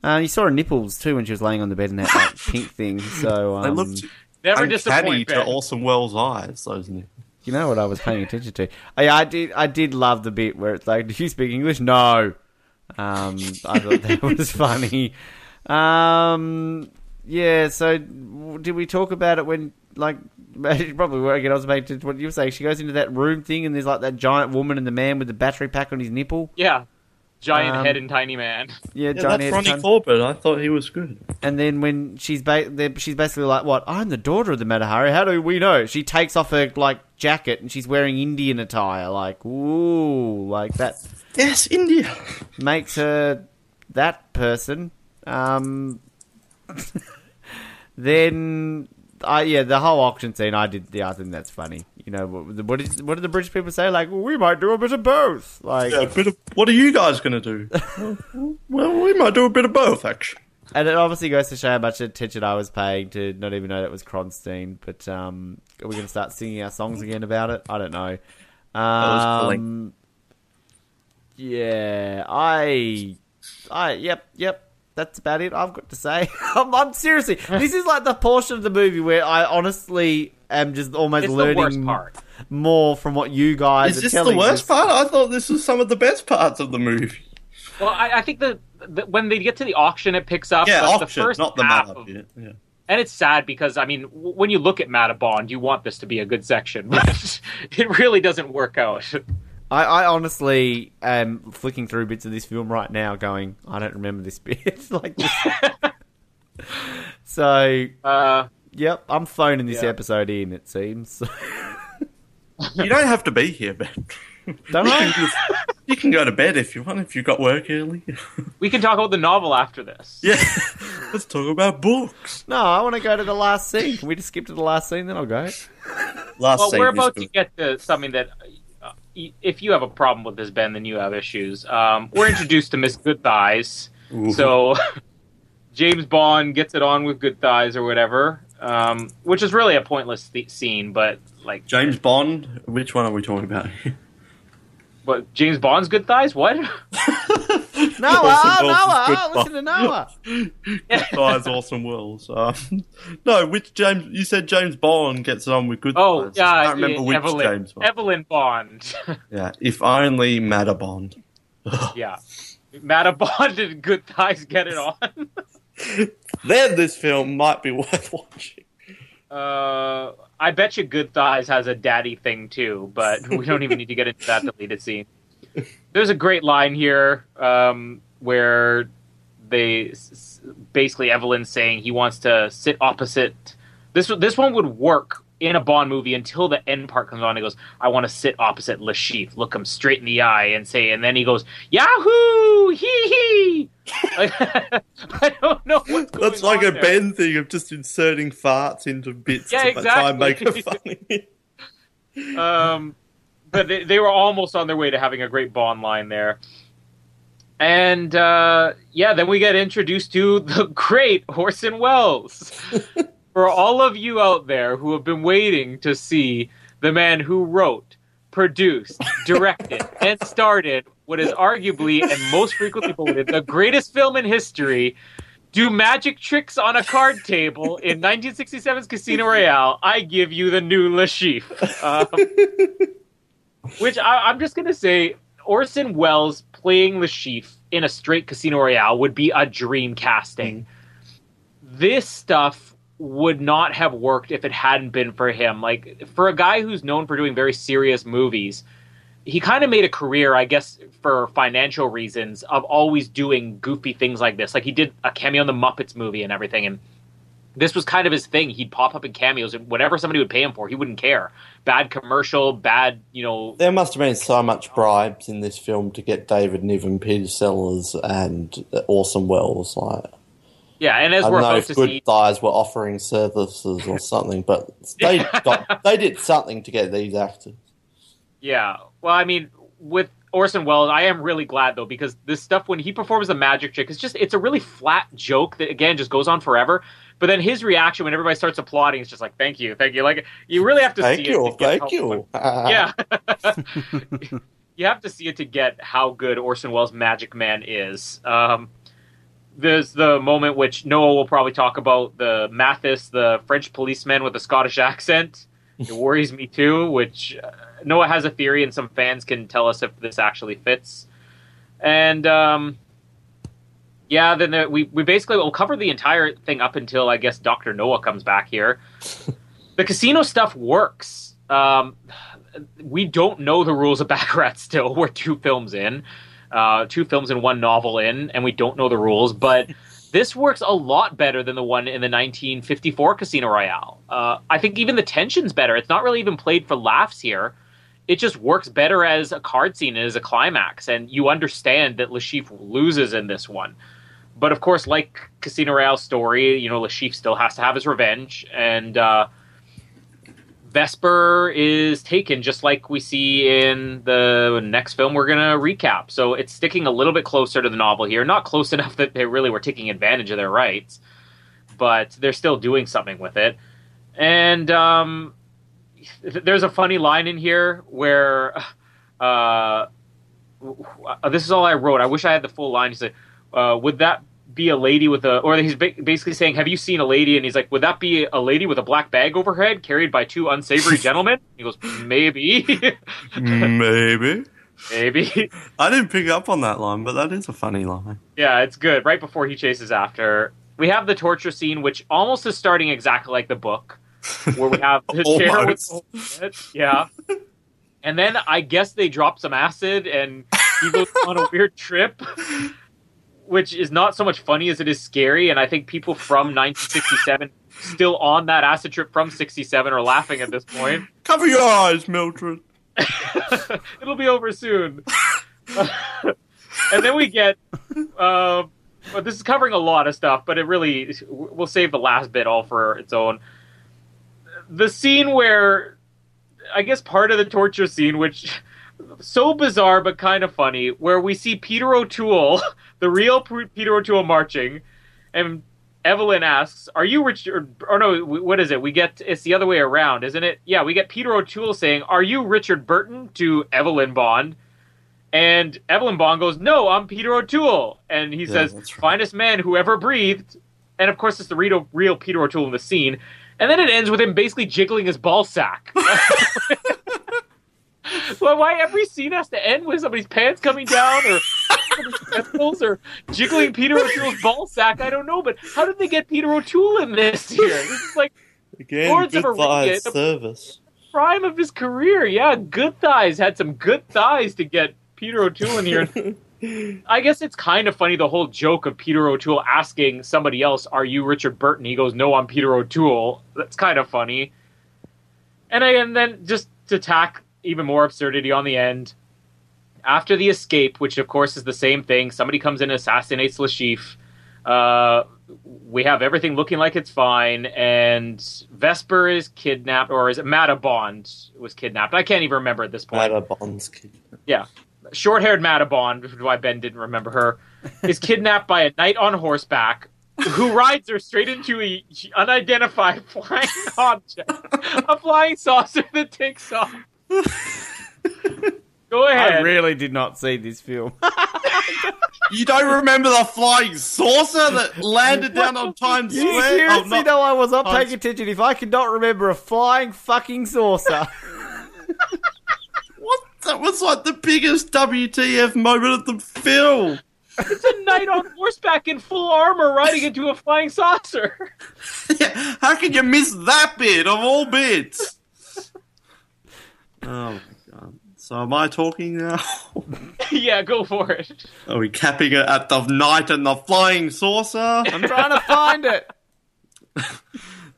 Uh, you saw her nipples too when she was laying on the bed in that like, pink thing. So um, They looked Never uncanny disappoint, to Ben. Orson Welles' eyes. Those nipples. You know what I was paying attention to? Oh, yeah, I did. I did love the bit where it's like, "Do you speak English?" No. Um, I thought that was funny. Um, yeah. So, did we talk about it when, like, probably were again? I was about to what you were saying. She goes into that room thing, and there's like that giant woman and the man with the battery pack on his nipple. Yeah. Giant Um, head and tiny man. Yeah, Yeah, giant that's head, Ronnie tiny- Corbett. I thought he was good. And then when she's ba- they're- she's basically like, "What? I'm the daughter of the Mata Hari. How do we know?" She takes off her like jacket and she's wearing Indian attire. Like, ooh, like that Yes, India. makes her that person. Um, then, I yeah, the whole auction scene. I did. Yeah, I think that's funny. You know, what, what, is, what do the British people say? Like, we might do a bit of both. Like, Yeah, a bit of, what are you guys going to do? well, we might do a bit of both, actually. And it obviously goes to show how much attention I was paying to not even know that was Kronstein. But um, are we going to start singing our songs again about it? I don't know. was pulling. Um, yeah, I, I, yep, yep. That's about it. I've got to say. I'm, I'm seriously. This is like the portion of the movie where I honestly am just almost It's learning more from what you guys Is are this telling the worst me. part? I thought this was some of the best parts of the movie. Well, I, I think that that when they get to the auction, it picks up. Yeah, auction, the first not the half map. of- Yeah, yeah. And it's sad because I mean, w- when you look at Mata Bond, you want this to be a good section, but it really doesn't work out. I, I honestly am flicking through bits of this film right now, going, I don't remember this bit. like, this. so, Uh, yep, I'm phoning this Yeah. episode in. It seems. You don't have to be here, Ben. don't You I? can, just, you can go to bed if you want, if you've got work early. we can talk about the novel after this. yeah. Let's talk about books. No, I want to go to the last scene. Can we just skip to the last scene, then I'll go? Last Well, scene Well, we're about to get to something that, y- if you have a problem with this, Ben, then you have issues. Um, we're introduced to Miss Good Thighs. Ooh. So James Bond gets it on with Good Thighs or whatever, um, which is really a pointless th- scene, but like, James Bond. Which one are we talking about? what James Bond's Good Thighs? What? Noah, Orson Welles' Noah, Good listen to Noah. Guys, Orson Welles. Um, no, which James? You said James Bond gets it on with good. Oh, Thighs. yeah, I can't remember yeah, which Evelyn, James Bond. Evelyn Bond. yeah, if only Mata Bond. yeah, Mata Bond and Good Thighs get it on. Then this film might be worth watching. Uh, I bet you Good Thighs has a daddy thing too, but we don't even need to get into that deleted scene. There's a great line here um, where they basically Evelyn's saying he wants to sit opposite. This this one would work in a Bond movie until the end part comes on. He goes, "I want to sit opposite Le Chiffre, look him straight in the eye, and say," and then he goes, "Yahoo, hee hee." Like, I don't know what's going That's like a there. Ben thing of just inserting farts into bits Yeah, to try and make it exactly. funny. um, but they, they were almost on their way to having a great Bond line there. And uh, yeah, then we get introduced to the great Orson Welles. For all of you out there who have been waiting to see the man who wrote, produced, directed, and started what is arguably and most frequently voted the greatest film in history, do magic tricks on a card table in 1967's Casino Royale, I give you the new Le Chiffre. Um, which I, I'm just gonna say, Orson Welles playing Le Chiffre in a straight Casino Royale would be a dream casting. Mm-hmm. This stuff would not have worked if it hadn't been for him. Like for a guy who's known for doing very serious movies, he kind of made a career, I guess, for financial reasons, of always doing goofy things like this. Like he did a cameo in the Muppets movie and everything, and this was kind of his thing. He'd pop up in cameos, and whatever somebody would pay him for, he wouldn't care. Bad commercial, bad, you know. There must have been so much bribes in this film to get David Niven, Peter Sellers, and Orson Welles. Like, Yeah, and as I we're know if to Good see, Thighs were offering services or something, but they got they did something to get these actors. yeah. Well, I mean, with Orson Welles, I am really glad though because this stuff when he performs the magic trick, it's just it's a really flat joke that again just goes on forever. But then his reaction when everybody starts applauding is just like, "Thank you, thank you." Like you really have to Thank see you, it. to get thank how- you. yeah. you have to see it to get how good Orson Welles' Magic Man is. Um, there's the moment which Noah will probably talk about the Mathis, the French policeman with the Scottish accent. It worries me too, which uh, Noah has a theory, and some fans can tell us if this actually fits. And um, yeah, then there, we we basically will cover the entire thing up until I guess Doctor Noah comes back here. the casino stuff works. Um, we don't know the rules of Baccarat still. We're two films in, uh, two films and one novel in, and we don't know the rules. But this works a lot better than the one in the 1954 Casino Royale. Uh, I think even the tension's better. It's not really even played for laughs here. It just works better as a card scene and as a climax, and you understand that Le Chiffre loses in this one. But of course, like Casino Royale's story, you know, Le Chiffre still has to have his revenge, and uh, Vesper is taken, just like we see in the next film we're going to recap. So it's sticking a little bit closer to the novel here. Not close enough that they really were taking advantage of their rights, but they're still doing something with it. And um, th- there's a funny line in here where uh, this is all I wrote. I wish I had the full line. He said, uh, "Would that be a lady with a?" Or he's basically saying, "Have you seen a lady?" And he's like, "Would that be a lady with a black bag overhead carried by two unsavory gentlemen?" He goes, "Maybe, Maybe maybe." I didn't pick up on that line, but that is a funny line. yeah, it's good. Right before he chases after, we have the torture scene, which almost is starting exactly like the book, where we have the chair with the Almost. hole in it. yeah. And then I guess they drop some acid and he goes on a weird trip, which is not so much funny as it is scary. And I think people from 1967 still on that acid trip from 67 are laughing at this point. Cover your eyes, Mildred. It'll be over soon. and then we get uh, but this is covering a lot of stuff, but it really we'll save the last bit all for its own. The scene where I guess part of the torture scene, which so bizarre but kind of funny, where we see Peter O'Toole, the real Peter O'Toole, marching, and Evelyn asks, "Are you Richard?" Or no, what is it? We get it's the other way around, isn't it? Yeah, we get Peter O'Toole saying, "Are you Richard Burton?" to Evelyn Bond, and Evelyn Bond goes, "No, I'm Peter O'Toole," and he says, right. "Finest man who ever breathed," and of course it's the real, real Peter O'Toole in the scene, and then it ends with him basically jiggling his ball sack. Well, why every scene has to end with somebody's pants coming down or somebody's testicles or jiggling Peter O'Toole's ball sack? I don't know, but how did they get Peter O'Toole in this here? This is like Again, Lords of good thighs Arabia, the- service. prime of his career. Yeah, Good Thighs had some good thighs to get Peter O'Toole in here. I guess it's kind of funny the whole joke of Peter O'Toole asking somebody else, "Are you Richard Burton?" He goes, "No, I'm Peter O'Toole." That's kind of funny. And I, and then just to tack even more absurdity on the end, after the escape, which of course is the same thing, somebody comes in and assassinates Le Chiffre. Uh, we have everything looking like it's fine, and Vesper is kidnapped, or is it Mata Bond was kidnapped? I can't even remember at this point Mata Bond's kid. yeah, short-haired Mata Bond, which is why Ben didn't remember her, is kidnapped by a knight on horseback who rides her straight into a unidentified flying object, a flying saucer that takes off. Go ahead. I really did not see this film. You don't remember the flying saucer that landed down on Times you Square? seriously Oh, not- know I was not I'm- paying attention if I could not remember a flying fucking saucer. What? That was like the biggest WTF moment of the film. It's a knight on horseback in full armor riding into a flying saucer. Yeah, how can you miss that bit of all bits? Oh my god. So am I talking now? yeah, go for it. Are we capping it at the knight and the flying saucer? I'm trying to find it.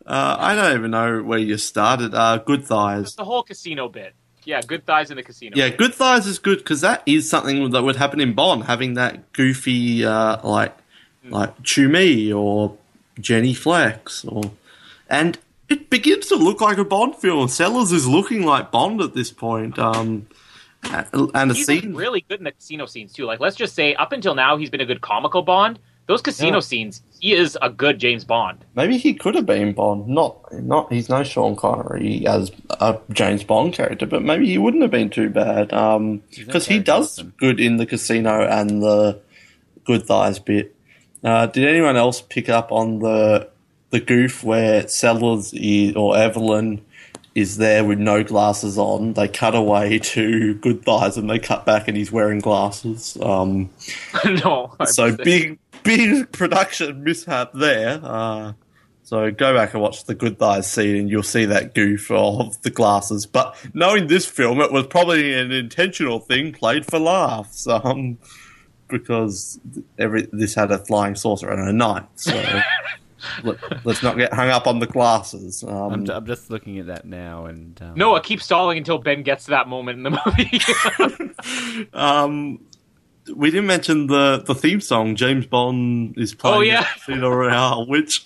Uh, I don't even know where you started. Uh, Good Thighs. The whole casino bit. Yeah, good thighs in the casino. Yeah, Good Thighs is good because that is something that would happen in Bond, having that goofy, uh, like, like Chew Mee or Jenny Flex, or and it begins to look like a Bond film. Sellers is looking like Bond at this point. Um, and a he's scene. really good in the casino scenes too. Like, let's just say, up until now, he's been a good comical Bond. Those casino Yeah. scenes, he is a good James Bond. Maybe he could have been Bond. Not, not. He's no Sean Connery as a James Bond character, but maybe he wouldn't have been too bad. Because he does Jonathan. good in the casino and the good thighs bit. Uh, did anyone else pick up on the the goof where Sellers is, or Evelyn is there with no glasses on? They cut away to good thighs and they cut back and he's wearing glasses. Um, no, I'd so big, big production mishap there. Uh, so go back and watch the Good Thighs scene, and you'll see that goof of the glasses. But knowing this film, it was probably an intentional thing played for laughs, um, because every this had a flying saucer and a knight. So let, us not get hung up on the glasses. Um, I'm, I'm just looking at that now, and um, Noah keeps stalling until Ben gets to that moment in the movie. Um, we didn't mention the, the theme song. James Bond is playing Oh, yeah. Casino Royale, which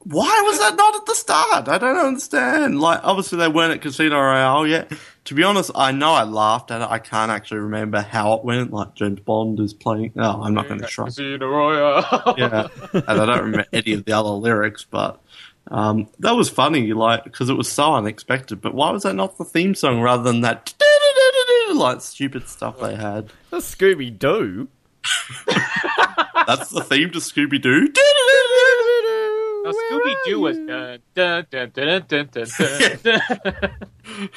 why was that not at the start? I don't understand. Like, obviously they weren't at Casino Royale yet. To be honest, I know I laughed at it. I can't actually remember how it went. Like James Bond is playing. No, I'm not going to try. Casino Royale. Yeah, and I don't remember any of the other lyrics, but. Um, that was funny, like because it was so unexpected. But why was that not the theme song rather than that like stupid stuff they had? Scooby Doo. That's the theme to Scooby Doo. Now, Scooby Doo was dun, dun, dun, dun, dun, dun, dun, dun.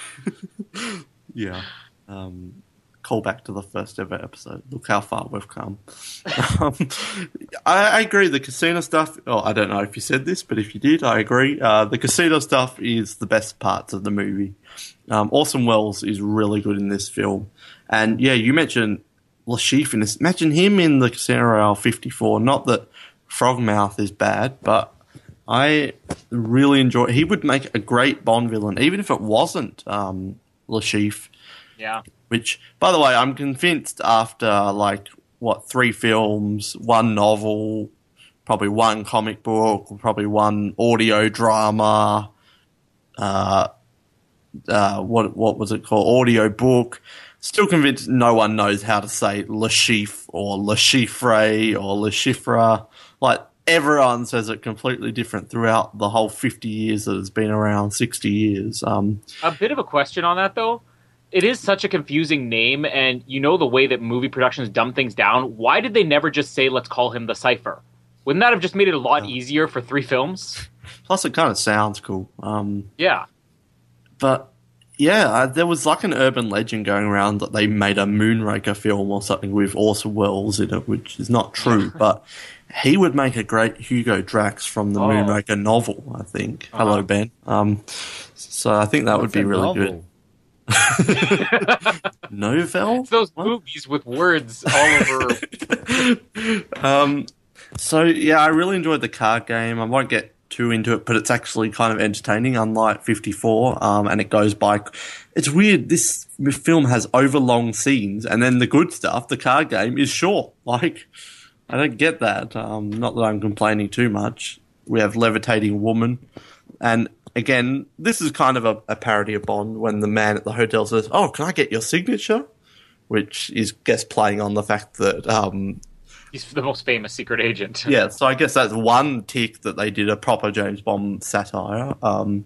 yeah. Um, call back to the first ever episode. Look how far we've come. um, I, I agree. The casino stuff. Oh, I don't know if you said this, but if you did, I agree. Uh, the casino stuff is the best parts of the movie. Um, Orson Welles is really good in this film, and yeah, you mentioned Le Chiffre in this. Imagine him in the Casino Royale '54. Not that Frogmouth is bad, but I really enjoy. He would make a great Bond villain, even if it wasn't um, Le Chiffre. yeah. Which, by the way, I'm convinced after like what three films, one novel, probably one comic book, probably one audio drama. Uh, uh, what what was it called? Audio book. Still convinced no one knows how to say Le Chiffre or Le Chiffre or Le Chiffre. Like everyone says it completely different throughout the whole 50 years that it's been around, 60 years. Um, A bit of a question on that though. It is such a confusing name, and you know the way that movie productions dumb things down. Why did they never just say, "Let's call him the Cipher"? Wouldn't that have just made it a lot easier for three films? plus, it kind of sounds cool. Um, Yeah. but yeah, uh, there was like an urban legend going around that they made a Moonraker film or something with Orson Welles in it, which is not true. but he would make a great Hugo Drax from the Oh. Moonraker novel. I think. Hello, Uh-huh. Ben. Um, so I think that would be really novel? good. Novel. It's those movies with words all over. um, so yeah, I really enjoyed the card game. I won't get too into it, but it's actually kind of entertaining, unlike 54. Um, and it goes by. It's weird. This film has overlong scenes, and then the good stuff, the card game, is short. Like, I don't get that. Um, not that I'm complaining too much. We have levitating woman, and again, this is kind of a, a parody of Bond when the man at the hotel says, "Oh, can I get your signature?" Which is guess playing on the fact that um, He's the most famous secret agent. yeah, so I guess that's one tick that they did a proper James Bond satire. Um,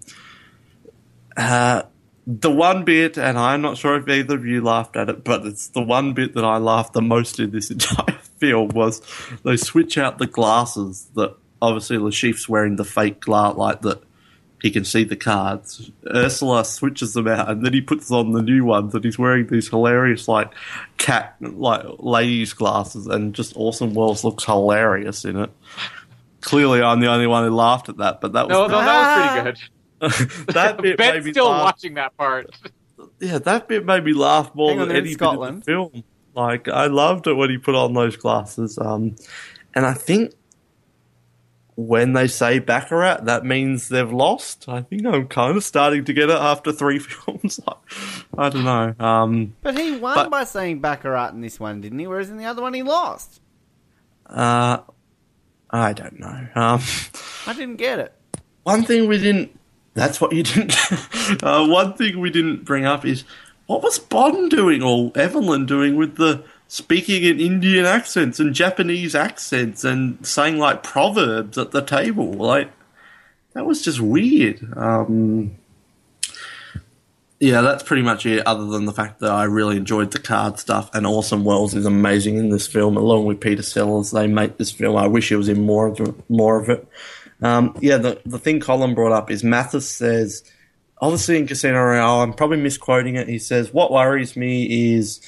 uh, the one bit, and I'm not sure if either of you laughed at it, but it's the one bit that I laughed the most in this entire film was they switch out the glasses that obviously Le Chiffre's wearing the fake glass like that he can see the cards. Ursula switches them out, and then he puts on the new ones, and he's wearing these hilarious like cat like ladies glasses, and just Orson Welles looks hilarious in it. Clearly, I'm the only one who laughed at that, but that was No, no, that was pretty good. that bit made Ben's me still laugh. watching that part. Yeah, that bit made me laugh more Hang on, than they're in any Scotland. bit of the film. Like, I loved it when he put on those glasses. Um, and I think when they say Baccarat, that means they've lost. I think I'm kind of starting to get it after three films. I don't know. Um, But he won But- by saying Baccarat in this one, didn't he? Whereas in the other one, he lost. uh, I don't know. Um, I didn't get it. one thing we didn't. That's what you didn't. uh, one thing we didn't bring up is what was Bond doing or Evelyn doing with the speaking in Indian accents and Japanese accents and saying like proverbs at the table? Like that was just weird. Um, yeah, that's pretty much it. Other than the fact that I really enjoyed the card stuff, and Orson Welles is amazing in this film, along with Peter Sellers. They make this film. I wish he was in more of it, more of it. Um, yeah, the the thing Colin brought up is Mathis says, obviously in Casino Royale, I'm probably misquoting it. He says, "What worries me is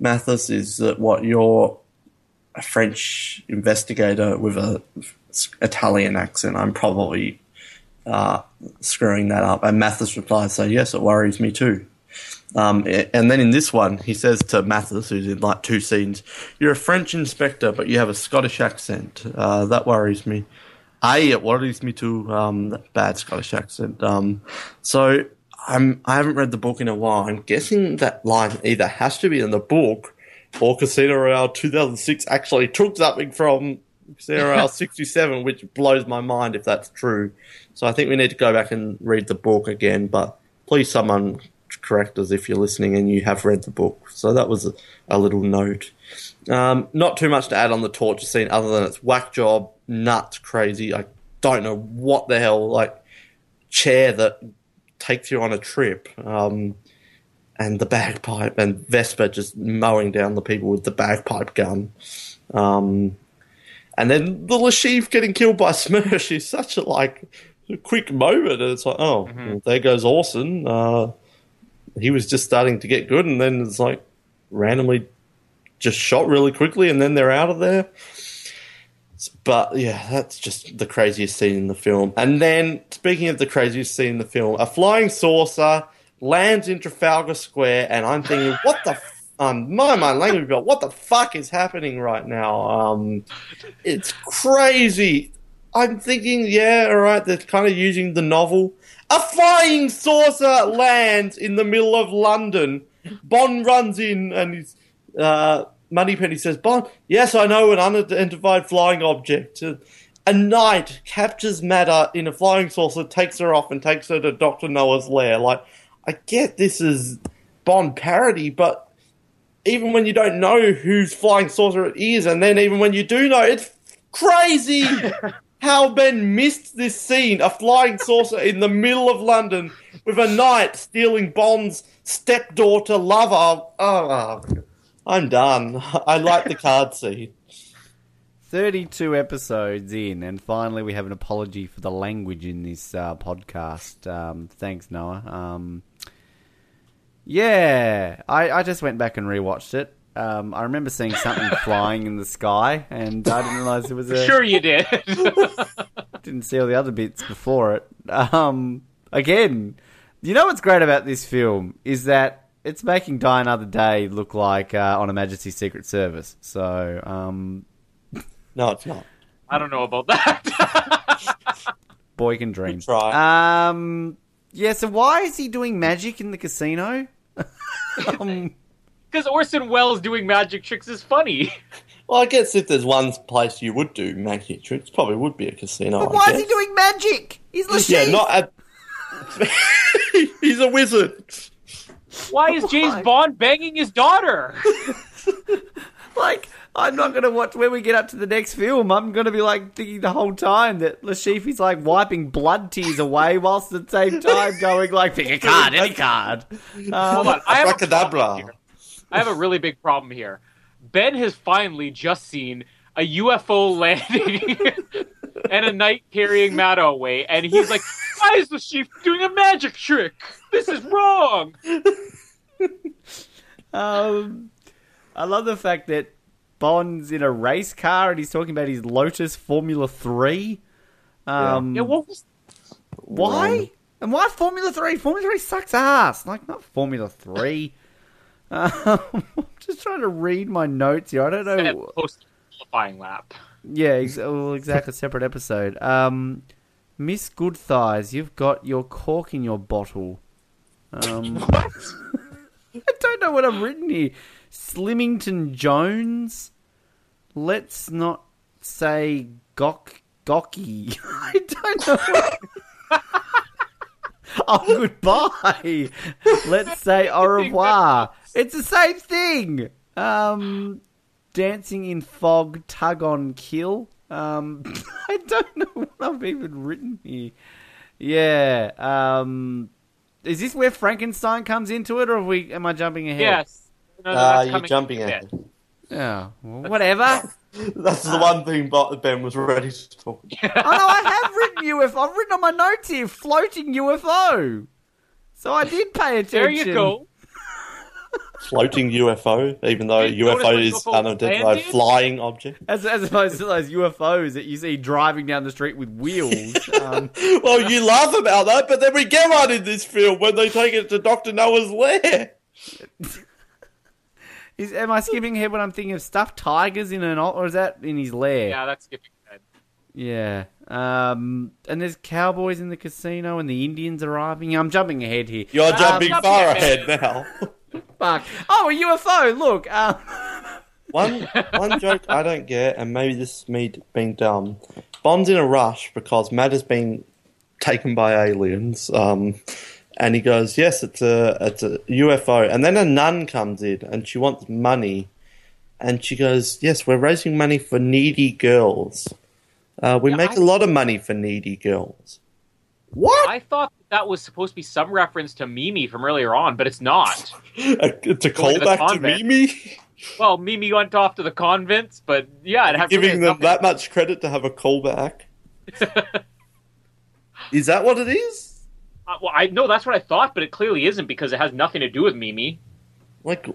Mathis is that what you're a French investigator with a Italian accent. I'm probably uh, screwing that up." And Mathis replies, "So yes, it worries me too." Um, and then in this one, he says to Mathis, who's in like two scenes, "You're a French inspector, but you have a Scottish accent. Uh, that worries me." It worries me too. Um, that bad Scottish accent. Um, so I'm I haven't read the book in a while. I'm guessing that line either has to be in the book or Casino Royale 2006 actually took something from Casino Royale 67, which blows my mind if that's true. So I think we need to go back and read the book again. But please, someone correct us if you're listening and you have read the book. So that was a, a little note. Um, not too much to add on the torture scene other than it's whack job, nuts, crazy. I don't know what the hell, like, chair that takes you on a trip. Um, and the bagpipe, and Vesper just mowing down the people with the bagpipe gun. Um, and then the Le Chiffre getting killed by Smersh is such a, like, quick moment. And it's like, oh, well, there goes Orson. Uh, he was just starting to get good, and then it's like randomly just shot really quickly, and then they're out of there. But yeah, that's just the craziest scene in the film. And then, speaking of the craziest scene in the film, a flying saucer lands in Trafalgar Square, and I'm thinking, what the. F- um, my mind language, but what the fuck is happening right now? Um, it's crazy. I'm thinking, yeah, all right, they're kind of using the novel. A flying saucer lands in the middle of London. Bond runs in and he's uh, Moneypenny says, Bond, yes, I know an unidentified flying object. Uh, a knight captures Mata in a flying saucer, takes her off, and takes her to Dr. Noah's lair. Like, I get this is Bond parody, but even when you don't know whose flying saucer it is, and then even when you do know, it's crazy how Ben missed this scene a flying saucer in the middle of London with a knight stealing Bond's stepdaughter lover. Oh, oh I'm done. I like the card scene. 32 episodes in, and finally we have an apology for the language in this uh, podcast. Um, thanks, Noah. Um, yeah, I, I just went back and rewatched it. Um, I remember seeing something flying in the sky, and I didn't realize it was a. Sure, you did. Didn't see all the other bits before it. Um, again, you know what's great about this film is that it's making Die Another Day look like uh, on Her Majesty's Secret Service. So, um, No, it's not. I don't know about that. boy can dream. Try. Um, yeah. So why is he doing magic in the casino? um, Because Orson Welles doing magic tricks is funny. Well, I guess if there's one place you would do magic tricks, probably would be a casino. but why is he doing magic? He's the Yeah, not at. He's a wizard. Why is James Bond banging his daughter? like. I'm not going to watch when we get up to the next film. I'm going to be like thinking the whole time that Le Chiffre's like wiping blood tears away whilst at the same time going like, pick a card, any card. Um, Hold on, I have, a problem I have a really big problem here. Ben has finally just seen a UFO landing and a knight carrying Mata away, and he's like, "Why is the chief doing a magic trick? This is wrong." Um, I love the fact that Bond's in a race car and he's talking about his Lotus Formula Three. Um, Yeah, what was why? And why Formula Three? Formula Three sucks ass. Like not Formula Three. Um, I'm just trying to read my notes here. I don't know. post qualifying lap? Yeah, ex- well, exactly. Separate episode. Um, Miss Good Thighs, you've got your cork in your bottle. Um, What? I don't know what I've written here. Slimington Jones. Let's not say Gok Gocky. I don't know. oh, goodbye. Let's say au revoir. It's the same thing. Um, dancing in fog, tug on kill. Um, I don't know what I've even written here. Yeah. Um, is this where Frankenstein comes into it, or are we? Am I jumping ahead? Yes. No, no, Uh, you're jumping ahead. Yeah. well, whatever. That's the one thing Bo- Ben was ready to talk. About. oh no, I have written UFO. I've written on my notes here, floating UFO. So I did pay attention. There you go. Floating UFO, even though you UFO is UFO unidentified flying object. As, as opposed to those UFOs that you see driving down the street with wheels. Um, Well, you laugh about that, but then we get one in this film when they take it to Doctor Noah's lair. is, am I skipping ahead when I'm thinking of stuffed tigers in an, or is that in his lair? Yeah, that's skipping ahead. Yeah. Um, and there's cowboys in the casino and the Indians arriving. I'm jumping ahead here. You're Um, jumping jumping far ahead. ahead now. Fuck. Oh, a UFO! Look. Um, One one joke I don't get, and maybe this is me being dumb. Bond's in a rush because Mata has been taken by aliens, um, and he goes, "Yes, it's a it's a UFO." And then a nun comes in, and she wants money, and she goes, "Yes, we're raising money for needy girls. Uh, we Yeah, make I- a lot of money for needy girls." What? I thought that was supposed to be some reference to Mimi from earlier on, but it's not. it's a Going to the callback to. Mimi, Well, Mimi went off to the convents, but yeah, it had giving really them nothing- that much credit to have a callback. is that what it is? Uh, well, I know that's what I thought, but it clearly isn't because it has nothing to do with Mimi. Like,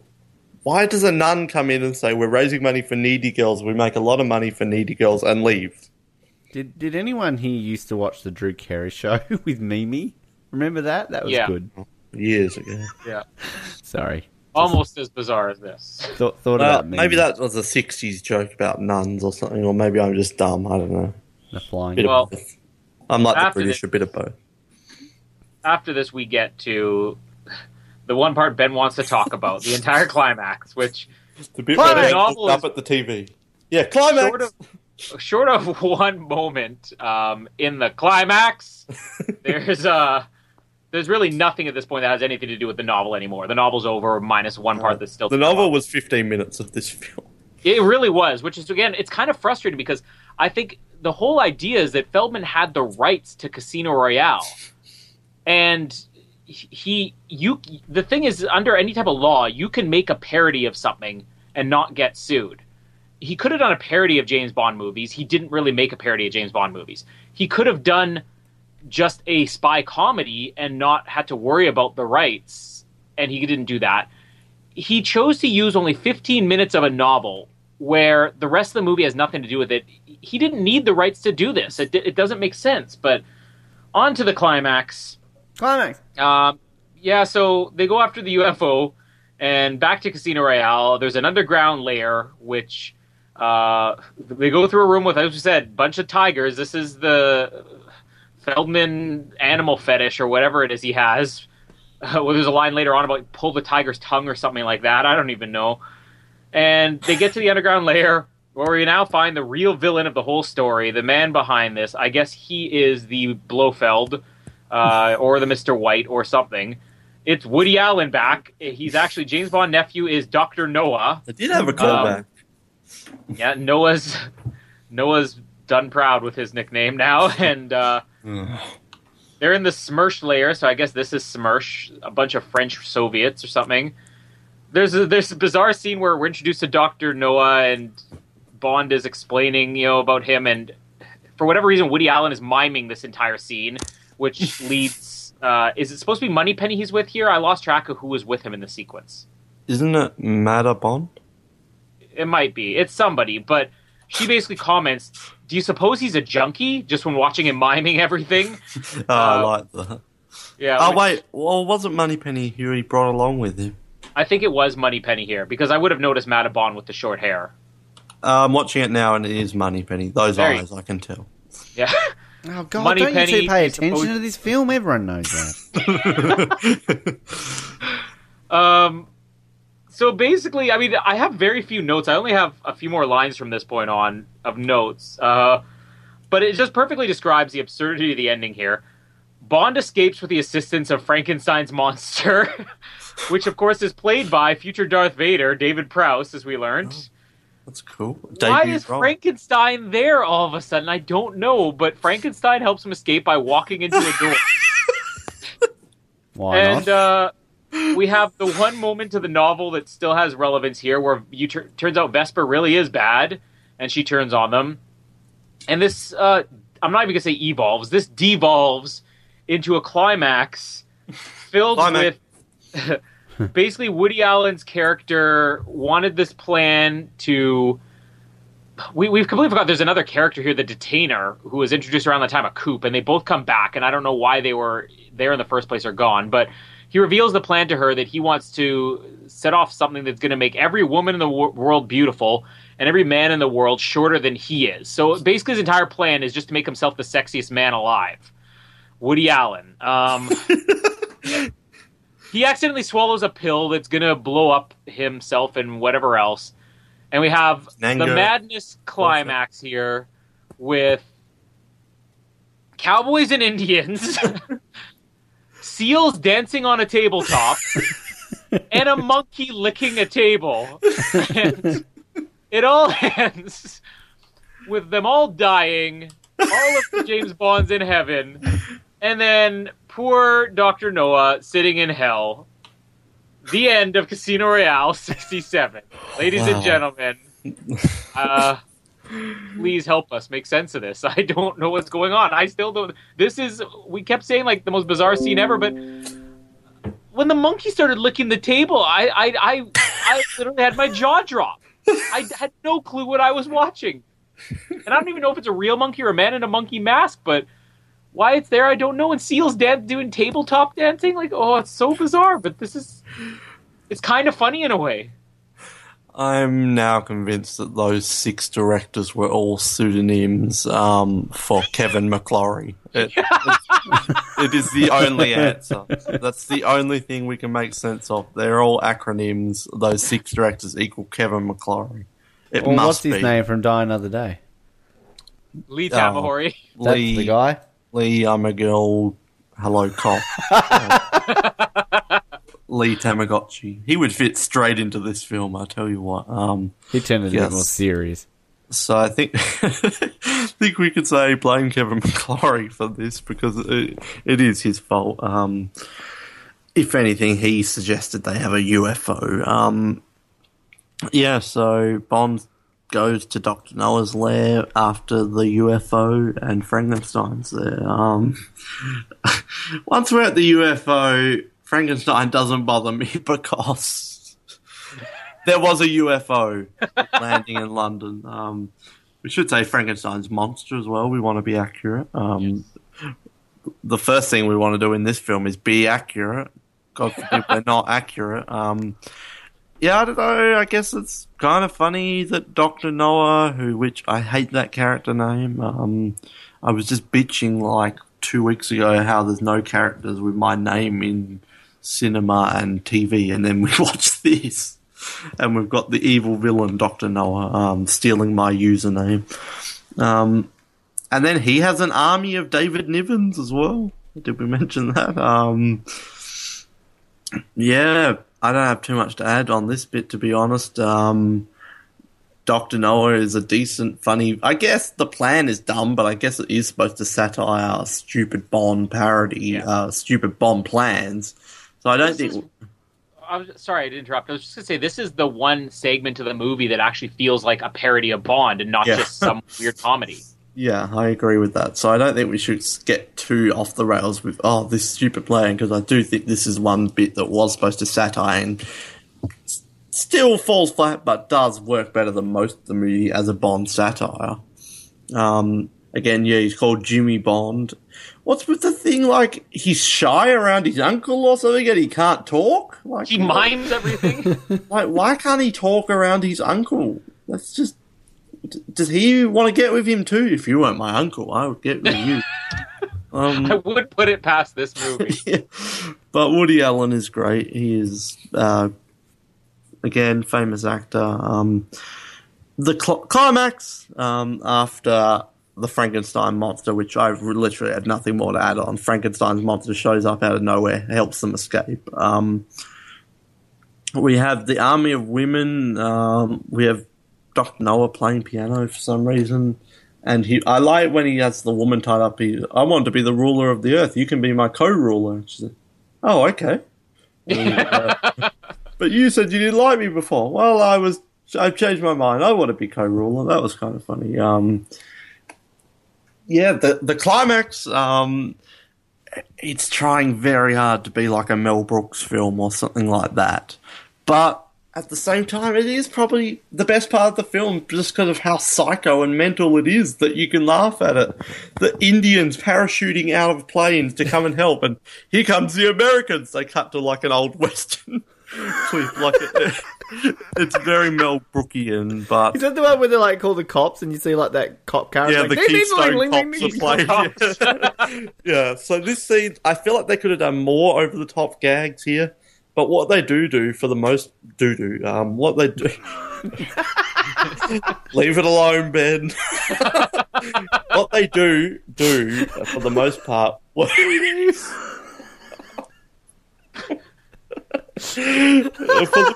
why does a nun come in and say, We're raising money for needy girls, we make a lot of money for needy girls, and leave? did Did anyone here used to watch the Drew Carey show with Mimi? Remember that? That was Yeah. good. Years ago. Yeah, Sorry. almost as bizarre as this. Thought, thought Well, about Mimi. maybe that was a 60s joke about nuns or something, or maybe I'm just dumb. I don't know. the flying. Bit Well, of both. I'm like the after British, this- a bit of both. After this, we get to the one part Ben wants to talk about, the entire climax, which The bit Climax! where they Novel looked is- up at the TV. Yeah, climax. Short of, short of one moment um, in the climax, there's uh, there's really nothing at this point that has anything to do with the novel anymore. The novel's over, minus one part that's still the novel was 15 minutes of this film. It really was, which is again, it's kind of frustrating because I think the whole idea is that Feldman had the rights to Casino Royale, and he, you, the thing is, under any type of law, you can make a parody of something and not get sued. He could have done a parody of James Bond movies. He didn't really make a parody of James Bond movies. He could have done just a spy comedy and not had to worry about the rights, and he didn't do that he chose to use only 15 minutes of a novel where the rest of the movie has nothing to do with it. He didn't need the rights to do this. It, it doesn't make sense. But on to the climax. Climax. Um, yeah, so they go after the UFO and back to Casino Royale. There's an underground layer which uh, they go through a room with, as we said, bunch of tigers. This is the Feldman animal fetish or whatever it is he has. Uh, well, there's a line later on about pull the tiger's tongue or something like that. I don't even know. And they get to the underground layer where we now find the real villain of the whole story, the man behind this. I guess he is the Blofeld uh, or the Mr. White or something. It's Woody Allen back. He's actually James Bond nephew is Doctor Noah. They did have a callback. Yeah, Noah's Noah's done proud with his nickname now, and uh, they're in the Smersh layer. So I guess this is Smersh, a bunch of French Soviets or something. There's a, there's a bizarre scene where we're introduced to Doctor Noah, and Bond is explaining, you know, about him, and for whatever reason, Woody Allen is miming this entire scene, which leads. Uh, is it supposed to be Moneypenny he's with here? I lost track of who was with him in the sequence. Isn't it Mata Bond? It might be. It's somebody, but she basically comments, "Do you suppose he's a junkie?" Just when watching him miming everything. Oh, I Uh, like that. Yeah. Oh, which- wait. Well, wasn't Moneypenny who he brought along with him? I think it was Moneypenny here because I would have noticed Mata Bond with the short hair. Uh, I'm watching it now, and it is Moneypenny. Those Very- eyes, I can tell. Yeah. Oh God! Money don't Penny, you two pay attention suppose- to this film? Everyone knows that. um. So basically, I mean, I have very few notes. I only have a few more lines from this point on of notes. Uh, but it just perfectly describes the absurdity of the ending here. Bond escapes with the assistance of Frankenstein's monster, which of course is played by future Darth Vader, David Prowse, as we learned. That's cool. Why Debut is role. Frankenstein there all of a sudden? I don't know, but Frankenstein helps him escape by walking into a door. Why and not? uh, we have the one moment of the novel that still has relevance here, where you tur- turns out Vesper really is bad, and she turns on them. And this, uh, I'm not even gonna say evolves. This devolves into a climax filled Climax. with basically Woody Allen's character wanted this plan to. We, we've completely forgot there's another character here, the detainer, who was introduced around the time of Coop, and they both come back, and I don't know why they were there in the first place or gone, but he reveals the plan to her that he wants to set off something that's going to make every woman in the wor- world beautiful and every man in the world shorter than he is. So basically, his entire plan is just to make himself the sexiest man alive. Woody Allen. Um, he accidentally swallows a pill that's going to blow up himself and whatever else. And we have the madness climax here with cowboys and Indians, seals dancing on a tabletop, and a monkey licking a table. And it all ends with them all dying, all of the James Bonds in heaven, and then poor Dr. Noah sitting in hell. The end of Casino Royale 67. Ladies Wow. and gentlemen, uh, please help us make sense of this. I don't know what's going on. I still don't. This is, we kept saying like the most bizarre scene ever, but when the monkey started licking the table, I, I, I, I literally had my jaw drop. I had no clue what I was watching. And I don't even know if it's a real monkey or a man in a monkey mask, but why it's there, I don't know. And Seals dan- doing tabletop dancing, like, oh, it's so bizarre. But this is, it's kind of funny in a way. I'm now convinced that those six directors were all pseudonyms um, for Kevin McClory. It, it's- the only answer. That's the only thing we can make sense of. They're all acronyms. Those six directors equal Kevin McClory. It Well, must what's his be name from Die Another Day? Lee. Tamahori. That's Lee. the guy. Lee, I'm a girl. Hello, cop. Lee Tamagotchi. He would fit straight into this film. I tell you what. Um, He turned it a Yes. bit more serious. So I think I think we could say blame Kevin McClory for this because it, it is his fault. Um, if anything, he suggested they have a UFO. Um, yeah, so Bond goes to Doctor Noah's lair after the UFO, and Frankenstein's there. Um, once we're at the UFO, Frankenstein doesn't bother me because there was a UFO landing in London. Um, we should say Frankenstein's monster as well. We want to be accurate. Um, The first thing we want to do in this film is be accurate. God forbid we're not accurate. Um, yeah, I don't know. I guess it's kind of funny that Doctor Noah, who, which I hate that character name. Um, I was just bitching like two weeks ago how there's no characters with my name in cinema and TV, and then we watch this, and we've got the evil villain Doctor Noah um, stealing my username. Um, and then he has an army of David Nivens as well. Did we mention that? Um, yeah, I don't have too much to add on this bit, to be honest. Um, Doctor Noah is a decent, funny. I guess the plan is dumb, but I guess it is supposed to satire stupid Bond parody, uh, stupid Bond plans. So I don't This think. I was sorry to interrupt. I was just gonna say this is the one segment of the movie that actually feels like a parody of Bond and not Yeah. just some weird comedy. Yeah, I agree with that. So I don't think we should get too off the rails with oh this stupid plan because I do think this is one bit that was supposed to satire and still falls flat, but does work better than most of the movie as a Bond satire. Um, again, yeah, he's called Jimmy Bond. What's with the thing like he's shy around his uncle or something and he can't talk? Like He mimes everything. like why can't he talk around his uncle? That's just. Does he want to get with him too? If you weren't my uncle, I would get with you. Um, I would put it past this movie. yeah. But Woody Allen is great. He is, uh, again, famous actor. Um, the cl- climax um, after the Frankenstein monster, which I literally had nothing more to add on. Frankenstein's monster shows up out of nowhere, helps them escape. Um, we have the army of women. Um, we have Doc Noah playing piano for some reason. And he, I like when he has the woman tied up. He, I want to be the ruler of the earth. You can be my co-ruler. "Oh, okay." And, uh, but you said you didn't like me before. Well, I was. I've changed my mind. I want to be co-ruler. That was kind of funny. Um, yeah, the the climax. Um, it's trying very hard to be like a Mel Brooks film or something like that, but at the same time, it is probably the best part of the film just because of how psycho and mental it is that you can laugh at it. The Indians parachuting out of planes to come and help, and here comes the Americans. They cut to like an old western clip, like it, it's very Mel Brookian, but Is that the one where they like call the cops and you see like that cop character? yeah, like, the "Ding, ding, Keystone Cops are playing. Yeah. yeah, so this scene, I feel like they could have done more over the top gags here, but what they do do for the most do do, um, what they do. Leave it alone, Ben. what they do do for the most part. What,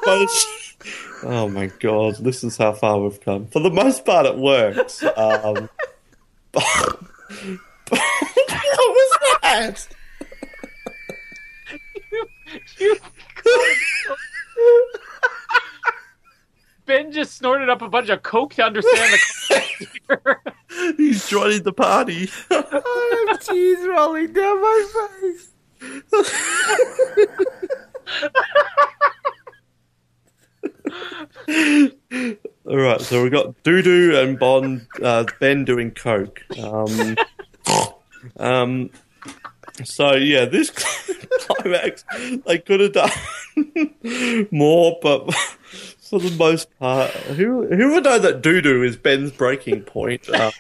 most. Oh my god, this is how far we've come. For the most part, it works. Um, what was that? ben just snorted up a bunch of coke to understand the. He's joining the party. I have tears rolling down my face. All right, so we've got Doodoo and Bond, uh, Ben doing coke. Um, um, so yeah, this climax they could have done more, but for the most part. Who who would know that doo doo is Ben's breaking point? Uh,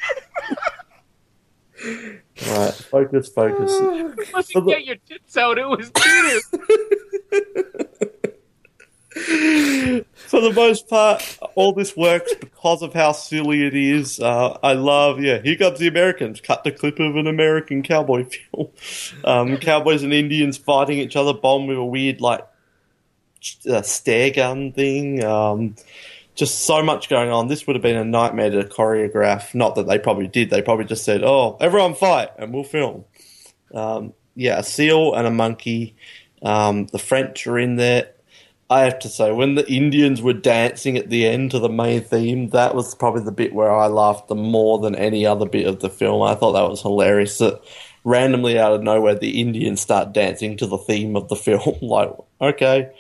right, focus, focus. You the- get your tits out, it was. For the most part, all this works because of how silly it is. Uh, I love, yeah, here comes the Americans. Cut the clip of an American cowboy film. Um, cowboys and Indians fighting each other, bomb with a weird, like, uh, stare gun thing. Um, just so much going on. This would have been a nightmare to choreograph. Not that they probably did. They probably just said, "Oh, everyone fight, and we'll film." Um, yeah, a seal and a monkey. Um, the French are in there. I have to say, when the Indians were dancing at the end to the main theme, that was probably the bit where I laughed the more than any other bit of the film. I thought that was hilarious. That randomly out of nowhere, the Indians start dancing to the theme of the film. like, okay,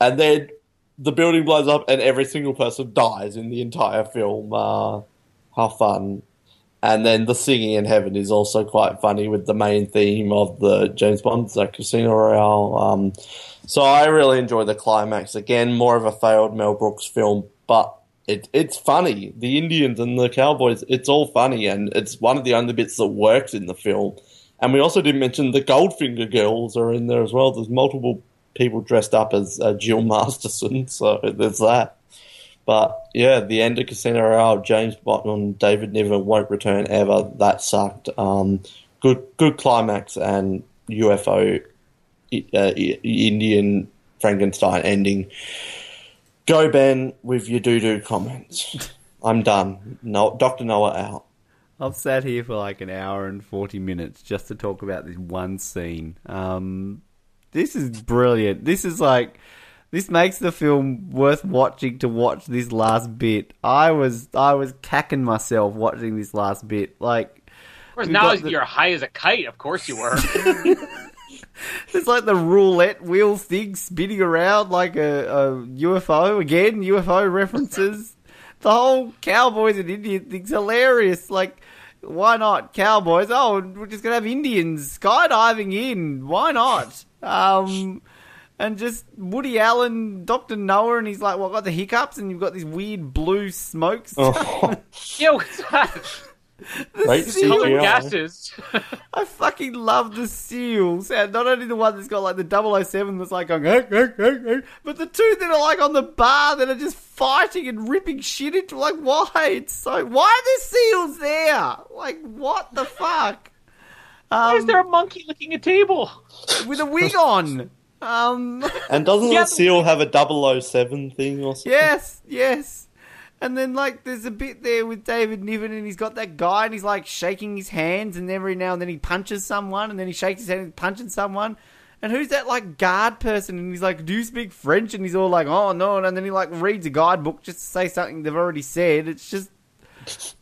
and then the building blows up and every single person dies in the entire film. Uh, how fun. And then the singing in heaven is also quite funny with the main theme of the James Bond, so Casino Royale. Um, so I really enjoy the climax. Again, more of a failed Mel Brooks film, but it, it's funny. The Indians and the Cowboys, it's all funny, and it's one of the only bits that works in the film. And we also didn't mention the Goldfinger girls are in there as well. There's multiple people dressed up as uh, Jill Masterson, so there's that. But yeah, the end of Casino Royale, James Bond and David Niven won't return ever. That sucked. Um, good, good climax and UFO uh, Indian Frankenstein ending. Go Ben with your doo doo comments. I'm done. No, Doctor Noah out. I've sat here for like an hour and 40 minutes just to talk about this one scene. Um, this is brilliant. This is like, this makes the film worth watching to watch this last bit. I was, I was cacking myself watching this last bit. Like, Of course, now the- you're high as a kite. Of course you were. it's like the roulette wheel thing spinning around like a, a UFO. Again, UFO references. the whole cowboys and Indian thing's hilarious. Like, why not cowboys? Oh, we're just gonna have Indians skydiving in. Why not? Um, and just Woody Allen, Doctor Noah, and he's like, "Well, I got the hiccups," and you've got this weird blue smoke. Oh, Yo, what's that? Great Colored CGI. gases. I fucking love the seals. And not only the one that's got like the 007 that's like going, "Hey, hey, hey, hey," but the two that are like on the bar that are just fighting and ripping shit into like, why? It's so. Why are there seals there? Like, what the fuck? Why is Um, there a monkey licking a table? with a wig on. Um, And doesn't Yeah, the seal have a 007 thing or something? yes, yes. And then like there's a bit there with David Niven and he's got that guy and he's like shaking his hands and every now and then he punches someone and then he shakes his hand and punches someone. And who's that like guard person? And he's like, "Do you speak French?" And he's all like, "Oh no!" And then he like reads a guidebook just to say something they've already said. It's just,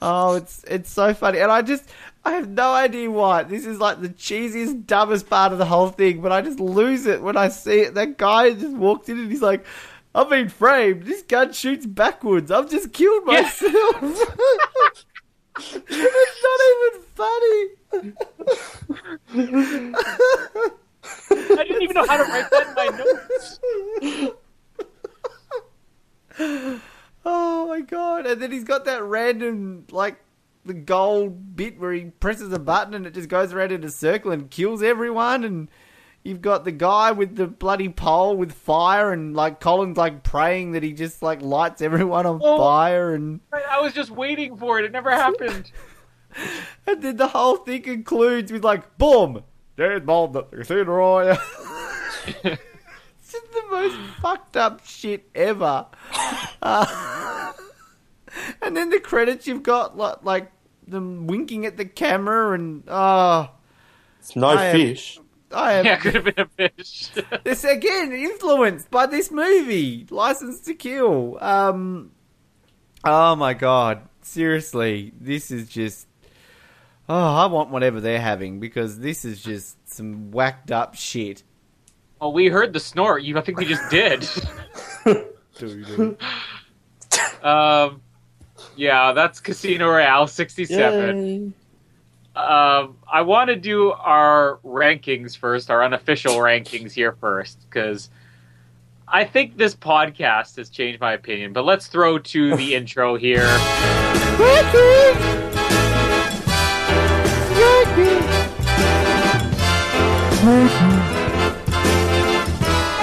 oh, it's it's so funny. And I just, I have no idea why. This is like the cheesiest, dumbest part of the whole thing. But I just lose it when I see it. That guy just walked in and he's like, "I've been framed. This gun shoots backwards. I've just killed myself." it's not even funny. I didn't even know how to write that in my notes. Oh my god! And then he's got that random like the gold bit where he presses a button and it just goes around in a circle and kills everyone. And you've got the guy with the bloody pole with fire and like Colin's like praying that he just like lights everyone on Oh. fire and I was just waiting for it. It never happened. and then the whole thing concludes with like boom, dead bomb the casino royale. it's just the most fucked up shit ever. Uh, and then the credits you've got like, like them winking at the camera and oh, It's no I am- fish. I am yeah, could have been a fish. this again influenced by this movie, License to Kill. Um, oh my god, seriously, this is just. Oh, I want whatever they're having because this is just some whacked up shit. oh, we heard the snort. You, I think we just did. um, yeah, that's Casino Royale '67. Um, I want to do our rankings first, our unofficial rankings here first, because I think this podcast has changed my opinion, but let's throw to the intro here.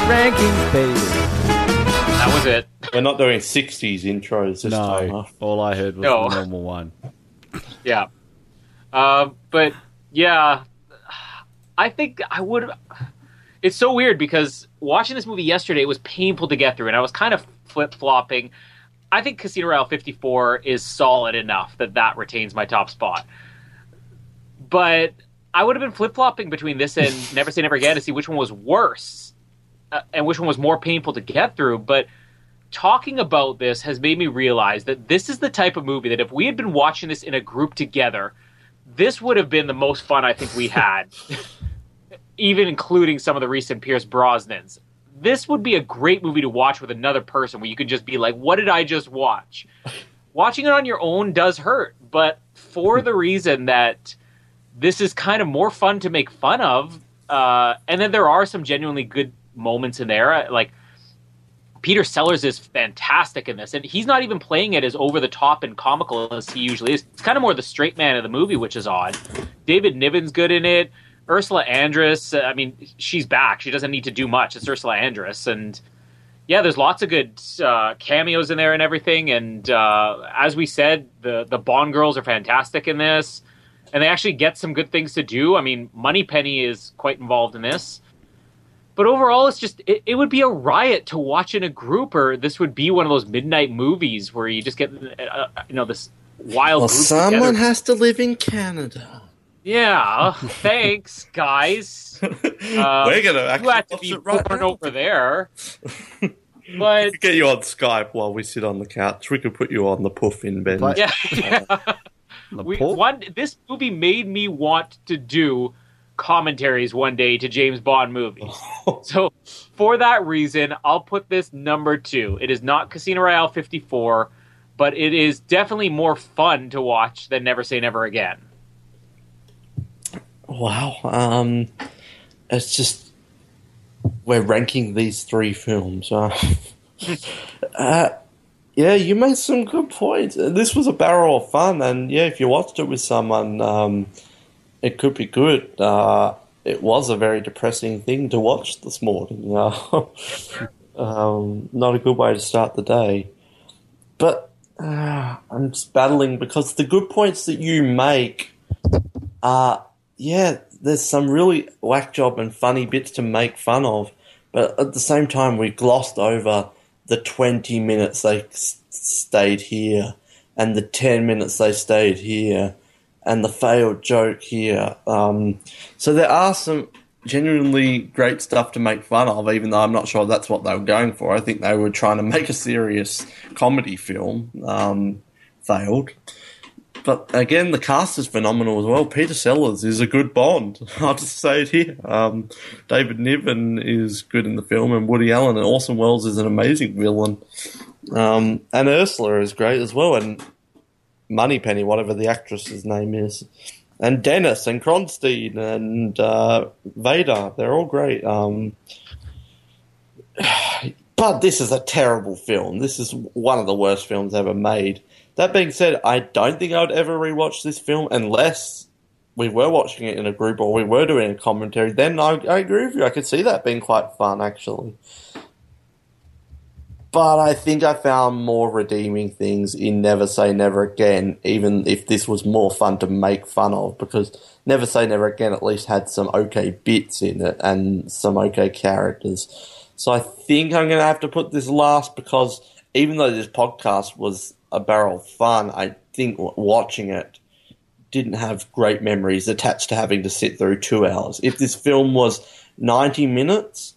Rankings, baby. That was it. We're not doing 60s intros this time. Huh? all I heard was No. the normal one. Yeah. Uh, but yeah, I think I would. It's so weird because watching this movie yesterday it was painful to get through, and I was kind of flip flopping. I think Casino Royale 54 is solid enough that that retains my top spot. But I would have been flip flopping between this and Never Say Never Again to see which one was worse uh, and which one was more painful to get through. But talking about this has made me realize that this is the type of movie that if we had been watching this in a group together, this would have been the most fun I think we had, even including some of the recent Pierce Brosnans. This would be a great movie to watch with another person where you could just be like, what did I just watch? Watching it on your own does hurt, but for the reason that this is kind of more fun to make fun of, uh, and then there are some genuinely good moments in there, like Peter Sellers is fantastic in this, and he's not even playing it as over the top and comical as he usually is. It's kind of more the straight man of the movie, which is odd. David Niven's good in it. Ursula Andress, uh, I mean, she's back. She doesn't need to do much. It's Ursula Andress, and yeah, there's lots of good uh, cameos in there and everything. And uh, as we said, the the Bond girls are fantastic in this, and they actually get some good things to do. I mean, Moneypenny is quite involved in this. But overall, it's just it, it would be a riot to watch in a group, or this would be one of those midnight movies where you just get uh, you know this wild. Well, group someone together. has to live in Canada. Yeah, thanks, guys. Uh, We're gonna you actually had to be it right born now. over there, We but could get you on Skype while we sit on the couch. We could put you on the puffin bench. Like- yeah, yeah. We, pork? one this movie made me want to do commentaries one day to James Bond movies. so for that reason, I'll put this number two. It is not Casino Royale 54, but it is definitely more fun to watch than Never Say Never Again. Wow. Um, it's just we're ranking these three films. Uh, uh, yeah, you made some good points. This was a barrel of fun, and yeah, if you watched it with someone, um, it could be good. Uh, it was a very depressing thing to watch this morning. Uh, um, not a good way to start the day. But uh, I'm just battling because the good points that you make are yeah, there's some really whack job and funny bits to make fun of, but at the same time, we glossed over the 20 minutes they stayed here, and the 10 minutes they stayed here, and the failed joke here. Um, so there are some genuinely great stuff to make fun of, even though I'm not sure that's what they were going for. I think they were trying to make a serious comedy film. Um, failed. But again, the cast is phenomenal as well. Peter Sellers is a good Bond. I'll just say it here. Um, David Niven is good in the film, and Woody Allen and Orson Welles is an amazing villain. Um, and Ursula is great as well, and Moneypenny, whatever the actress's name is, and Dennis and Kronstein and uh, Vader. They're all great. Um, but this is a terrible film. This is one of the worst films ever made. That being said, I don't think I would ever rewatch this film unless we were watching it in a group or we were doing a commentary. Then I, I agree with you. I could see that being quite fun, actually. But I think I found more redeeming things in Never Say Never Again, even if this was more fun to make fun of, because Never Say Never Again at least had some okay bits in it and some okay characters. So I think I'm going to have to put this last because even though this podcast was a barrel of fun, I think watching it didn't have great memories attached to having to sit through two hours. If this film was 90 minutes,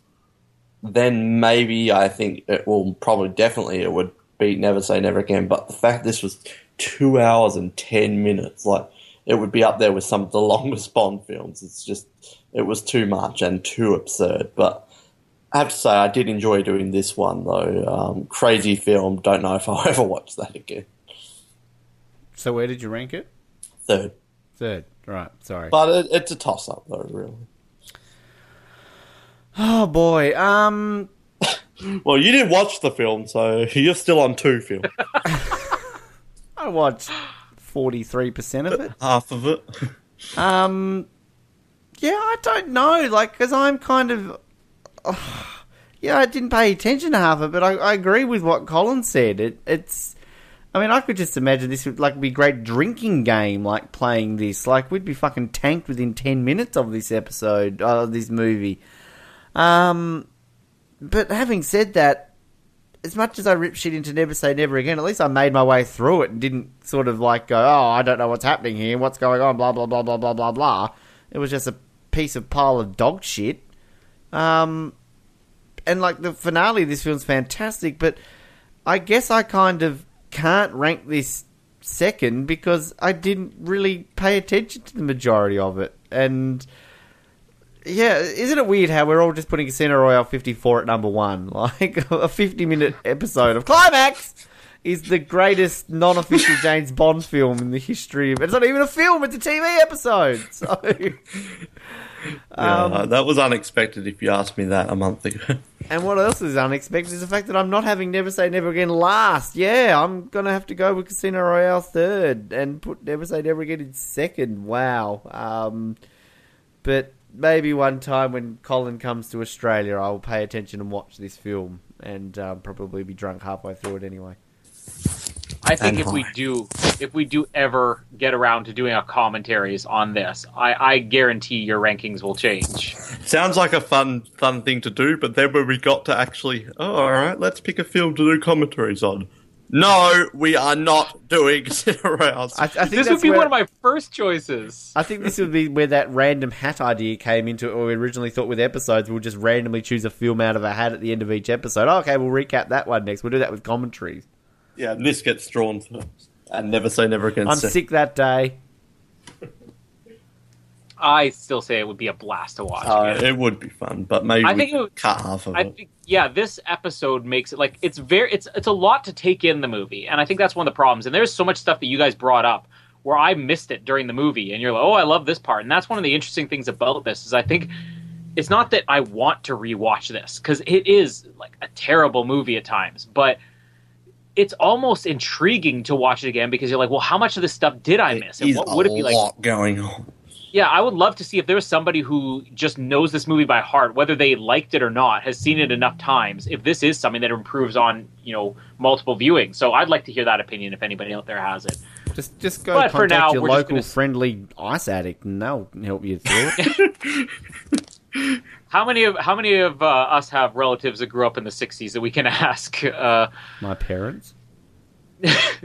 then maybe I think it will probably definitely it would beat Never Say Never Again. But the fact this was two hours and 10 minutes, like it would be up there with some of the longest Bond films. It's just, it was too much and too absurd. But I have to say, I did enjoy doing this one though. Um, crazy film. Don't know if I'll ever watch that again. So where did you rank it? Third, Third. Right. Sorry. but it, it's a toss up though, really. Oh boy. Um. Well, you didn't watch the film, so you're still on two film. I watched forty three percent of it. Half of it. Um, yeah, I don't know, like, because I'm kind of, yeah, I didn't pay attention to half of it, but I, I agree with what Colin said. It, it's, I mean, I could just imagine this would like be a great drinking game, like playing this. Like, we'd be fucking tanked within ten minutes of this episode, uh, of this movie. Um, but having said that, as much as I rip shit into Never Say Never Again, at least I made my way through it and didn't sort of like go, oh, I don't know what's happening here, what's going on, blah, blah, blah, blah, blah, blah, blah. It was just a piece of pile of dog shit. Um, and like the finale of this film's fantastic, but I guess I kind of can't rank this second because I didn't really pay attention to the majority of it. And yeah, isn't it weird how we're all just putting Casino Royale 54 at number one? Like a 50 minute episode of Climax is the greatest non official James Bond film in the history of It's not even a film, it's a TV episode. So. Yeah, that was unexpected if you asked me that a month ago. And what else is unexpected is the fact that I'm not having Never Say Never Again last. Yeah, I'm gonna have to go with Casino Royale third and put Never Say Never Again in second. Wow. Um, but maybe one time when Colin comes to Australia, I will pay attention and watch this film, and um, probably be drunk halfway through it anyway. I think And if we do, if we do ever get around to doing our commentaries on this, I, I guarantee your rankings will change. Sounds like a fun, fun thing to do, but then when we got to actually, oh, all right, let's pick a film to do commentaries on. No, we are not doing Casino Royale. I, I think This would be where, one of my first choices. I think this would be where that random hat idea came into it. Or we originally thought with episodes, we'll just randomly choose a film out of a hat at the end of each episode. Oh, okay, we'll recap that one next. We'll do that with commentaries. yeah, and this gets drawn first. And never say never again. I'm second. sick that day. I still say it would be a blast to watch. Uh, it would be fun, but maybe I we think it would- cut half of I it. think yeah, this episode makes it like it's very it's it's a lot to take in the movie, and I think that's one of the problems. And there's so much stuff that you guys brought up where I missed it during the movie, and you're like, oh, I love this part, and that's one of the interesting things about this is I think it's not that I want to rewatch this because it is like a terrible movie at times, but it's almost intriguing to watch it again because you're like, well, how much of this stuff did I miss, and what would it be like? lot going on. Yeah, I would love to see if there was somebody who just knows this movie by heart, whether they liked it or not, has seen it enough times. If this is something that improves on, you know, multiple viewings, so I'd like to hear that opinion if anybody out there has it. Just just go But contact now, your local gonna- friendly ice addict, and they'll help you through it. How many of how many of uh, us have relatives that grew up in the '60s that we can ask? Uh, My parents.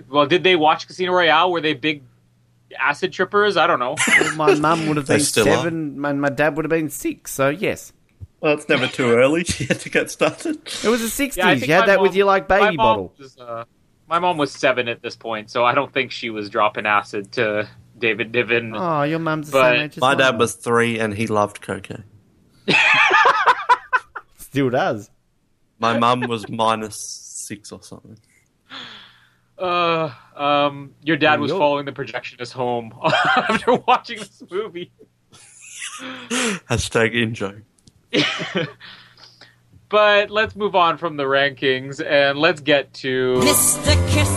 well, did they watch Casino Royale? Were they big acid trippers? I don't know. Well, my mum would have been still seven, and my dad would have been six. So yes, Well, it's never too early yet to get started. it was the sixties. Yeah, I think you had my that with your like baby mom bottle. Was, uh, my mom was seven at this point, so I don't think she was dropping acid to David Niven. Oh, your mum's the But same age as My dad was three and he loved cocaine. still does. My mum was minus six or something. Uh, um, your dad was following the projectionist home after watching this movie. Hashtag in joke. But let's move on from the rankings and let's get to. Mr. Kiss,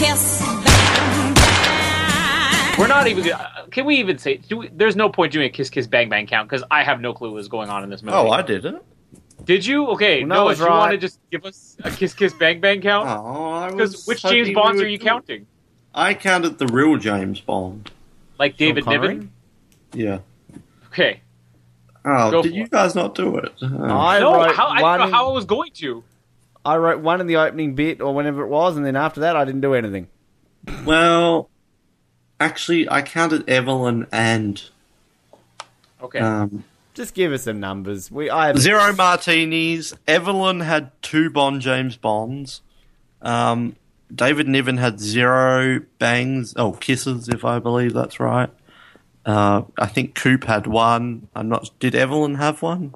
Kiss, Bang, Bang. We're not even. gonna- Can we even say? Do we, there's no point doing a kiss, kiss, bang, bang count because I have no clue what's going on in this movie. Oh, I did it. Did you? Okay, Well, no, Noah, it's do you want to just give us a kiss, kiss, bang, bang count? Oh, Because was which James Bonds are you do it. counting? I counted the real James Bond. Like David Connery? Niven? Yeah. Okay. Oh, Go did you it. guys not do it? Oh. I no, wrote how, I don't know in- how I was going to. I wrote one in the opening bit or whenever it was, and then after that, I didn't do anything. Well, actually, I counted Evelyn and Okay. um, Just give us some numbers. We I have zero martinis. Evelyn had two Bond James Bonds. Um, David Niven had zero bangs. Oh, kisses, if I believe that's right. Uh, I think Coop had one. I'm not. Did Evelyn have one?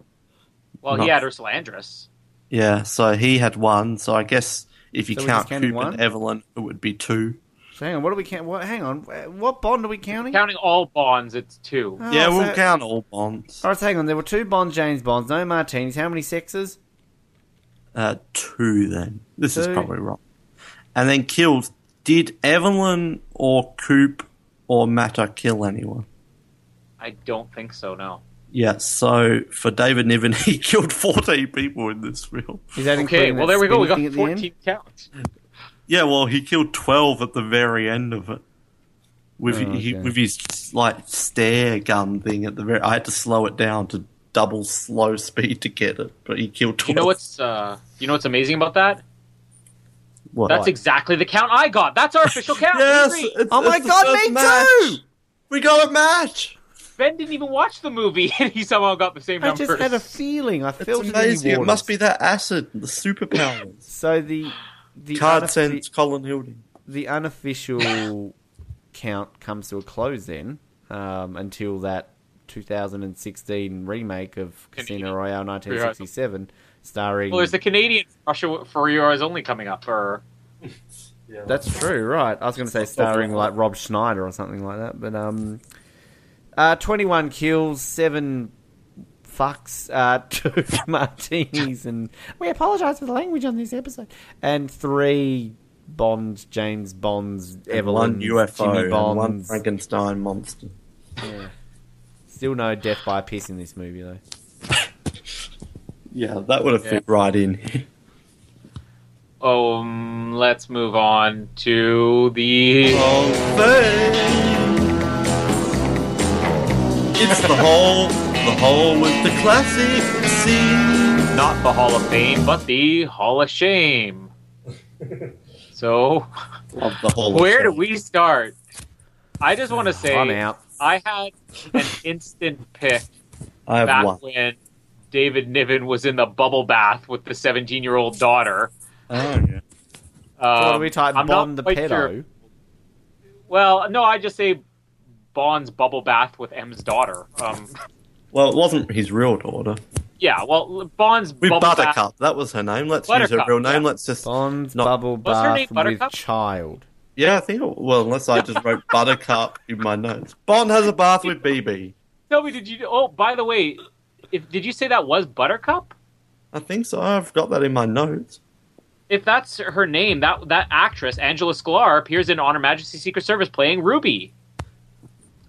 well, not- he had Ursula Andress. Yeah, so he had one. So I guess if you So count just Coop one? and Evelyn, it would be two. Hang on, what do we count? What, hang on, what bond are we counting? Counting all bonds, it's two. Oh, yeah, so- we'll count all bonds. All right, so hang on. There were two Bond James Bonds, no martinis. How many sexes? Uh, two then. This is probably wrong. And then killed. Did Evelyn or Coop or Mata kill anyone? I don't think so. No. Yeah, so for David Niven, he killed 14 people in this film. Is that Okay. Well, there we go. We got thing at the end? 14 counts. Yeah, well, he killed 12 at the very end of it. With, Oh, he, with his, like, stare gun thing at the very... I had to slow it down to double slow speed to get it, but he killed 12. You know what's uh, you know what's amazing about that? What? That's exactly the count I got. That's our official count. Yes! it's- Oh my it's the God, first me match. too! We got a match! Ben didn't even watch the movie, and he somehow got the same I numbers. just had a feeling. I felt It's it amazing. It must be that acid, the superpowers. So the the Card unoffi- sends Colin Hilding. the unofficial count comes to a close then um, until that 2016 remake of Casino Royale 1967, starring. well, there's the Canadian Russia for yours only coming up for. That's true, right? I was going to say starring like Rob Schneider or something like that, but um, uh, 21 kills, seven fucks, uh, two martinis, and we apologise for the language on this episode, and three Bonds, James Bonds, Evelyn, one UFO Jimmy and one Frankenstein monster. Yeah. Still no death by piss in this movie though. Yeah, that would have fit right in. Um, let's move on to the. It's the whole, the Hall with the classic scene. not the Hall of Fame, but the Hall of Shame. So, Of the whole. of where do we start? I just want to say I'm out. I had an instant pick I have back one. when David Niven was in the bubble bath with the 17 year old daughter. Oh yeah. Um, what do we type? I'm not Bond the pedo. sure. Well, no, I just say Bond's bubble bath with M's daughter. Um, Well, it wasn't his real daughter. yeah, well, Bond's With bubble bath. Buttercup, that was her name. Let's use Buttercup, her real name. yeah. Let's just. Bond's Not- bubble What's her name, bath with Buttercup? child. Yeah, I think. It, well, unless I just wrote Buttercup in my notes. Bond has a bath with BB. Tell me, did you? Oh, by the way, if, did you say that was Buttercup? I think so. I've got that in my notes. If that's her name, that that actress Angela Scoular appears in On Her Majesty's Secret Service playing Ruby.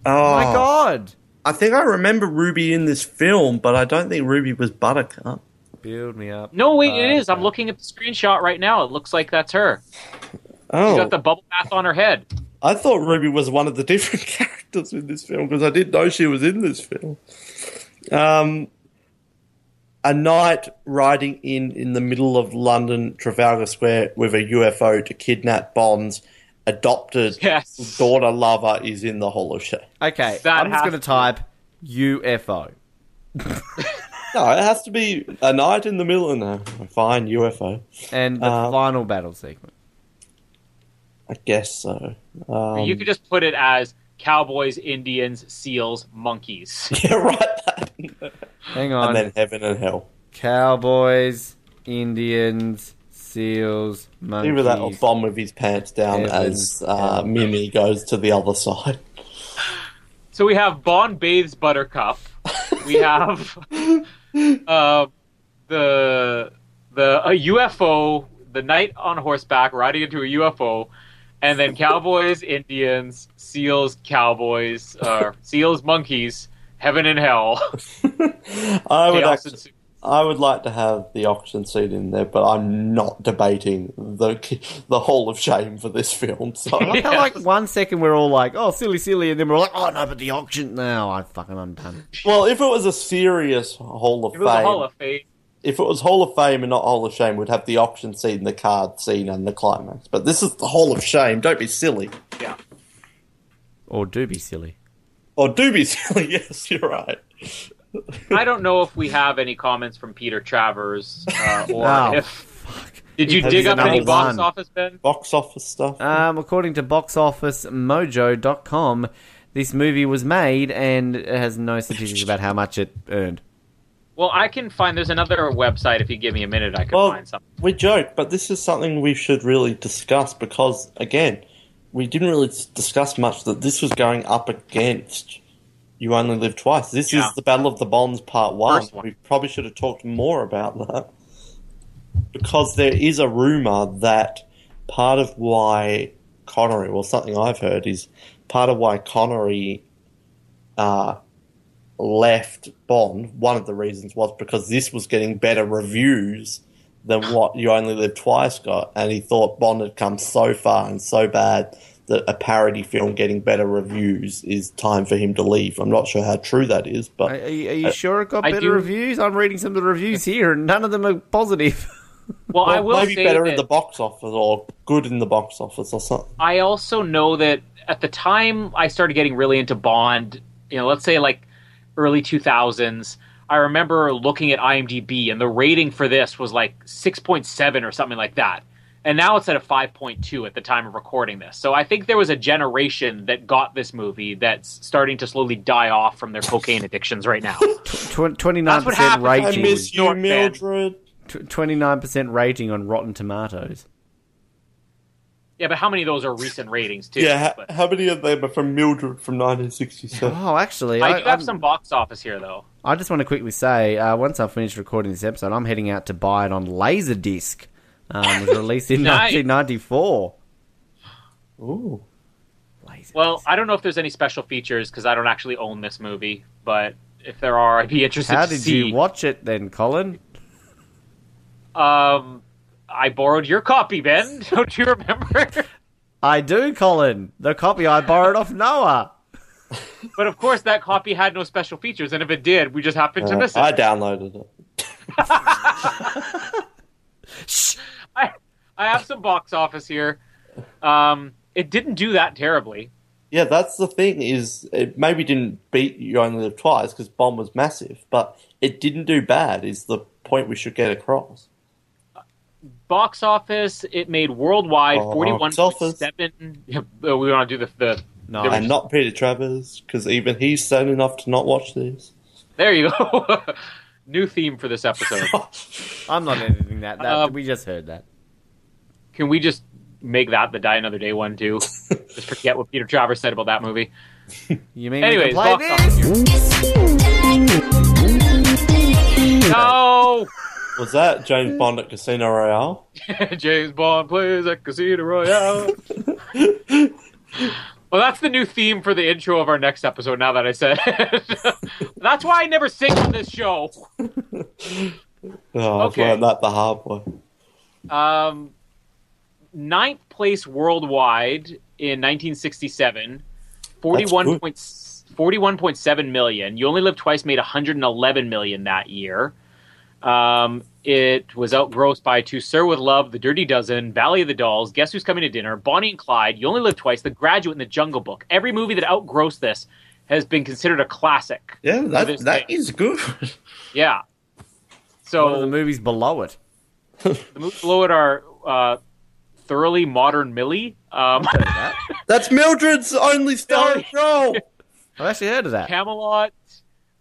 Oh, Oh my god! I think I remember Ruby in this film, but I don't think Ruby was Buttercup. Build me up. No, wait, it Uh. I'm looking at the screenshot right now. It looks like that's her. She's Oh, got the bubble bath on her head. I thought Ruby was one of the different characters in this film because I didn't know she was in this film. Um, a knight riding in in the middle of London Trafalgar Square with a UFO to kidnap Bond's adopted Yes. daughter lover is in the Hall of Shame. Okay, That I'm just going to to- type UFO. No, it has to be a night in the middle. of No, fine UFO. And the Uh, final battle sequence. I guess so. Um, you could just put it as cowboys, Indians, seals, monkeys. yeah, right. Hang on. and then heaven and hell. Cowboys, Indians, seals, monkeys. Either that or bomb with his pants down Heaven, as uh. Mimi goes to the other side. So we have Bond bathes Buttercup. We have uh, the the a UFO, the knight on horseback riding into a UFO, and then cowboys, Indians, seals, cowboys, uh, seals, monkeys, heaven and hell. I would Chaos actually, ensues. I would like to have the auction seat in there, but I'm not debating the the Hall of Shame for this film. So I like like, one second we're all like, oh, silly, silly, and then we're like, oh, no, but the auction. now, I fucking undone. well, if it was a serious Hall of It was a Fame, Hall of Fame. if it was Hall of Fame and not Hall of Shame, we'd have the auction scene, the card scene, and the climax. But this is the Hall of Shame. Don't be silly, Yeah. Or do be silly. or do be silly. Yes, you're right. I don't know if we have any comments from Peter Travers uh, or Oh, if. Did you He's dig up any number box one. office, Ben? Box office stuff. Um, according to boxofficemojo.com, this movie was made and it has no statistics about how much it earned. Well, I can find. There's another website. If you give me a minute, I can Well, find something. we joke, but this is something we should really discuss because, again, we didn't really discuss much that this was going up against You Only Live Twice. This Yeah. is the Battle of the Bonds Part 1. One. We probably should have talked more about that. because there is a rumor that part of why Connery, well, something I've heard is part of why Connery uh, left Bond. One of the reasons was because this was getting better reviews than what You Only Live Twice got, and he thought Bond had come so far and so bad that a parody film getting better reviews is time for him to leave. I'm not sure how true that is, but are you, are you Uh, sure it got I better do- reviews? I'm reading some of the reviews here, and none of them are positive. Well, I will maybe say better that in the box office or good in the box office or something. I also know that at the time I started getting really into Bond, you know, let's say like early 2000s, I remember looking at IMDb and the rating for this was like 6.7 or something like that. And now it's at a 5.2 at the time of recording this. So I think there was a generation that got this movie that's starting to slowly die off from their cocaine addictions right now. Twenty nine percent happens when I miss you, Mildred. Twenty nine percent rating on Rotten Tomatoes. yeah, but how many of those are recent ratings too? Yeah, But how many of them are from Mildred from 1967? Oh, actually, I I, do have I'm- some box office here though. I just want to quickly say, uh, once I finish recording this episode, I'm heading out to buy it on Laserdisc. Um, it was released in Nice. 1994. Ooh. Laserdisc. Well, I don't know if there's any special features because I don't actually own this movie, but if there are, I'd be interested how to did see. you watch it then, Colin? Um, I borrowed your copy, Ben. Don't you remember? I do, Colin. The copy I borrowed off Noah. but of course, that copy had no special features, and if it did, we just happened to Uh, miss it. I downloaded it. I, I have some box office here. Um, it didn't do that terribly. Yeah, that's the thing. Is it maybe didn't beat You Only Live Twice because Bomb was massive, but it didn't do bad. Is the point we should get across? Box office, it made worldwide Box forty-one office. seven. We want to do the, the No, There And not Peter Travers because even he's sad enough to not watch this. There you go. New theme for this episode. I'm not editing that. that Um, we just heard that. Can we just make that the Die Another Day one too? just forget what Peter Travers said about that movie. You mean Anyways, box play office this? No, Was that James Bond at Casino Royale? James Bond plays at Casino Royale. well, that's the new theme for the intro of our next episode. Now that I said, it. that's why I never sing on this show. Oh, I've Okay. learned that the hard way. Um, ninth place worldwide in 1967, 41 point, 41.7 million. You Only Live Twice made 111 million that year. Um, it was outgrossed by To Sir with Love, The Dirty Dozen, Valley of the Dolls, Guess Who's Coming to Dinner, Bonnie and Clyde, You Only Live Twice, The Graduate, and The Jungle Book. Every movie that outgrossed this has been considered a classic. Yeah, that this that day. is good. Yeah. What are the movies below it? the movies below it are uh, thoroughly modern Millie. Um, That's Mildred's only starring role. I've actually heard of that. Camelot,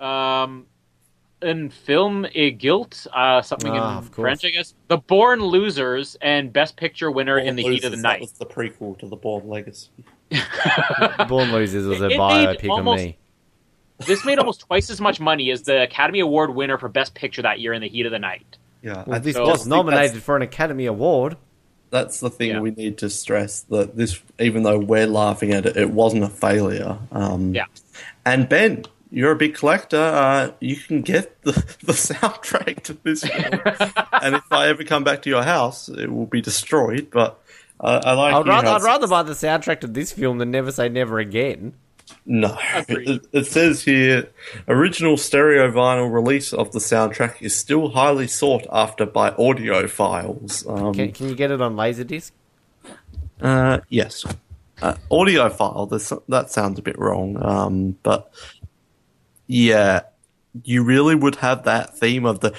um, and Film a Guilt, uh, something Ah, in. French, I guess. The Born Losers and Best Picture winner in the Heat of the Night. That was the prequel to the Born Legacy. Born Losers was a It made biopic on me. This made almost twice as much money as the Academy Award winner for Best Picture that year in the Heat of the Night. Yeah, Well, I this so- was nominated for an Academy Award. That's the thing Yeah. we need to stress that this, even though we're laughing at it, it wasn't a failure. Um, Yeah. And Ben, you're a big collector. Uh, you can get the, the soundtrack to this film, and if I ever come back to your house, it will be destroyed. But uh, I like. I'd rather, I'd rather buy the soundtrack to this film than Never Say Never Again. No, it, it says here original stereo vinyl release of the soundtrack is still highly sought after by audiophiles. Um, Can, can you get it on Laserdisc? uh, yes, uh, audiophile. This, that sounds a bit wrong, um, but yeah, you really would have that theme of the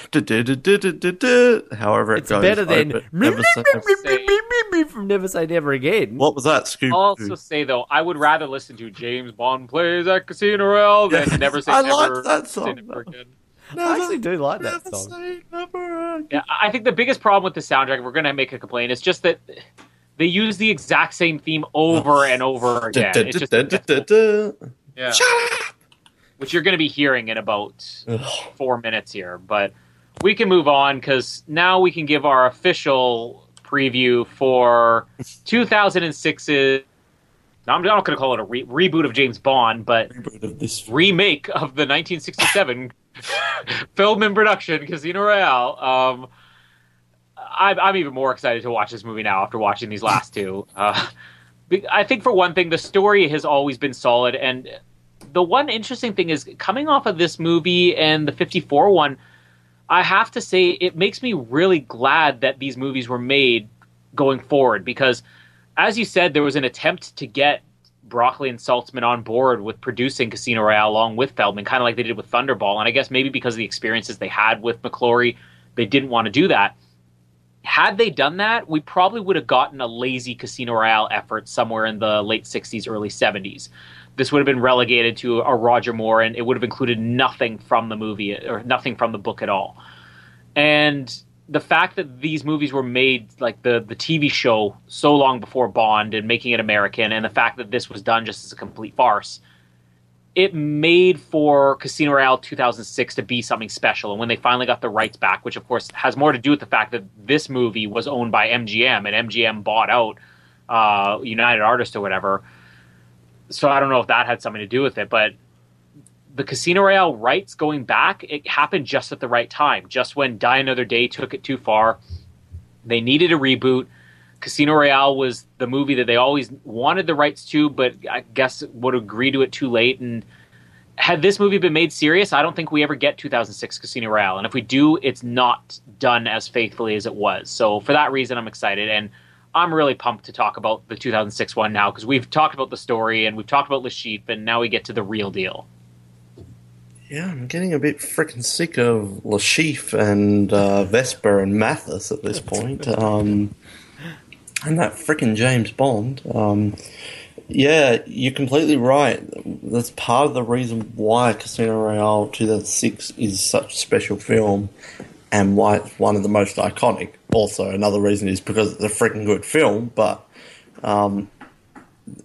however it It's goes. better than over- ever from Never Say Never Again. what was that, Scoop? I'll also say though, I would rather listen to James Bond plays at Casino Royale than Yeah. Never Say I Never. liked that Say song, Never though. Again. I actually do like that song. never again. Yeah, I think the biggest problem with the soundtrack, if we're going to make a complaint, is just that they use the exact same theme over oh. and over again. It's just, yeah. Which you're going to be hearing in about Ugh. four minutes here. But we can move on because now we can give our official preview for 2006's. I'm not going to call it a re- reboot of James Bond, but of this remake of the 1967 film in production, Casino Royale. Um, I'm, I'm even more excited to watch this movie now after watching these last two. Uh, I think for one thing, the story has always been solid, and the one interesting thing is coming off of this movie and the 54 one. I have to say, it makes me really glad that these movies were made going forward because, as you said, there was an attempt to get Broccoli and Saltzman on board with producing Casino Royale along with Feldman, kind of like they did with Thunderball. And I guess maybe because of the experiences they had with McClory, they didn't want to do that. Had they done that, we probably would have gotten a lazy Casino Royale effort somewhere in the late 60s, early 70s. This would have been relegated to a Roger Moore, and it would have included nothing from the movie or nothing from the book at all. And the fact that these movies were made like the the TV show so long before Bond and making it American, and the fact that this was done just as a complete farce, it made for Casino Royale 2006 to be something special. And when they finally got the rights back, which of course has more to do with the fact that this movie was owned by MGM and MGM bought out uh, United Artists or whatever. So I don't know if that had something to do with it, but the Casino Royale rights going back, it happened just at the right time, just when Die Another Day took it too far. They needed a reboot. Casino Royale was the movie that they always wanted the rights to, but I guess would agree to it too late. And had this movie been made serious, I don't think we ever get 2006 Casino Royale. And if we do, it's not done as faithfully as it was. So for that reason, I'm excited. And I'm really pumped to talk about the 2006 one now because we've talked about the story and we've talked about Le Chiffre, and now we get to the real deal. Yeah, I'm getting a bit freaking sick of Le Chiffre and uh, Vesper and Mathis at this point. Um, and that freaking James Bond. Um, yeah, you're completely right. That's part of the reason why Casino Royale 2006 is such a special film and why it's one of the most iconic. Also, another reason is because it's a freaking good film, but um,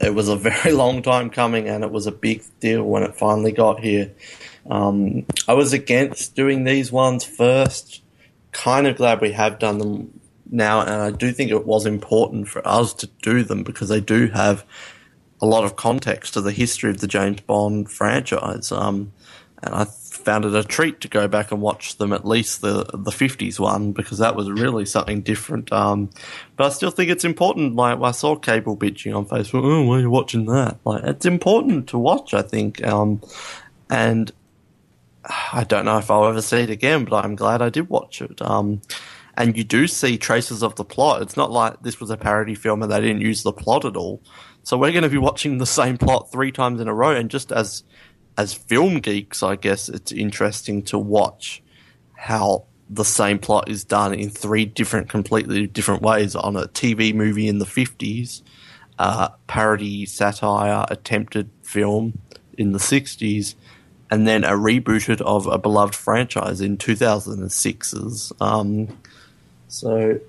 it was a very long time coming and it was a big deal when it finally got here. Um, I was against doing these ones first. Kind of glad we have done them now, and I do think it was important for us to do them because they do have a lot of context to the history of the James Bond franchise. Um, and I found it a treat to go back and watch them at least the the fifties one because that was really something different. Um, but I still think it's important. Like I saw Cable bitching on Facebook. Oh, why are you watching that? Like it's important to watch. I think. Um, and I don't know if I'll ever see it again, but I'm glad I did watch it. Um, and you do see traces of the plot. It's not like this was a parody film and they didn't use the plot at all. So we're going to be watching the same plot three times in a row. And just as as film geeks, I guess it's interesting to watch how the same plot is done in three different, completely different ways on a TV movie in the fifties, uh, parody, satire, attempted film in the sixties and then a rebooted of a beloved franchise in 2006's. Um, so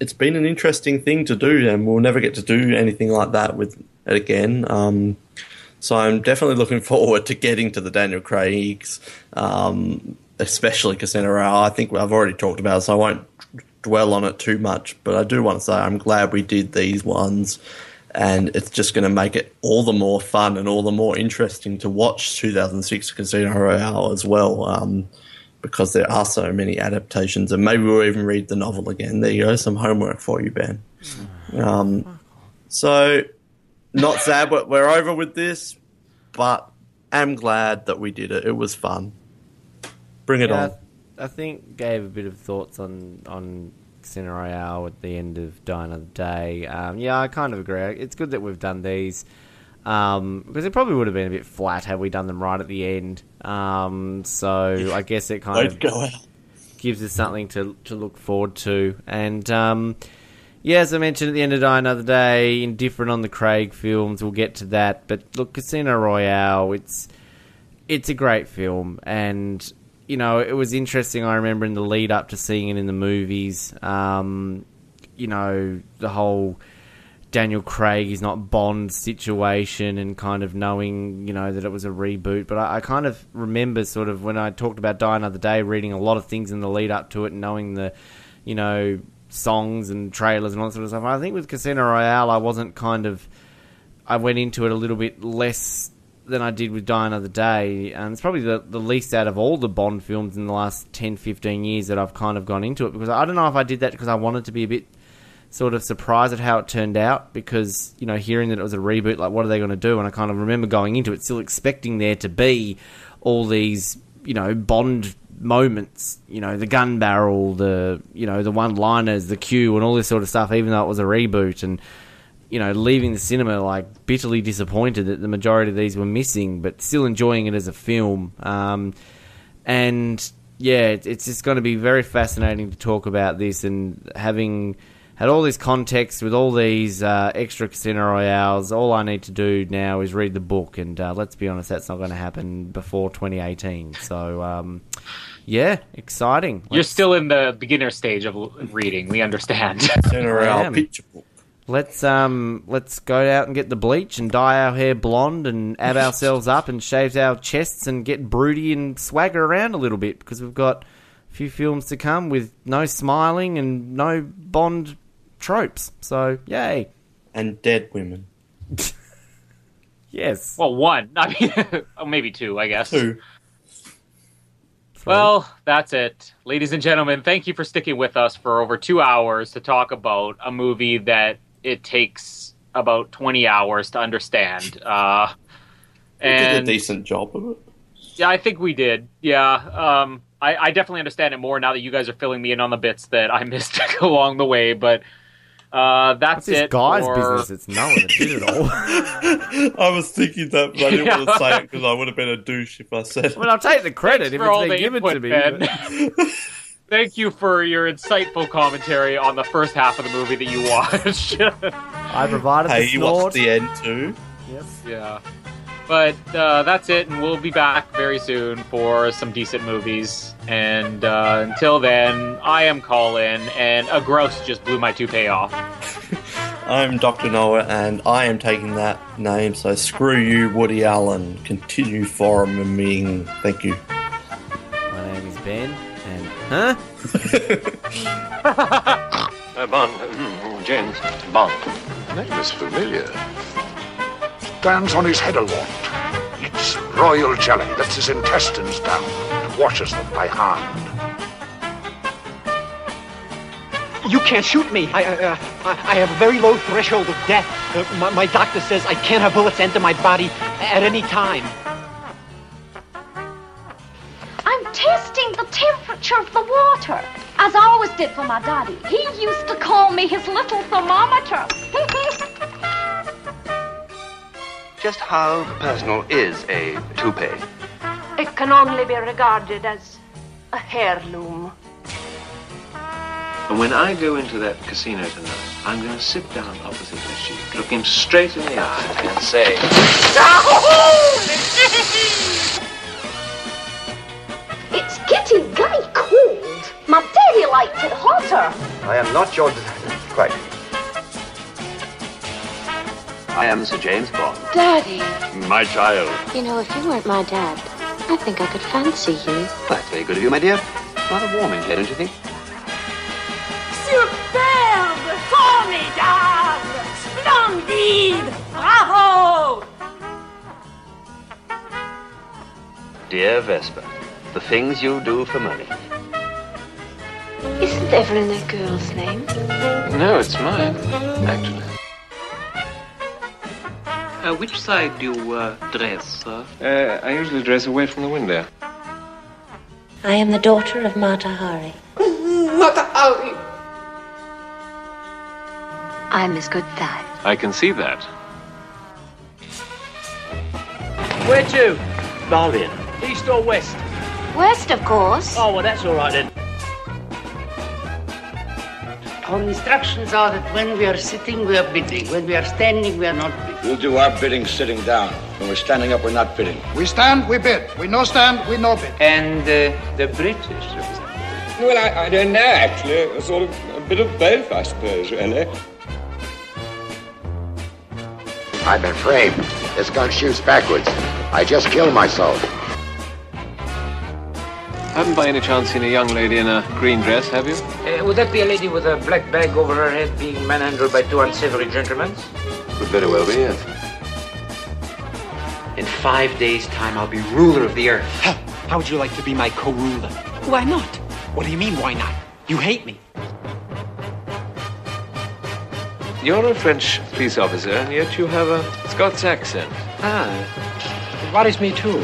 it's been an interesting thing to do, and we'll never get to do anything like that with it again. Um, so I'm definitely looking forward to getting to the Daniel Craig's, um, especially Casino Royale. I think I've already talked about it, so I won't dwell on it too much. But I do want to say I'm glad we did these ones and it's just going to make it all the more fun and all the more interesting to watch 2006 Casino Royale as well, um, because there are so many adaptations, and maybe we'll even read the novel again. There you go, some homework for you, Ben. Um, so, not sad, but we're over with this, but am glad that we did it. It was fun. Bring it Yeah, on. I, think gave a bit of thoughts on on Casino Royale at the end of Die Another Day. Um, yeah, I kind of agree. It's good that we've done these um, because it probably would have been a bit flat had we done them right at the end. Um, so I guess it kind of gives us something to to look forward to. And um, yeah, as I mentioned at the end of Die Another Day, indifferent on the Craig films. We'll get to that. But look, Casino Royale, it's it's a great film, and you know it was interesting. I remember in the lead up to seeing it in the movies, um, you know the whole Daniel Craig is not Bond situation and kind of knowing, you know, that it was a reboot. But I, I kind of remember sort of when I talked about Die Another Day, reading a lot of things in the lead up to it and knowing the, you know, songs and trailers and all that sort of stuff. I think with Casino Royale, I wasn't kind of. I went into it a little bit less than I did with Die Another Day. And it's probably the, the least out of all the Bond films in the last 10, 15 years that I've kind of gone into it. Because I don't know if I did that because I wanted to be a bit sort of surprised at how it turned out because you know hearing that it was a reboot like what are they going to do and I kind of remember going into it still expecting there to be all these you know Bond moments you know the gun barrel the you know the one liners the cue and all this sort of stuff even though it was a reboot and you know leaving the cinema like bitterly disappointed that the majority of these were missing but still enjoying it as a film. Um, and yeah it's just going to be very fascinating to talk about this and having had all this context with all these uh, extra Casino Royales. All I need to do now is read the book, and uh, let's be honest, that's not going to happen before 2018. So, um, yeah, exciting. You're still in the beginner stage of reading. We understand. General I am. picture book. Let's um let's go out and get the bleach and dye our hair blonde and ab ourselves up and shave our chests and get broody and swagger around a little bit because we've got a few films to come with no smiling and no Bond tropes. So yay, And dead women. yes. well, one. I mean, oh, maybe two, I guess. Two. Well, that's it. Ladies and gentlemen, thank you for sticking with us for over two hours to talk about a movie that it takes about 20 hours to understand. Uh, We did a decent job of it. yeah, I think we did. Yeah. Um, I, I definitely understand it more now that you guys are filling me in on the bits that I missed along the way, but uh, that's What's this it. guy's for- business? It's Noah that did it all. I was thinking that, but I didn't want to say it because I would have been a douche if I said it. I mean, I'll take the credit if for all it's the been given to input, me. Ben. but- Thank you for your insightful commentary on the first half of the movie that you watched. I provided Hey, the you snort. watched the end too? Yes. yeah. But uh, that's it, and we'll be back very soon for some decent movies. And uh, until then, I am Colin, and a grouse just blew my toupee off. I'm Dr. Noah, and I am taking that name, so screw you, Woody Allen. Continue farming. Thank you. My name is Ben, and huh? Uh, Bond, mm, James Bond. Name is familiar. Stands on his head a lot. It's royal jelly, lets his intestines down, and washes them by hand. You can't shoot me. I, uh, I, I have a very low threshold of death. Uh, my, my doctor says I can't have bullets enter my body at any time. I'm testing the temperature of the water, as I always did for my daddy. He used to call me his little thermometer. Just how personal is a toupee? it can only be regarded as a heirloom. And when I go into that casino tonight, I'm going to sit down opposite the sheik, look him straight in the eye, and say, It's getting very cold. My daddy likes it hotter. I am not your... Quite. I am Sir James Bond. Daddy. My child. You know, if you weren't my dad, I think I could fancy you. That's very good of you, my dear. Rather warm in here, don't you think? Superbe! Formidable! Splendide! Bravo! Dear Vesper, the things you do for money. Isn't Evelyn a girl's name? No, it's mine, actually. Uh, which side do you uh, dress, sir? Uh, I usually dress away from the window. I am the daughter of Mata Hari. Mata Hari! I'm as good that. I can see that. Where to? Berlin. East or west? West, of course. Oh, well, that's all right then. Our instructions are that when we are sitting, we are bidding. When we are standing, we are not bidding. We'll do our bidding sitting down. When we're standing up, we're not bidding. We stand, we bid. We no stand, we no bid. And uh, the British representative? Well, I, I don't know, actually. A sort of a bit of both, I suppose, really. I've been framed. This gun shoots backwards. I just killed myself. Haven't by any chance seen a young lady in a green dress, have you? Uh, would that be a lady with a black bag over her head being manhandled by two unsavory gentlemen? Could very well be, yes. In five days' time, I'll be ruler of the earth. How would you like to be my co-ruler? Why not? What do you mean, why not? You hate me. You're a French police officer, and yet you have a Scots accent. Ah, it worries me too.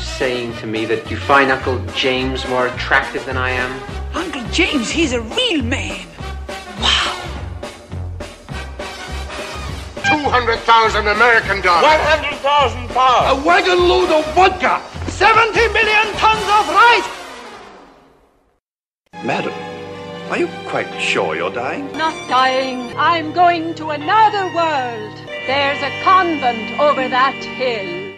Saying to me that you find Uncle James more attractive than I am? Uncle James, he's a real man. Wow. 200,000 American dollars. 100,000 pounds. A wagon load of vodka. 70 million tons of rice. Madam, are you quite sure you're dying? Not dying. I'm going to another world. There's a convent over that hill.